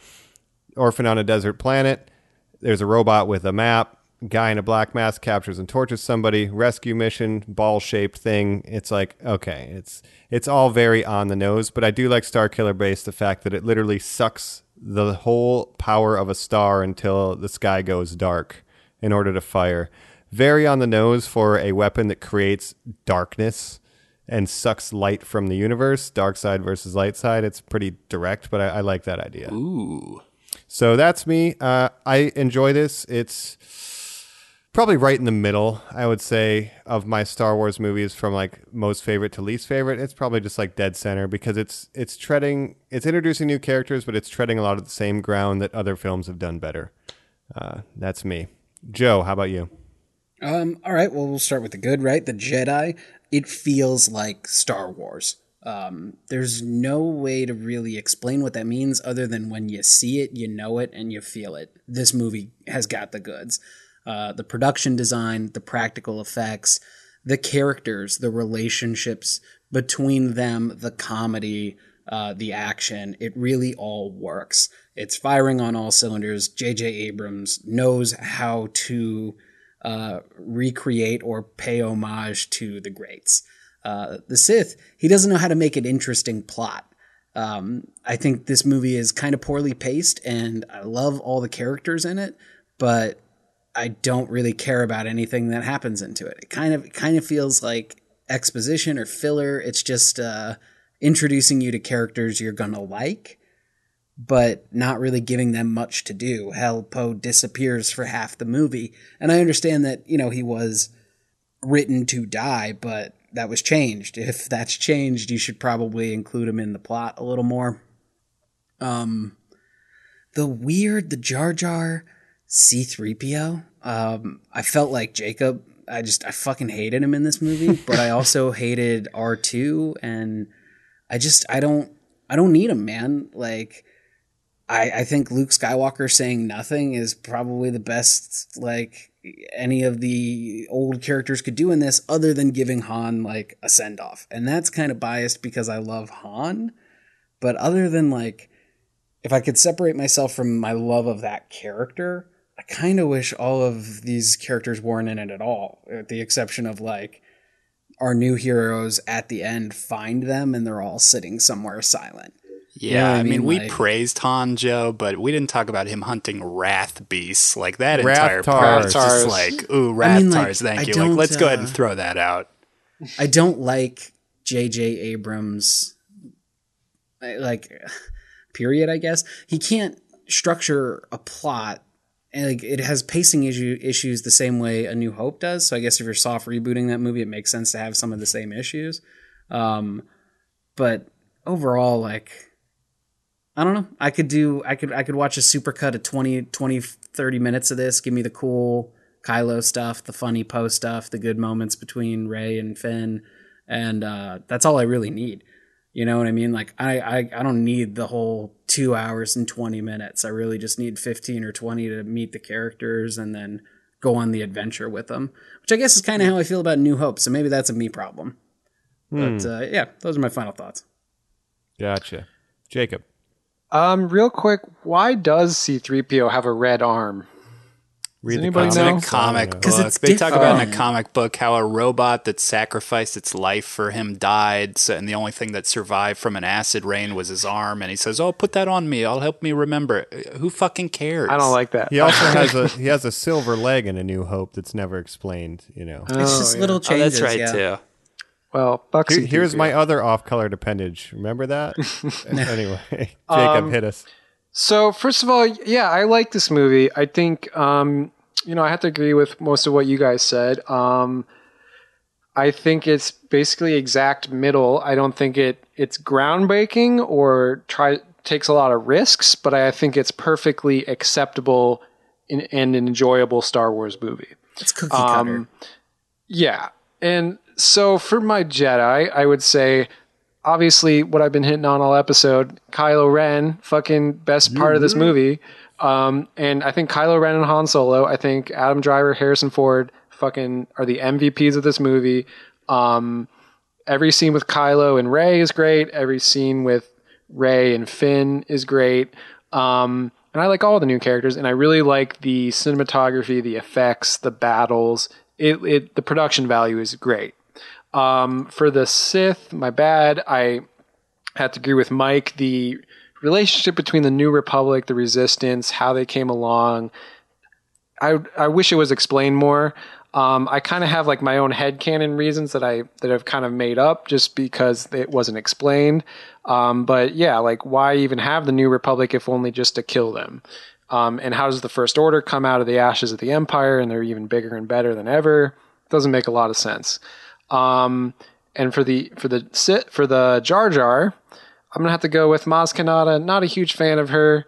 S9: orphan on a desert planet, there's a robot with a map, guy in a black mask captures and tortures somebody, rescue mission, ball shaped thing. It's like, okay, it's it's all very on the nose, but I do like Starkiller Base, the fact that it literally sucks the whole power of a star until the sky goes dark in order to fire very on the nose for a weapon that creates darkness and sucks light from the universe. Dark side versus light side. It's pretty direct, but I, I like that idea.
S8: Ooh.
S9: So that's me. Uh, I enjoy this. It's probably right in the middle, I would say, of my Star Wars movies from like most favorite to least favorite. It's probably just like dead center because it's it's treading, it's introducing new characters, but it's treading a lot of the same ground that other films have done better. Uh, that's me. Joe, how about you?
S1: Um, all right, well, we'll start with the good, right? The Jedi. It feels like Star Wars. Um, there's no way to really explain what that means other than when you see it, you know it, and you feel it. This movie has got the goods. Uh, the production design, the practical effects, the characters, the relationships between them, the comedy, uh, the action, it really all works. It's firing on all cylinders. J.J. Abrams knows how to uh, recreate or pay homage to the greats. Uh, the Sith, he doesn't know how to make an interesting plot. Um, I think this movie is kind of poorly paced, and I love all the characters in it, but I don't really care about anything that happens into it. It kind of it kind of feels like exposition or filler. It's just uh, introducing you to characters you're gonna like, but not really giving them much to do. Hell, Poe disappears for half the movie. And I understand that, you know, he was written to die, but that was changed. If that's changed, you should probably include him in the plot a little more. Um, the weird, the Jar Jar C3PO, um, I felt like Jacob. I just, I fucking hated him in this movie, but I also hated R2 and I just, I don't, I don't need him, man. Like, I, I think Luke Skywalker saying nothing is probably the best like any of the old characters could do in this, other than giving Han like a send off. And that's kind of biased because I love Han, but other than like, if I could separate myself from my love of that character, I kind of wish all of these characters weren't in it at all, with the exception of like our new heroes at the end find them and they're all sitting somewhere silent.
S8: Yeah,
S1: know
S8: I
S1: I
S8: mean,
S1: mean?
S8: we
S1: Like-
S8: praised Han Joe, but we didn't talk about him hunting wrath beasts. Like that
S9: Wrath
S8: entire
S9: Tars.
S8: part is just
S10: Tars.
S8: like, ooh, wrath
S1: mean, like,
S8: Tars, thank
S1: I
S8: you. Like, let's go ahead and
S1: uh,
S8: throw that out.
S1: I don't like J.J. Abrams, like, period, I guess. He can't structure a plot. And like, it has pacing issue, issues the same way A New Hope does. So I guess if you're soft rebooting that movie, it makes sense to have some of the same issues. Um, but overall, like, I don't know. I could do, I could, I could watch a supercut of 20, 20, 30 minutes of this. Give me the cool Kylo stuff, the funny Poe stuff, the good moments between Rey and Finn, and uh, that's all I really need. You know what I mean? Like I, I, I don't need the whole two hours and twenty minutes. I really just need fifteen or twenty to meet the characters and then go on the adventure with them. Which I guess is kind of how I feel about New Hope. So maybe that's a me problem. But uh, yeah, those are my final thoughts.
S9: Gotcha. Jacob.
S10: Um, real quick, why does C3PO have a red arm?
S9: Read the
S10: anybody
S8: It's
S10: know?
S8: in a comic
S9: I don't know.
S1: 'Cause
S8: book.
S1: it's
S8: They talk about in a comic book how a robot that sacrificed its life for him died, so, and the only thing that survived from an acid rain was his arm. And he says, "Oh, put that on me. I'll help me remember." Uh, Who fucking cares?
S10: I don't like that.
S9: He also has a he has a silver leg in A New Hope that's never explained. You know.
S1: It's just little
S8: Oh,
S1: changes.
S8: that's right
S1: yeah.
S8: too.
S10: Well, fuck
S9: Here- here's my other off-colored appendage. Remember that? anyway, Jacob
S10: Um,
S9: hit us.
S10: So first of all, yeah, I like this movie. I think um, you know I have to agree with most of what you guys said. Um, I think it's basically exact middle. I don't think it it's groundbreaking or try takes a lot of risks, but I think it's perfectly acceptable in, and an enjoyable Star Wars movie.
S1: It's cookie cutter.
S10: Um, yeah. And so for my Jedi, I would say obviously what I've been hitting on all episode, Kylo Ren, fucking best part of this movie. Um, and I think Kylo Ren and Han Solo, I think Adam Driver, Harrison Ford, fucking are the MVPs of this movie. Um, every scene with Kylo and Rey is great. Every scene with Rey and Finn is great. Um, and I like all the new characters, and I really like the cinematography, the effects, the battles. It, it the production value is great. Um, for the Sith, my bad. I had to agree with Mike. The relationship between the New Republic, the Resistance, how they came along. I I wish it was explained more. Um, I kind of have like my own headcanon reasons that I that I've kind of made up just because it wasn't explained. Um, but yeah, like why even have the New Republic if only just to kill them? Um, and how does the First Order come out of the ashes of the Empire and they're even bigger and better than ever? Doesn't make a lot of sense. Um, and for the for the sit for the Jar Jar, I'm gonna have to go with Maz Kanata. Not a huge fan of her.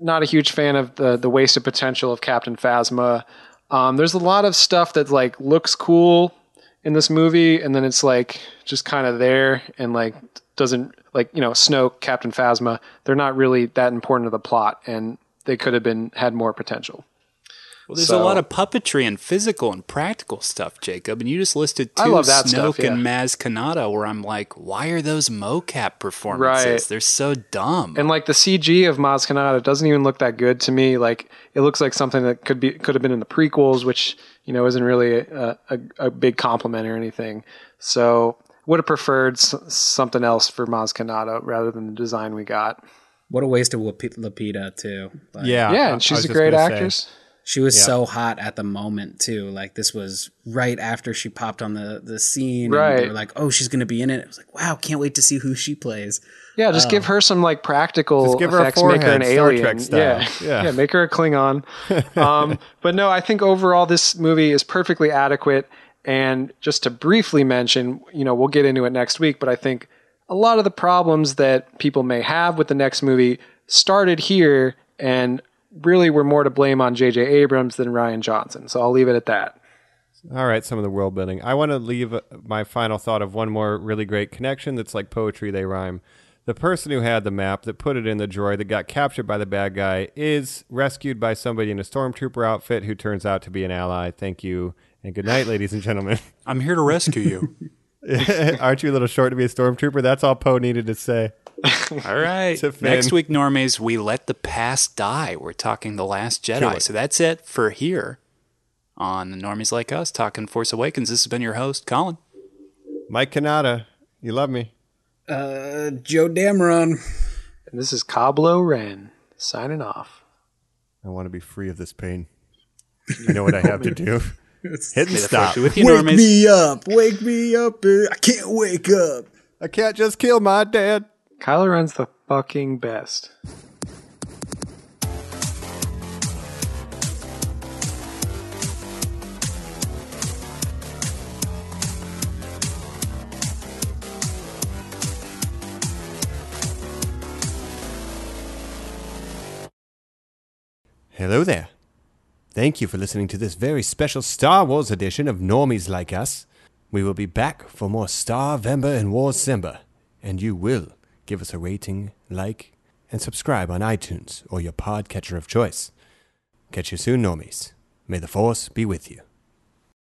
S10: Not a huge fan of the the wasted potential of Captain Phasma. Um, there's a lot of stuff that like looks cool in this movie, and then it's like just kind of there and like doesn't like you know Snoke, Captain Phasma. They're not really that important to the plot, and they could have been had more potential.
S8: Well, there's
S10: So-
S8: a lot of puppetry and physical and practical stuff, Jacob, and you just listed two
S10: I love that
S8: Snoke
S10: stuff, yeah.
S8: and Maz Kanata, where I'm like, why are those mocap performances?
S10: Right.
S8: They're so dumb.
S10: And like the CG of Maz Kanata doesn't even look that good to me. Like it looks like something that could be could have been in the prequels, which you know isn't really a, a, a big compliment or anything. So would have preferred s- something else for Maz Kanata rather than the design we got.
S1: What a waste of Lap- Lupita too. But
S9: Yeah,
S10: Yeah,
S9: I- I
S10: and she's a great
S9: gonna say.
S10: Actress.
S1: She was so hot at the moment too. Like this was right after she popped on the the scene. And they were like, "Oh, she's gonna be in it." It was like, "Wow, can't wait to see who she plays."
S10: Yeah, just give her some like practical
S9: Just give her a
S10: effects, make her an
S9: Star
S10: alien.
S9: Trek style.
S10: Yeah.
S9: Yeah.
S10: yeah, make her a Klingon. um, but no, I think overall this movie is perfectly adequate. And just to briefly mention, you know, we'll get into it next week, but I think a lot of the problems that people may have with the next movie started here and really were more to blame on J.J. Abrams than Rian Johnson. So I'll leave it at that.
S9: All right, some of the world building. I want to leave uh, my final thought of one more really great connection that's like poetry, they rhyme. The person who had the map that put it in the drawer that got captured by the bad guy is rescued by somebody in a stormtrooper outfit who turns out to be an ally. Thank you. And good night, ladies and gentlemen.
S8: I'm here to rescue you.
S9: Aren't you a little short to be a stormtrooper? That's all Poe needed to say.
S8: All right. Next week, normies, we let the past die. We're talking The Last Jedi. So that's it for here on the Normies Like Us, talking Force Awakens. This has been your host, Colin.
S9: Mike Kanata, you love me.
S1: Uh, Joe Dameron.
S10: And this is Cablo Ren signing off.
S9: I want to be free of this pain. You know what I have to do? Hit and
S8: the
S9: stop.
S8: Force be with you,
S1: Wake
S8: normies.
S1: me up, wake me up. uh, I can't wake up.
S9: I can't just kill my dad.
S10: Kylo Ren's the fucking best.
S9: Hello there. Thank you for listening to this very special Star Wars edition of Normies Like Us. We will be back for more Star Vember and War Simba, and you will give us a rating, like, and subscribe on iTunes or your podcatcher of choice. Catch you soon, Normies. May the Force be with you.